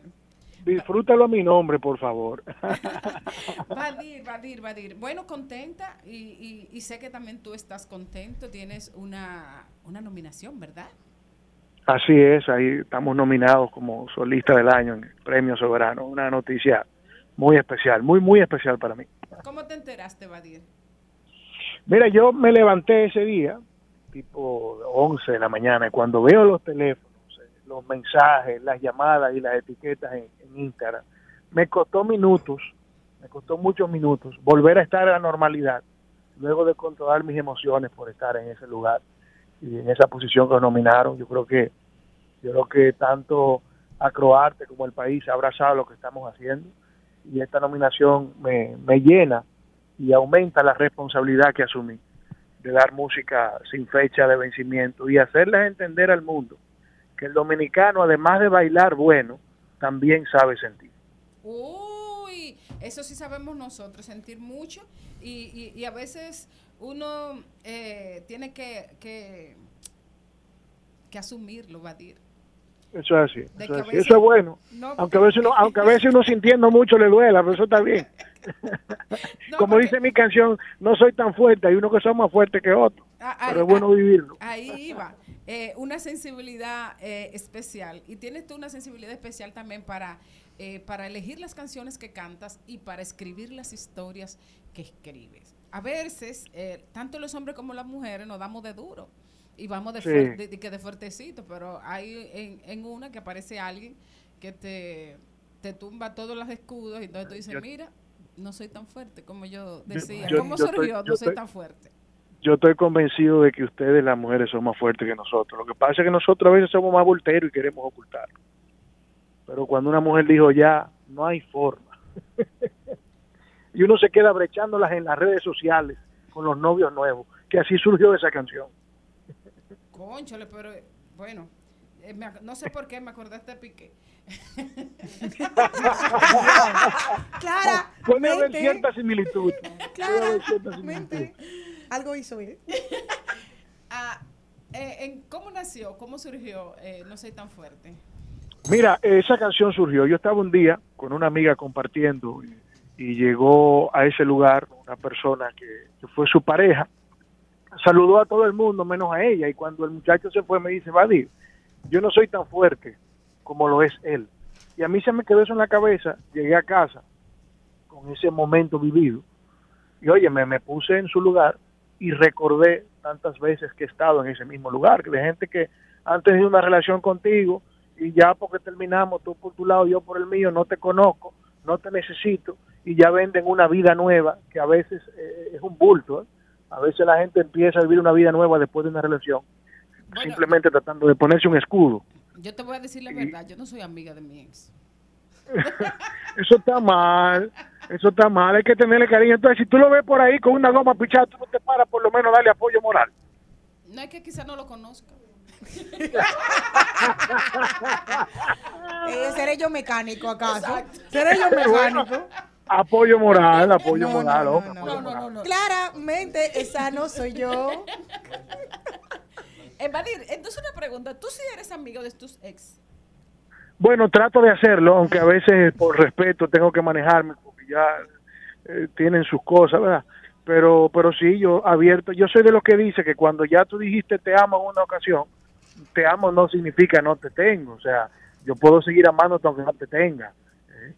Speaker 18: Disfrútalo a mi nombre, por favor.
Speaker 15: Vadir, Vadir, Vadir. Bueno, contenta y, y- y sé que también tú estás contento. Tienes una, una nominación, ¿verdad?
Speaker 18: Así es, ahí estamos nominados como solista del año en el Premio Soberano. Una noticia muy especial, muy, muy especial para mí.
Speaker 15: ¿Cómo te enteraste, Vadir?
Speaker 18: Mira, yo me levanté ese día, tipo 11 de la mañana, y cuando veo los teléfonos, eh, los mensajes, las llamadas y las etiquetas en, en Instagram, me costó minutos, me costó muchos minutos volver a estar a la normalidad, luego de controlar mis emociones por estar en ese lugar y en esa posición que nos nominaron. Yo creo que, yo creo que tanto Acroarte como el país ha abrazado lo que estamos haciendo y esta nominación me, me llena y aumenta la responsabilidad que asumí de dar música sin fecha de vencimiento y hacerles entender al mundo que el dominicano, además de bailar bueno, también sabe sentir.
Speaker 15: Uy, eso sí sabemos nosotros, sentir mucho y, y- a veces uno eh, tiene que, que, que asumirlo, Vadir.
Speaker 18: Eso es así, eso es, así. Eso es bueno.
Speaker 15: No,
Speaker 18: aunque a veces uno, aunque a veces uno sintiendo mucho le duela, pero eso está bien. Como dice mi canción, no soy tan fuerte, hay uno que son más fuertes que otro,
Speaker 15: Ah,
Speaker 18: pero
Speaker 15: ahí-
Speaker 18: es bueno
Speaker 15: ah,
Speaker 18: vivirlo.
Speaker 15: Ahí iba. Eh, una sensibilidad eh, especial. Y tienes tú una sensibilidad especial también para, eh, para elegir las canciones que cantas y para escribir las historias que escribes. A veces, eh, tanto los hombres como las mujeres nos damos de duro y vamos de,
Speaker 18: Sí.
Speaker 15: fuer- de- de que de fuertecito, pero hay en, en una que aparece alguien que te, te tumba todos los escudos y entonces tú dices,
Speaker 18: Yo-
Speaker 15: mira, no soy tan fuerte como yo decía.
Speaker 18: yo-
Speaker 15: ¿Cómo
Speaker 18: yo
Speaker 15: surgió? no soy
Speaker 18: estoy-
Speaker 15: tan fuerte.
Speaker 18: Yo estoy convencido de que ustedes, las mujeres, son más fuertes que nosotros. Lo que pasa es que nosotros a veces somos más volteros y queremos ocultarlo. Pero cuando una mujer dijo ya, no hay forma. y uno se queda brechándolas en las redes sociales con los novios nuevos, que así surgió esa canción.
Speaker 15: Conchole, pero eh, bueno, eh, no sé por qué me acordaste de Piqué.
Speaker 3: Clara,
Speaker 18: Puede haber cierta similitud. Cierta similitud.
Speaker 3: Algo hizo bien.
Speaker 15: Ah, eh, en, ¿Cómo nació? ¿Cómo surgió? Eh, no soy tan fuerte.
Speaker 18: Mira, esa canción surgió. Yo estaba un día con una amiga compartiendo y, y llegó a ese lugar una persona que, que fue su pareja. Saludó a todo el mundo menos a ella y cuando el muchacho se fue me dice, Vadir, yo no soy tan fuerte como lo es él. Y a mí se me quedó eso en la cabeza. Llegué a casa con ese momento vivido y oye, me, me puse en su lugar y recordé tantas veces que he estado en ese mismo lugar, que de gente que han tenido una relación contigo y ya porque terminamos, tú por tu lado, yo por el mío, no te conozco, no te necesito y ya venden una vida nueva que a veces eh, es un bulto. ¿eh? A veces la gente empieza a vivir una vida nueva después de una relación, simplemente tratando de ponerse un escudo.
Speaker 15: Yo te voy a decir la verdad, yo no soy amiga de mi ex.
Speaker 18: Eso está mal, eso está mal, hay que tenerle cariño. Entonces, si tú lo ves por ahí con una goma pichada, tú no te paras por lo menos darle apoyo moral.
Speaker 15: No es que quizá no lo conozca.
Speaker 3: Eh, ¿Seré yo mecánico acaso?
Speaker 15: Exacto.
Speaker 3: ¿Seré yo
Speaker 18: Bueno,
Speaker 3: mecánico?
Speaker 18: Apoyo moral, apoyo
Speaker 3: No,
Speaker 18: moral,
Speaker 3: no,
Speaker 18: hombre,
Speaker 3: no,
Speaker 18: apoyo
Speaker 3: no,
Speaker 18: moral.
Speaker 3: no, no. Claramente, esa no soy yo.
Speaker 15: Evadir, entonces una pregunta, ¿tú sí eres amigo de tus ex?
Speaker 18: Bueno, trato de hacerlo, aunque a veces por respeto tengo que manejarme, porque ya eh, tienen sus cosas, ¿verdad? Pero, pero sí, yo abierto, yo soy de los que dice que cuando ya tú dijiste te amo en una ocasión, te amo no significa no te tengo, o sea, yo puedo seguir amándote aunque no te tenga.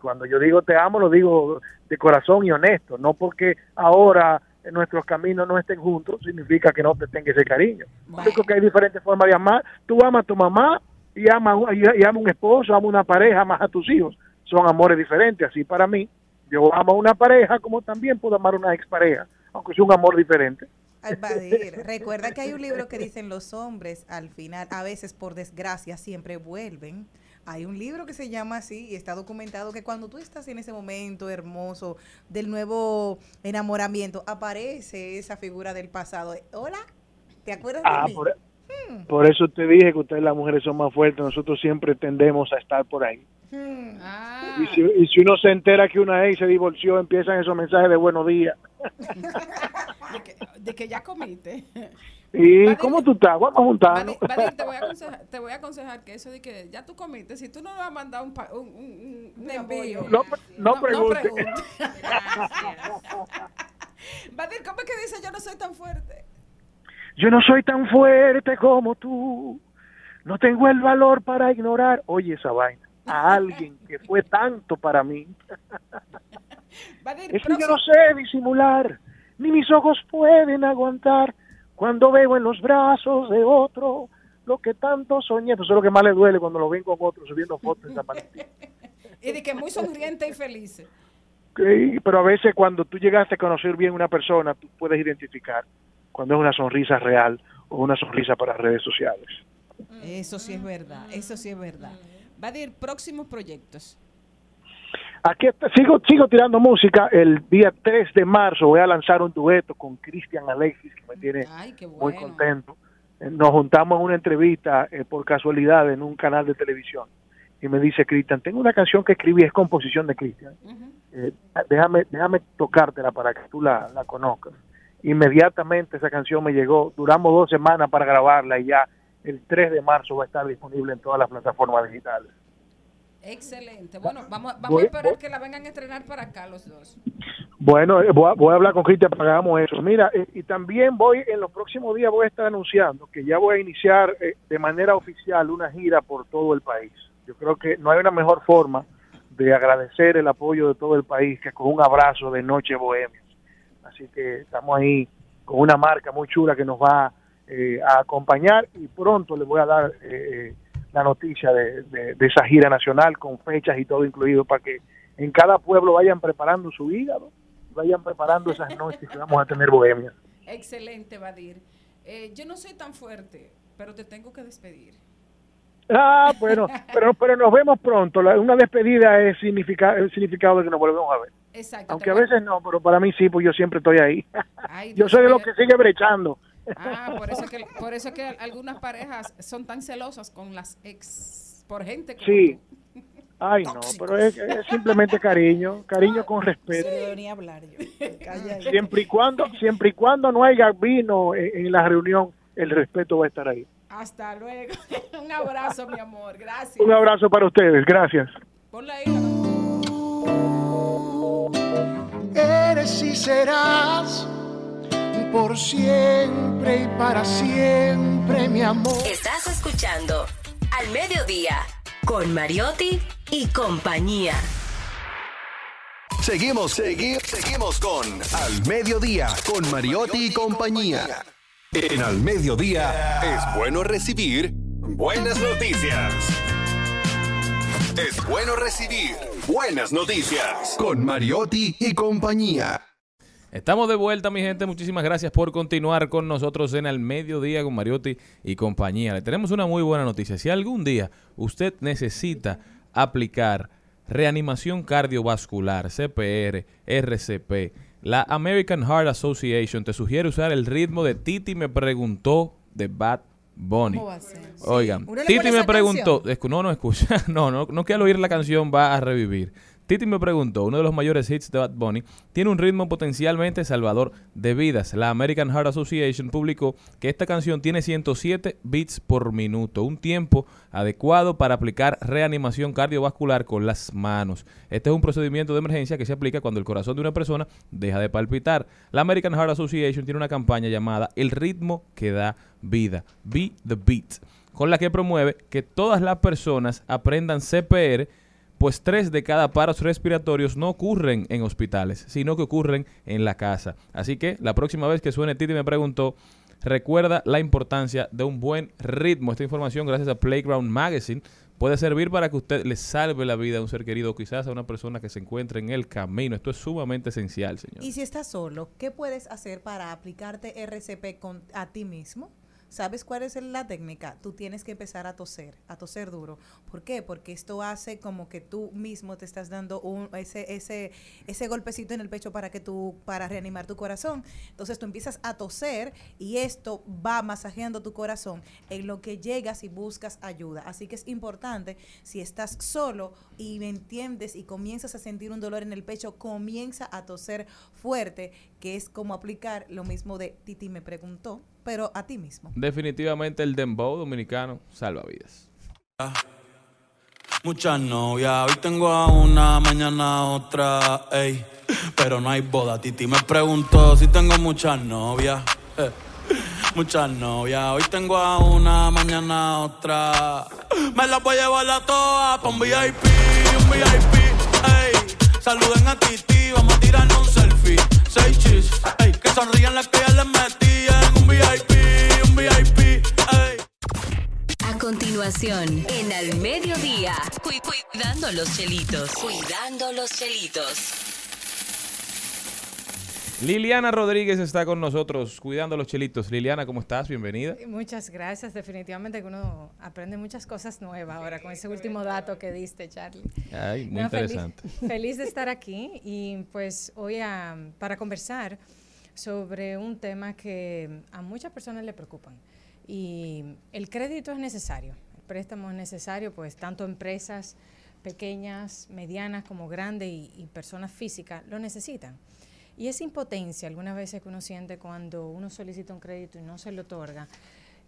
Speaker 18: Cuando yo digo te amo, lo digo de corazón y honesto, no porque ahora nuestros caminos no estén juntos, significa que no te tenga ese cariño. Yo creo que hay diferentes formas de amar. Tú amas a tu mamá y amas y, amas un esposo, amas una pareja, amas a tus hijos. Son amores diferentes. Así para mí, yo amo a una pareja como también puedo amar a una expareja, aunque sea un amor diferente.
Speaker 3: Albadir, recuerda que hay un libro que dicen los hombres al final, a veces por desgracia, siempre vuelven. Hay un libro que se llama así y está documentado que cuando tú estás en ese momento hermoso del nuevo enamoramiento, aparece esa figura del pasado. Hola, ¿te acuerdas
Speaker 18: Ah,
Speaker 3: de mí?
Speaker 18: por, por eso te dije que ustedes las mujeres son más fuertes, nosotros siempre tendemos a estar por ahí.
Speaker 3: Hmm.
Speaker 15: Ah.
Speaker 18: Y, si, y si uno se entera que una ex se divorció, empiezan esos mensajes de buenos días.
Speaker 15: De que, de que ya comiste.
Speaker 18: ¿Y cómo tú estás? Vamos a juntarnos.
Speaker 15: Te voy a aconsejar, te voy a aconsejar que eso de que ya tú comiste, si tú no le vas a mandar un, pa- un, un- un envío.
Speaker 18: No, no pregunte.
Speaker 15: pregunte. Vadir, ¿cómo es que dice yo no soy tan fuerte?
Speaker 18: Yo no soy tan fuerte como tú. No tengo el valor para ignorar, oye esa vaina, a alguien que fue tanto para mí.
Speaker 15: Vadir,
Speaker 18: Es que yo no sé disimular, ni mis ojos pueden aguantar cuando veo en los brazos de otro lo que tanto soñé. Eso es lo que más le duele cuando lo ven con otro subiendo fotos en San Valentín.
Speaker 15: y de que muy sonriente y feliz.
Speaker 18: Sí, Pero a veces cuando tú llegaste a conocer bien una persona, tú puedes identificar cuando es una sonrisa real o una sonrisa para redes sociales.
Speaker 15: Eso sí es verdad, eso sí es verdad. Vadir, próximos proyectos.
Speaker 18: Aquí sigo, sigo tirando música. El día 3 de marzo voy a lanzar un dueto con Cristian Alexis, que me tiene
Speaker 15: Ay,
Speaker 18: muy contento. Nos juntamos en una entrevista eh, por casualidad en un canal de televisión. Y me dice Cristian, tengo una canción que escribí, es composición de Cristian. Eh, déjame, déjame tocártela para que tú la, la conozcas. Inmediatamente esa canción me llegó. Duramos dos semanas para grabarla y ya el 3 de marzo va a estar disponible en todas las plataformas digitales.
Speaker 15: Excelente. Bueno, vamos, vamos
Speaker 18: Voy-
Speaker 15: a esperar
Speaker 18: voy-
Speaker 15: que la vengan a estrenar para acá los dos.
Speaker 18: Bueno, eh, voy a, voy a hablar con Cristian para que hagamos eso. Mira, eh, y también voy, en los próximos días voy a estar anunciando que ya voy a iniciar eh, de manera oficial una gira por todo el país. Yo creo que no hay una mejor forma de agradecer el apoyo de todo el país que con un abrazo de Noche Bohemia. Así que estamos ahí con una marca muy chula que nos va eh, a acompañar y pronto les voy a dar eh, la noticia de, de- de esa gira nacional con fechas y todo incluido para que en cada pueblo vayan preparando su hígado, vayan preparando esas noches que vamos a tener bohemia.
Speaker 15: Excelente, Badir. Eh, yo no soy tan fuerte, pero te tengo que despedir.
Speaker 18: Ah, bueno, pero, pero nos vemos pronto. La- una despedida es significa, el significado de que nos volvemos a ver.
Speaker 15: Exacto.
Speaker 18: Aunque a veces no, pero para mí sí, pues yo siempre estoy ahí. yo soy de los que sigue brechando.
Speaker 15: Ah, por eso que por eso que algunas parejas son tan celosas con las ex por gente como
Speaker 18: Sí. Ay, no, pero es, es simplemente cariño, cariño con respeto.
Speaker 5: ni hablar yo.
Speaker 18: Siempre y cuando, siempre y cuando no haya vino en, en la reunión, el respeto va a estar ahí.
Speaker 15: Hasta luego. Un abrazo, mi amor. Gracias.
Speaker 18: Un abrazo para ustedes, gracias.
Speaker 15: Ponla ahí.
Speaker 17: Eres y serás por siempre y para siempre, mi amor.
Speaker 7: Estás escuchando Al Mediodía con Mariotti y compañía.
Speaker 8: Seguimos, segui- seguimos con Al Mediodía, con Mariotti y compañía. En Al Mediodía es bueno recibir buenas noticias. Es bueno recibir buenas noticias con Mariotti y compañía.
Speaker 2: Estamos de vuelta, mi gente. Muchísimas gracias por continuar con nosotros en el mediodía con Mariotti y compañía. Le tenemos una muy buena noticia. Si algún día usted necesita aplicar reanimación cardiovascular, CPR, RCP, la American Heart Association te sugiere usar el ritmo de Titi me preguntó de Bad Bunny.
Speaker 5: ¿Cómo va a ser?
Speaker 2: Oigan,
Speaker 5: ¿Uno le
Speaker 2: Titi me preguntó, no, no escucha, no, no, no que al oír la canción va a revivir. Titi me preguntó, uno de los mayores hits de Bad Bunny, tiene un ritmo potencialmente salvador de vidas. La American Heart Association publicó que esta canción tiene 107 beats por minuto, un tiempo adecuado para aplicar reanimación cardiovascular con las manos. Este es un procedimiento de emergencia que se aplica cuando el corazón de una persona deja de palpitar. La American Heart Association tiene una campaña llamada El ritmo que da vida, Be the Beat, con la que promueve que todas las personas aprendan CPR pues tres de cada paros respiratorios no ocurren en hospitales, sino que ocurren en la casa. Así que la próxima vez que suene Titi me preguntó, recuerda la importancia de un buen ritmo. Esta información, gracias a Playground Magazine, puede servir para que usted le salve la vida a un ser querido, quizás a una persona que se encuentre en el camino. Esto es sumamente esencial, señor.
Speaker 3: Y si estás solo, ¿qué puedes hacer para aplicarte RCP con, a ti mismo? ¿Sabes cuál es la técnica? Tú tienes que empezar a toser, a toser duro. ¿Por qué? Porque esto hace como que tú mismo te estás dando un, ese, ese, ese golpecito en el pecho para que tú, para reanimar tu corazón. Entonces tú empiezas a toser y esto va masajeando tu corazón en lo que llegas y buscas ayuda. Así que es importante, si estás solo y me entiendes y comienzas a sentir un dolor en el pecho, comienza a toser fuerte, que es como aplicar lo mismo de Titi me preguntó, pero a ti mismo.
Speaker 2: Definitivamente el dembow dominicano salva vidas.
Speaker 19: Muchas novias, hoy tengo a una, mañana a otra, ey. Pero no hay boda. Titi me preguntó si tengo muchas novias. eh. Muchas novias, hoy tengo a una, mañana a otra. Me las voy a llevar a todas pa' un VIP, un VIP, ey. Saluden a Titi, vamos a tirarnos. Seis chis, ey. Que sonrían las que ya les metí en un VIP, un VIP, ey.
Speaker 7: A continuación, en Al Mediodía, cu- cuidando los chelitos. Cuidando los chelitos.
Speaker 2: Liliana Rodríguez está con nosotros cuidando los chelitos. Liliana, ¿cómo estás? Bienvenida.
Speaker 20: Muchas gracias, definitivamente que uno aprende muchas cosas nuevas ahora con ese último dato que diste, Charlie.
Speaker 2: Ay, muy
Speaker 20: No, feliz-
Speaker 2: interesante.
Speaker 20: Feliz, de estar aquí y pues hoy a- para conversar sobre un tema que a muchas personas le preocupan. Y el crédito es necesario, el préstamo es necesario, pues tanto empresas pequeñas, medianas como grandes y, y personas físicas lo necesitan. Y esa impotencia, algunas veces que uno siente cuando uno solicita un crédito y no se le otorga,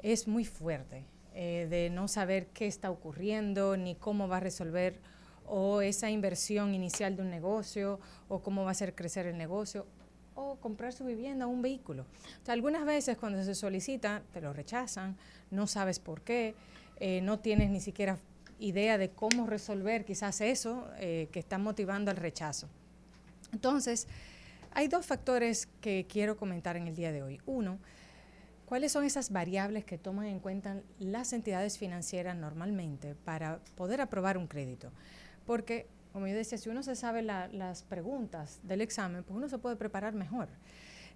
Speaker 20: es muy fuerte. eh, de no saber qué está ocurriendo ni cómo va a resolver o esa inversión inicial de un negocio o cómo va a hacer crecer el negocio o comprar su vivienda o un vehículo. O sea, algunas veces cuando se solicita te lo rechazan, no sabes por qué, eh, no tienes ni siquiera idea de cómo resolver quizás eso eh, que está motivando el rechazo. Entonces, hay dos factores que quiero comentar en el día de hoy. Uno, ¿cuáles son esas variables que toman en cuenta las entidades financieras normalmente para poder aprobar un crédito? Porque, como yo decía, si uno se sabe la- las preguntas del examen, pues uno se puede preparar mejor.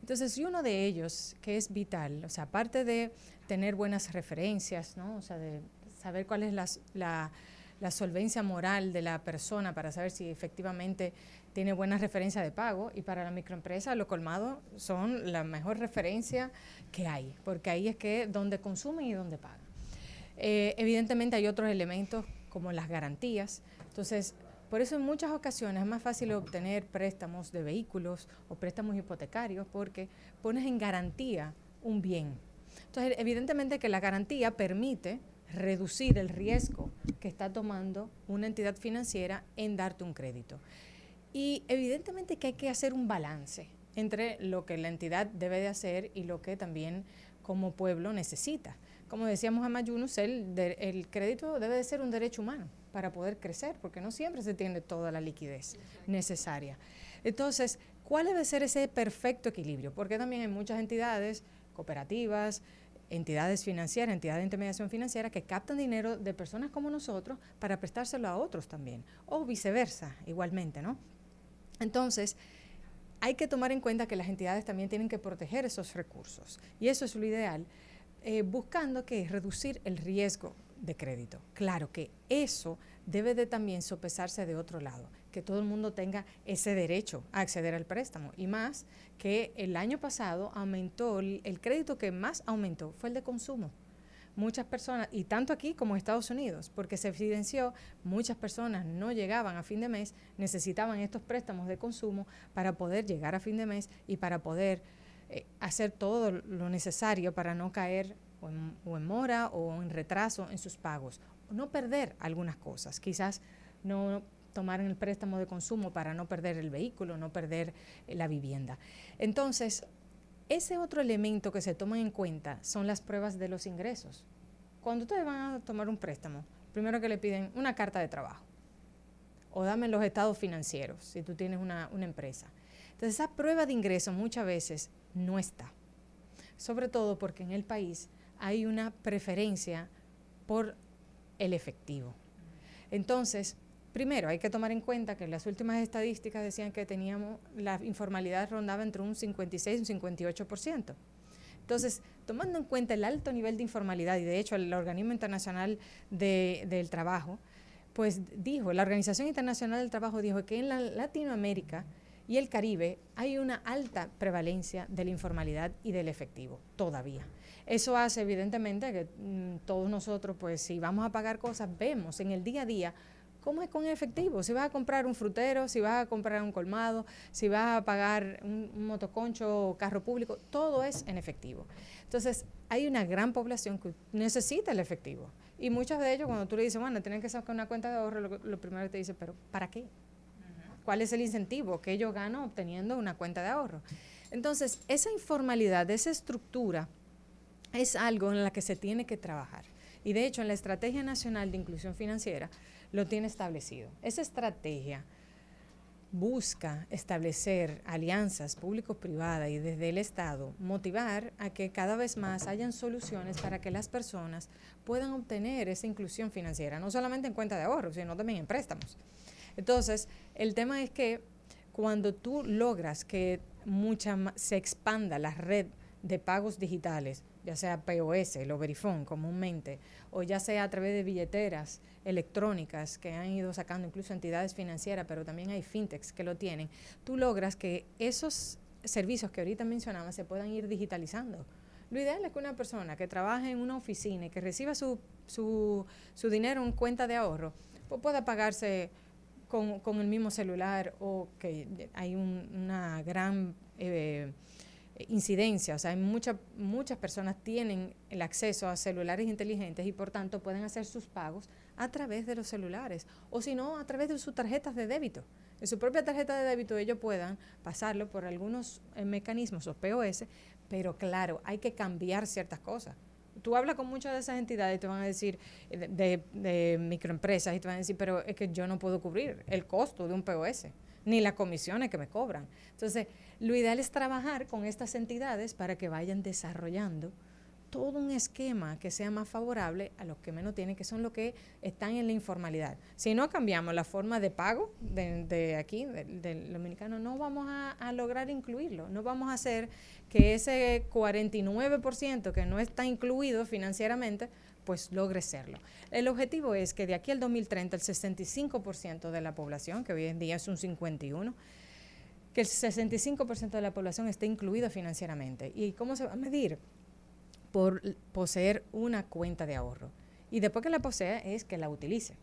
Speaker 20: Entonces, y uno de ellos, que es vital, o sea, aparte de tener buenas referencias, ¿no? O sea, de saber cuál es la solvencia moral de la persona para saber si efectivamente tiene buena referencia de pago y para la microempresa los colmados son la mejor referencia que hay, porque ahí es que donde consumen y donde pagan. Eh, evidentemente hay otros elementos como las garantías. Entonces, por eso en muchas ocasiones es más fácil obtener préstamos de vehículos o préstamos hipotecarios porque pones en garantía un bien. Entonces, evidentemente que la garantía permite reducir el riesgo que está tomando una entidad financiera en darte un crédito. Y evidentemente que hay que hacer un balance entre lo que la entidad debe de hacer y lo que también como pueblo necesita. Como decíamos a Mayunus, el, de- el crédito debe de ser un derecho humano para poder crecer, porque no siempre se tiene toda la liquidez necesaria. Entonces, ¿cuál debe ser ese perfecto equilibrio? Porque también hay muchas entidades, cooperativas, entidades financieras, entidades de intermediación financiera que captan dinero de personas como nosotros para prestárselo a otros también, o viceversa, igualmente, ¿no? Entonces, hay que tomar en cuenta que las entidades también tienen que proteger esos recursos. Y eso es lo ideal, eh, buscando que reducir el riesgo de crédito. Claro que eso debe de también sopesarse de otro lado, que todo el mundo tenga ese derecho a acceder al préstamo. Y más que el año pasado aumentó, el, el crédito que más aumentó fue el de consumo muchas personas, y tanto aquí como en Estados Unidos, porque se evidenció, muchas personas no llegaban a fin de mes, necesitaban estos préstamos de consumo para poder llegar a fin de mes y para poder eh, hacer todo lo necesario para no caer o en, mora o en retraso en sus pagos, no perder algunas cosas, quizás no tomar el préstamo de consumo para no perder el vehículo, no perder eh, la vivienda. Entonces, ese otro elemento que se toma en cuenta son las pruebas de los ingresos. Cuando ustedes van a tomar un préstamo, primero que le piden una carta de trabajo o dame los estados financieros si tú tienes una, una empresa. Entonces esa prueba de ingreso muchas veces no está, sobre todo porque en el país hay una preferencia por el efectivo. Entonces, Primero, hay que tomar en cuenta que las últimas estadísticas decían que teníamos, la informalidad rondaba entre un 56 y un 58%. Entonces, tomando en cuenta el alto nivel de informalidad, y de hecho el Organismo Internacional de- del Trabajo, pues dijo, la Organización Internacional del Trabajo dijo que en la Latinoamérica y el Caribe hay una alta prevalencia de la informalidad y del efectivo, todavía. Eso hace evidentemente que mm, todos nosotros, pues si vamos a pagar cosas, vemos en el día a día ¿Cómo es con efectivo? Si vas a comprar un frutero, si vas a comprar un colmado, si vas a pagar un, motoconcho o carro público, todo es en efectivo. Entonces, hay una gran población que necesita el efectivo. Y muchos de ellos, cuando tú le dices, bueno, tienen que sacar una cuenta de ahorro, lo, primero que te dice, pero ¿para qué? ¿Cuál es el incentivo que ellos ganan obteniendo una cuenta de ahorro? Entonces, esa informalidad, esa estructura, es algo en la que se tiene que trabajar. Y de hecho, en la Estrategia Nacional de Inclusión Financiera lo tiene establecido. Esa estrategia busca establecer alianzas público-privadas y desde el Estado motivar a que cada vez más hayan soluciones para que las personas puedan obtener esa inclusión financiera, no solamente en cuenta de ahorro, sino también en préstamos. Entonces, el tema es que cuando tú logras que mucha se expanda la red de pagos digitales, ya sea POS, lo Verifone comúnmente, o ya sea a través de billeteras electrónicas que han ido sacando incluso entidades financieras, pero también hay fintechs que lo tienen, tú logras que esos servicios que ahorita mencionaba se puedan ir digitalizando. Lo ideal es que una persona que trabaje en una oficina y que reciba su, su, su dinero en cuenta de ahorro, pues pueda pagarse con, con el mismo celular o que hay un- una gran eh, incidencia, o sea, hay mucha- muchas personas tienen el acceso a celulares inteligentes y por tanto pueden hacer sus pagos a través de los celulares o si no, a través de sus tarjetas de débito. En su propia tarjeta de débito ellos puedan pasarlo por algunos eh, mecanismos o POS, pero claro, hay que cambiar ciertas cosas. Tú hablas con muchas de esas entidades y te van a decir, eh, de, de- de microempresas, y te van a decir, pero es que yo no puedo cubrir el costo de un POS, ni las comisiones que me cobran. Entonces, lo ideal es trabajar con estas entidades para que vayan desarrollando todo un esquema que sea más favorable a los que menos tienen, que son los que están en la informalidad. Si no cambiamos la forma de pago de, de aquí, del, del dominicano, no vamos a, a lograr incluirlo. No vamos a hacer que ese 49% que no está incluido financieramente, pues logre serlo. El objetivo es que de aquí al 2030 el 65% de la población, que hoy en día es un 51%, que el 65% de la población esté incluido financieramente. ¿Y cómo se va a medir? Por poseer una cuenta de ahorro. Y después que la posea es que la utilice.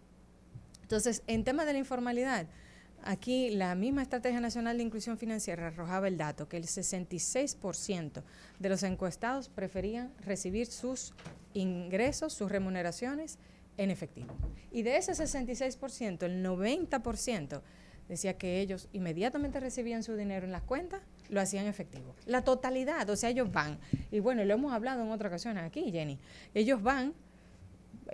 Speaker 20: Entonces, en tema de la informalidad, aquí la misma Estrategia Nacional de Inclusión Financiera arrojaba el dato que el 66% de los encuestados preferían recibir sus ingresos, sus remuneraciones en efectivo. Y de ese 66%, el 90% decía que ellos inmediatamente recibían su dinero en las cuentas, lo hacían efectivo. La totalidad, o sea, ellos van, y bueno, lo hemos hablado en otra ocasión aquí, Jenny, ellos van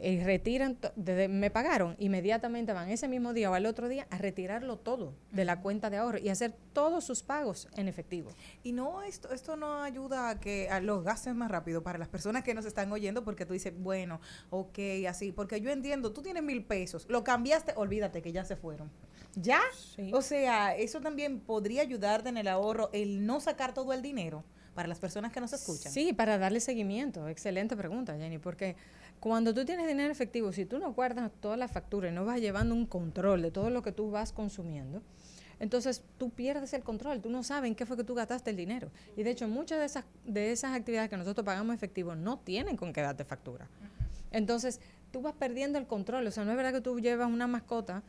Speaker 20: y retiran, to- desde- me pagaron, inmediatamente van ese mismo día o al otro día a retirarlo todo de la cuenta de ahorro y hacer todos sus pagos en efectivo.
Speaker 3: Y no, esto, esto no ayuda a que a los gastos más rápido para las personas que nos están oyendo, porque tú dices, bueno, ok, así, porque yo entiendo, tú tienes mil pesos, lo cambiaste, olvídate que ya se fueron. ¿Ya? O sea, eso también podría ayudarte en el ahorro, el no sacar todo el dinero para las personas que nos escuchan.
Speaker 20: Sí, para darle seguimiento. Excelente pregunta, Jenny, porque cuando tú tienes dinero efectivo, si tú no guardas todas las facturas y no vas llevando un control de todo lo que tú vas consumiendo, entonces tú pierdes el control, tú no sabes en qué fue que tú gastaste el dinero. Y de hecho, muchas de esas, de esas actividades que nosotros pagamos efectivo no tienen con qué darte factura. Entonces, tú vas perdiendo el control. O sea, no es verdad que tú llevas una mascota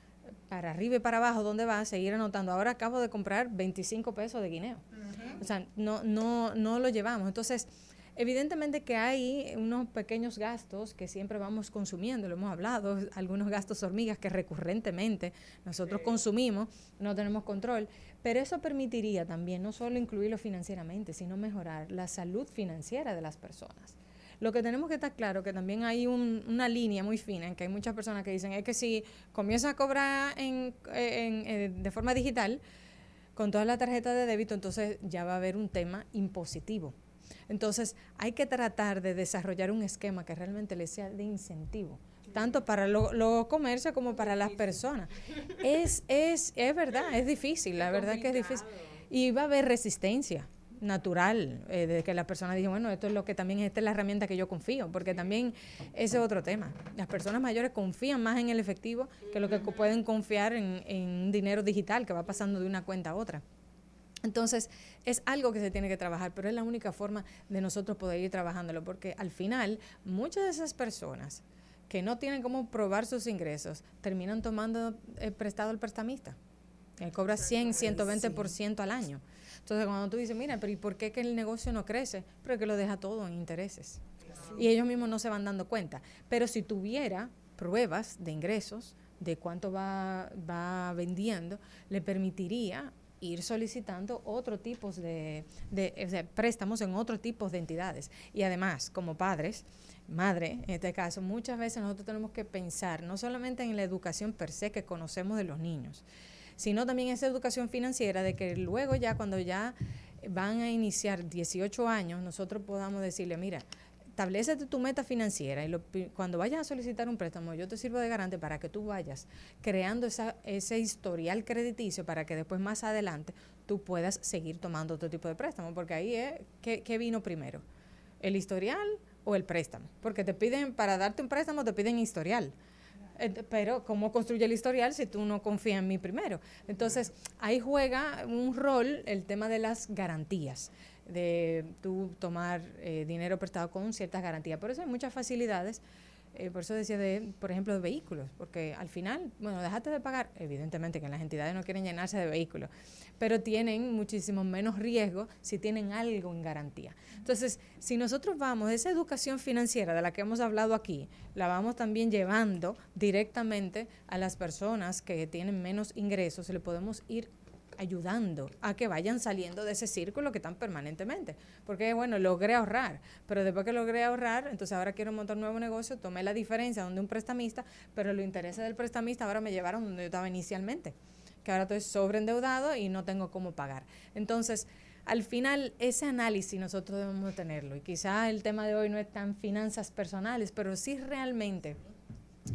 Speaker 20: para arriba y para abajo, ¿dónde vas? Seguir anotando. Ahora acabo de comprar 25 pesos de guineo. O sea, no, no, no lo llevamos. Entonces, evidentemente que hay unos pequeños gastos que siempre vamos consumiendo, lo hemos hablado, algunos gastos hormigas que recurrentemente nosotros consumimos, no tenemos control, pero eso permitiría también no solo incluirlo financieramente, sino mejorar la salud financiera de las personas. Lo que tenemos que estar claro que también hay un- una línea muy fina en que hay muchas personas que dicen es que si comienza a cobrar en, en- eh, de forma digital con toda la tarjeta de débito, entonces ya va a haber un tema impositivo. Entonces hay que tratar de desarrollar un esquema que realmente le sea de incentivo, tanto para lo- los comercios como para las personas. Es, es, es verdad, es difícil, la verdad que es difícil. Y va a haber resistencia natural, eh, de que las personas digan, bueno, esto es lo que también, esta es la herramienta que yo confío, porque también ese es otro tema. Las personas mayores confían más en el efectivo que lo que pueden confiar en, en dinero digital que va pasando de una cuenta a otra. Entonces, es algo que se tiene que trabajar, pero es la única forma de nosotros poder ir trabajándolo, porque al final, muchas de esas personas que no tienen cómo probar sus ingresos, terminan tomando eh, prestado al prestamista. Él cobra 100, 120% al año. Entonces, cuando tú dices, mira, pero ¿y por qué que el negocio no crece? Pero es que lo deja todo en intereses. Y ellos mismos no se van dando cuenta. Pero si tuviera pruebas de ingresos, de cuánto va, va vendiendo, le permitiría ir solicitando otro tipos de, de sea, préstamos en otros tipos de entidades. Y además, como padres, madre, en este caso, muchas veces nosotros tenemos que pensar no solamente en la educación per se que conocemos de los niños, sino también esa educación financiera de que luego ya cuando ya van a iniciar 18 años, nosotros podamos decirle, mira, establecete tu meta financiera y lo cuando vayas a solicitar un préstamo, yo te sirvo de garante para que tú vayas creando esa, ese historial crediticio para que después más adelante tú puedas seguir tomando otro tipo de préstamo, porque ahí es, ¿qué, qué vino primero? ¿El historial o el préstamo? Porque te piden, para darte un préstamo, te piden historial. Pero, ¿cómo construye el historial si tú no confías en mí primero? Entonces, ahí juega un rol el tema de las garantías, de tú tomar eh, dinero prestado con ciertas garantías. Por eso hay muchas facilidades eh, por eso decía de, por ejemplo, de vehículos, porque al final, bueno, dejaste de pagar, evidentemente que las entidades no quieren llenarse de vehículos, pero tienen muchísimo menos riesgo si tienen algo en garantía. Entonces, si nosotros vamos, esa educación financiera de la que hemos hablado aquí, la vamos también llevando directamente a las personas que tienen menos ingresos, le podemos ir ayudando a que vayan saliendo de ese círculo que están permanentemente. Porque, bueno, logré ahorrar, pero después que logré ahorrar, entonces ahora quiero montar un nuevo negocio, tomé la diferencia donde un prestamista, pero los intereses del prestamista ahora me llevaron donde yo estaba inicialmente, que ahora estoy sobreendeudado y no tengo cómo pagar. Entonces, al final, ese análisis nosotros debemos tenerlo. Y quizá el tema de hoy no es tan finanzas personales, pero sí realmente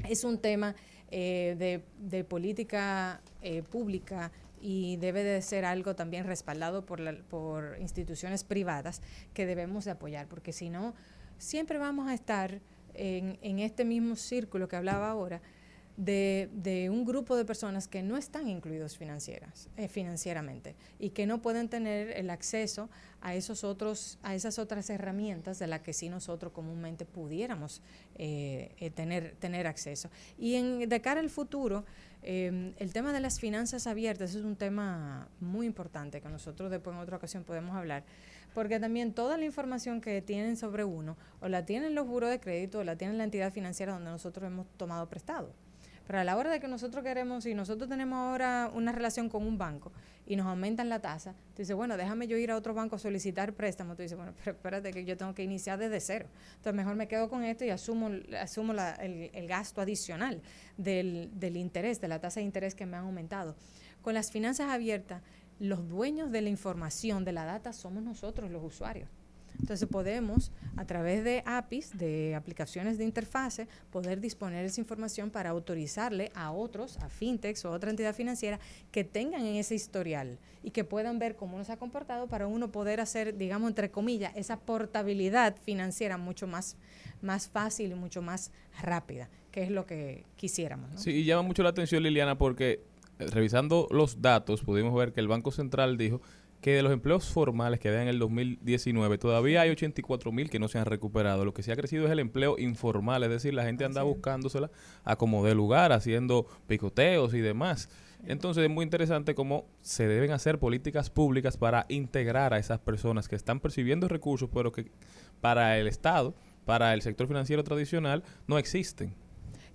Speaker 20: es un tema eh, de, política eh, pública y debe de ser algo también respaldado por, la, por instituciones privadas que debemos de apoyar, porque si no, siempre vamos a estar en, en este mismo círculo que hablaba ahora, de, de, un grupo de personas que no están incluidos financieras, eh, financieramente y que no pueden tener el acceso a esos otros, a esas otras herramientas de las que sí nosotros comúnmente pudiéramos eh, eh, tener, tener acceso. Y en, de cara al futuro, eh, el tema de las finanzas abiertas es un tema muy importante que nosotros después en otra ocasión podemos hablar, porque también toda la información que tienen sobre uno o la tienen los buros de crédito o la tienen la entidad financiera donde nosotros hemos tomado prestado. Pero a la hora de que nosotros queremos, si nosotros tenemos ahora una relación con un banco y nos aumentan la tasa, tú dices, bueno, déjame yo ir a otro banco a solicitar préstamo. Tú dices, bueno, pero espérate que yo tengo que iniciar desde cero. Entonces mejor me quedo con esto y asumo, asumo el, el, gasto adicional del, del interés, de la tasa de interés que me han aumentado. Con las finanzas abiertas, los dueños de la información, de la data, somos nosotros los usuarios. Entonces podemos, a través de APIs, de aplicaciones de interfase, poder disponer esa información para autorizarle a otros, a fintechs o a otra entidad financiera, que tengan en ese historial y que puedan ver cómo uno se ha comportado para uno poder hacer, digamos, entre comillas, esa portabilidad financiera mucho más, más fácil y mucho más rápida, que es lo que quisiéramos.
Speaker 2: Sí, y llama mucho la atención, Liliana, porque eh, revisando los datos pudimos ver que el Banco Central dijo que de los empleos formales que había en el 2019, todavía hay 84 mil que no se han recuperado. Lo que sí ha crecido es el empleo informal, es decir, la gente anda sí. buscándosela a como de lugar, haciendo picoteos y demás. Entonces es muy interesante cómo se deben hacer políticas públicas para integrar a esas personas que están percibiendo recursos, pero que para el Estado, para el sector financiero tradicional, no existen.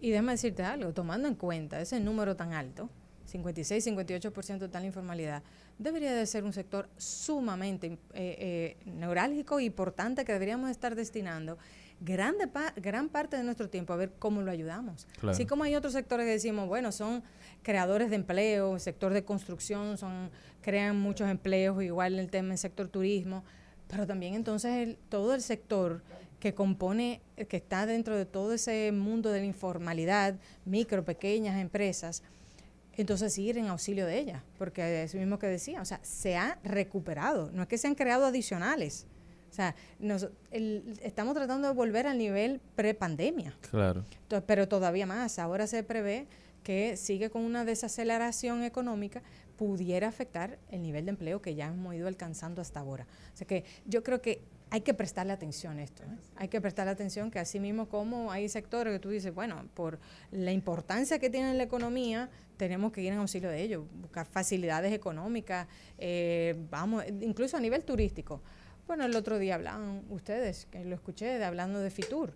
Speaker 20: Y déjame decirte algo, tomando en cuenta ese número tan alto, 56, 58% está en la informalidad, debería de ser un sector sumamente eh, eh, neurálgico e importante que deberíamos estar destinando grande pa gran parte de nuestro tiempo a ver cómo lo ayudamos. Claro. Así como hay otros sectores que decimos, bueno, son creadores de empleo, el sector de construcción, son crean muchos empleos, igual el tema del sector turismo, pero también entonces el, todo el sector que compone, que está dentro de todo ese mundo de la informalidad, micro, pequeñas empresas, entonces ir en auxilio de ella, porque es mismo que decía, o sea, se ha recuperado, no es que se han creado adicionales. O sea, nos, el, estamos tratando de volver al nivel pre-pandemia.
Speaker 2: Claro.
Speaker 20: Entonces, pero todavía más. Ahora se prevé que sigue con una desaceleración económica, pudiera afectar el nivel de empleo que ya hemos ido alcanzando hasta ahora. O sea que yo creo que hay que prestarle atención a esto. ¿eh? Hay que prestarle atención que así mismo como hay sectores que tú dices, bueno, por la importancia que tiene en la economía, tenemos que ir en auxilio de ellos, buscar facilidades económicas, eh, vamos, incluso a nivel turístico. Bueno, el otro día hablaban ustedes, que lo escuché, de, hablando de Fitur.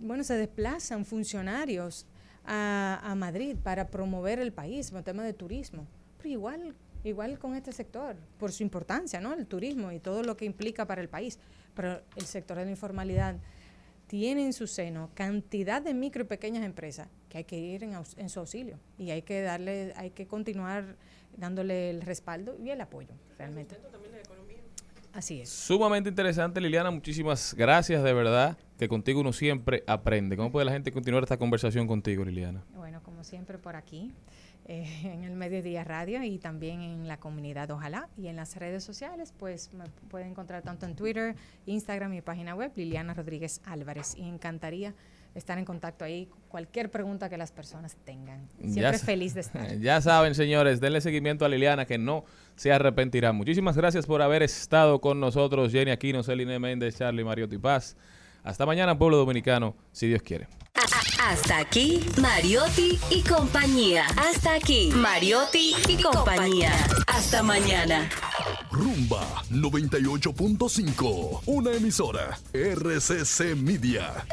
Speaker 20: Bueno, se desplazan funcionarios a, a, Madrid para promover el país, el tema de turismo. Pero igual, igual con este sector, por su importancia, ¿no? El turismo y todo lo que implica para el país. Pero el sector de la informalidad tiene en su seno cantidad de micro y pequeñas empresas que hay que ir en, en, su auxilio y hay que darle, hay que continuar dándole el respaldo y el apoyo realmente. Así es.
Speaker 2: Sumamente interesante, Liliana. Muchísimas gracias, de verdad, que contigo uno siempre aprende. ¿Cómo puede la gente continuar esta conversación contigo, Liliana?
Speaker 20: Bueno, como siempre, por aquí, eh, en el Mediodía Radio y también en la comunidad Ojalá. Y en las redes sociales, pues me pueden encontrar tanto en Twitter, Instagram y página web, Liliana Rodríguez Álvarez. Y encantaría estar en contacto ahí, cualquier pregunta que las personas tengan. Siempre ya, feliz de estar.
Speaker 2: Ya saben, señores, denle seguimiento a Liliana que no se arrepentirá. Muchísimas gracias por haber estado con nosotros, Jenny Aquino, Celine Méndez, Charlie Mariotti Paz. Hasta mañana, pueblo dominicano, si Dios quiere.
Speaker 7: Hasta aquí, Mariotti y compañía. Hasta aquí, Mariotti y compañía. Hasta mañana.
Speaker 8: Rumba 98.5, una emisora RCC Media.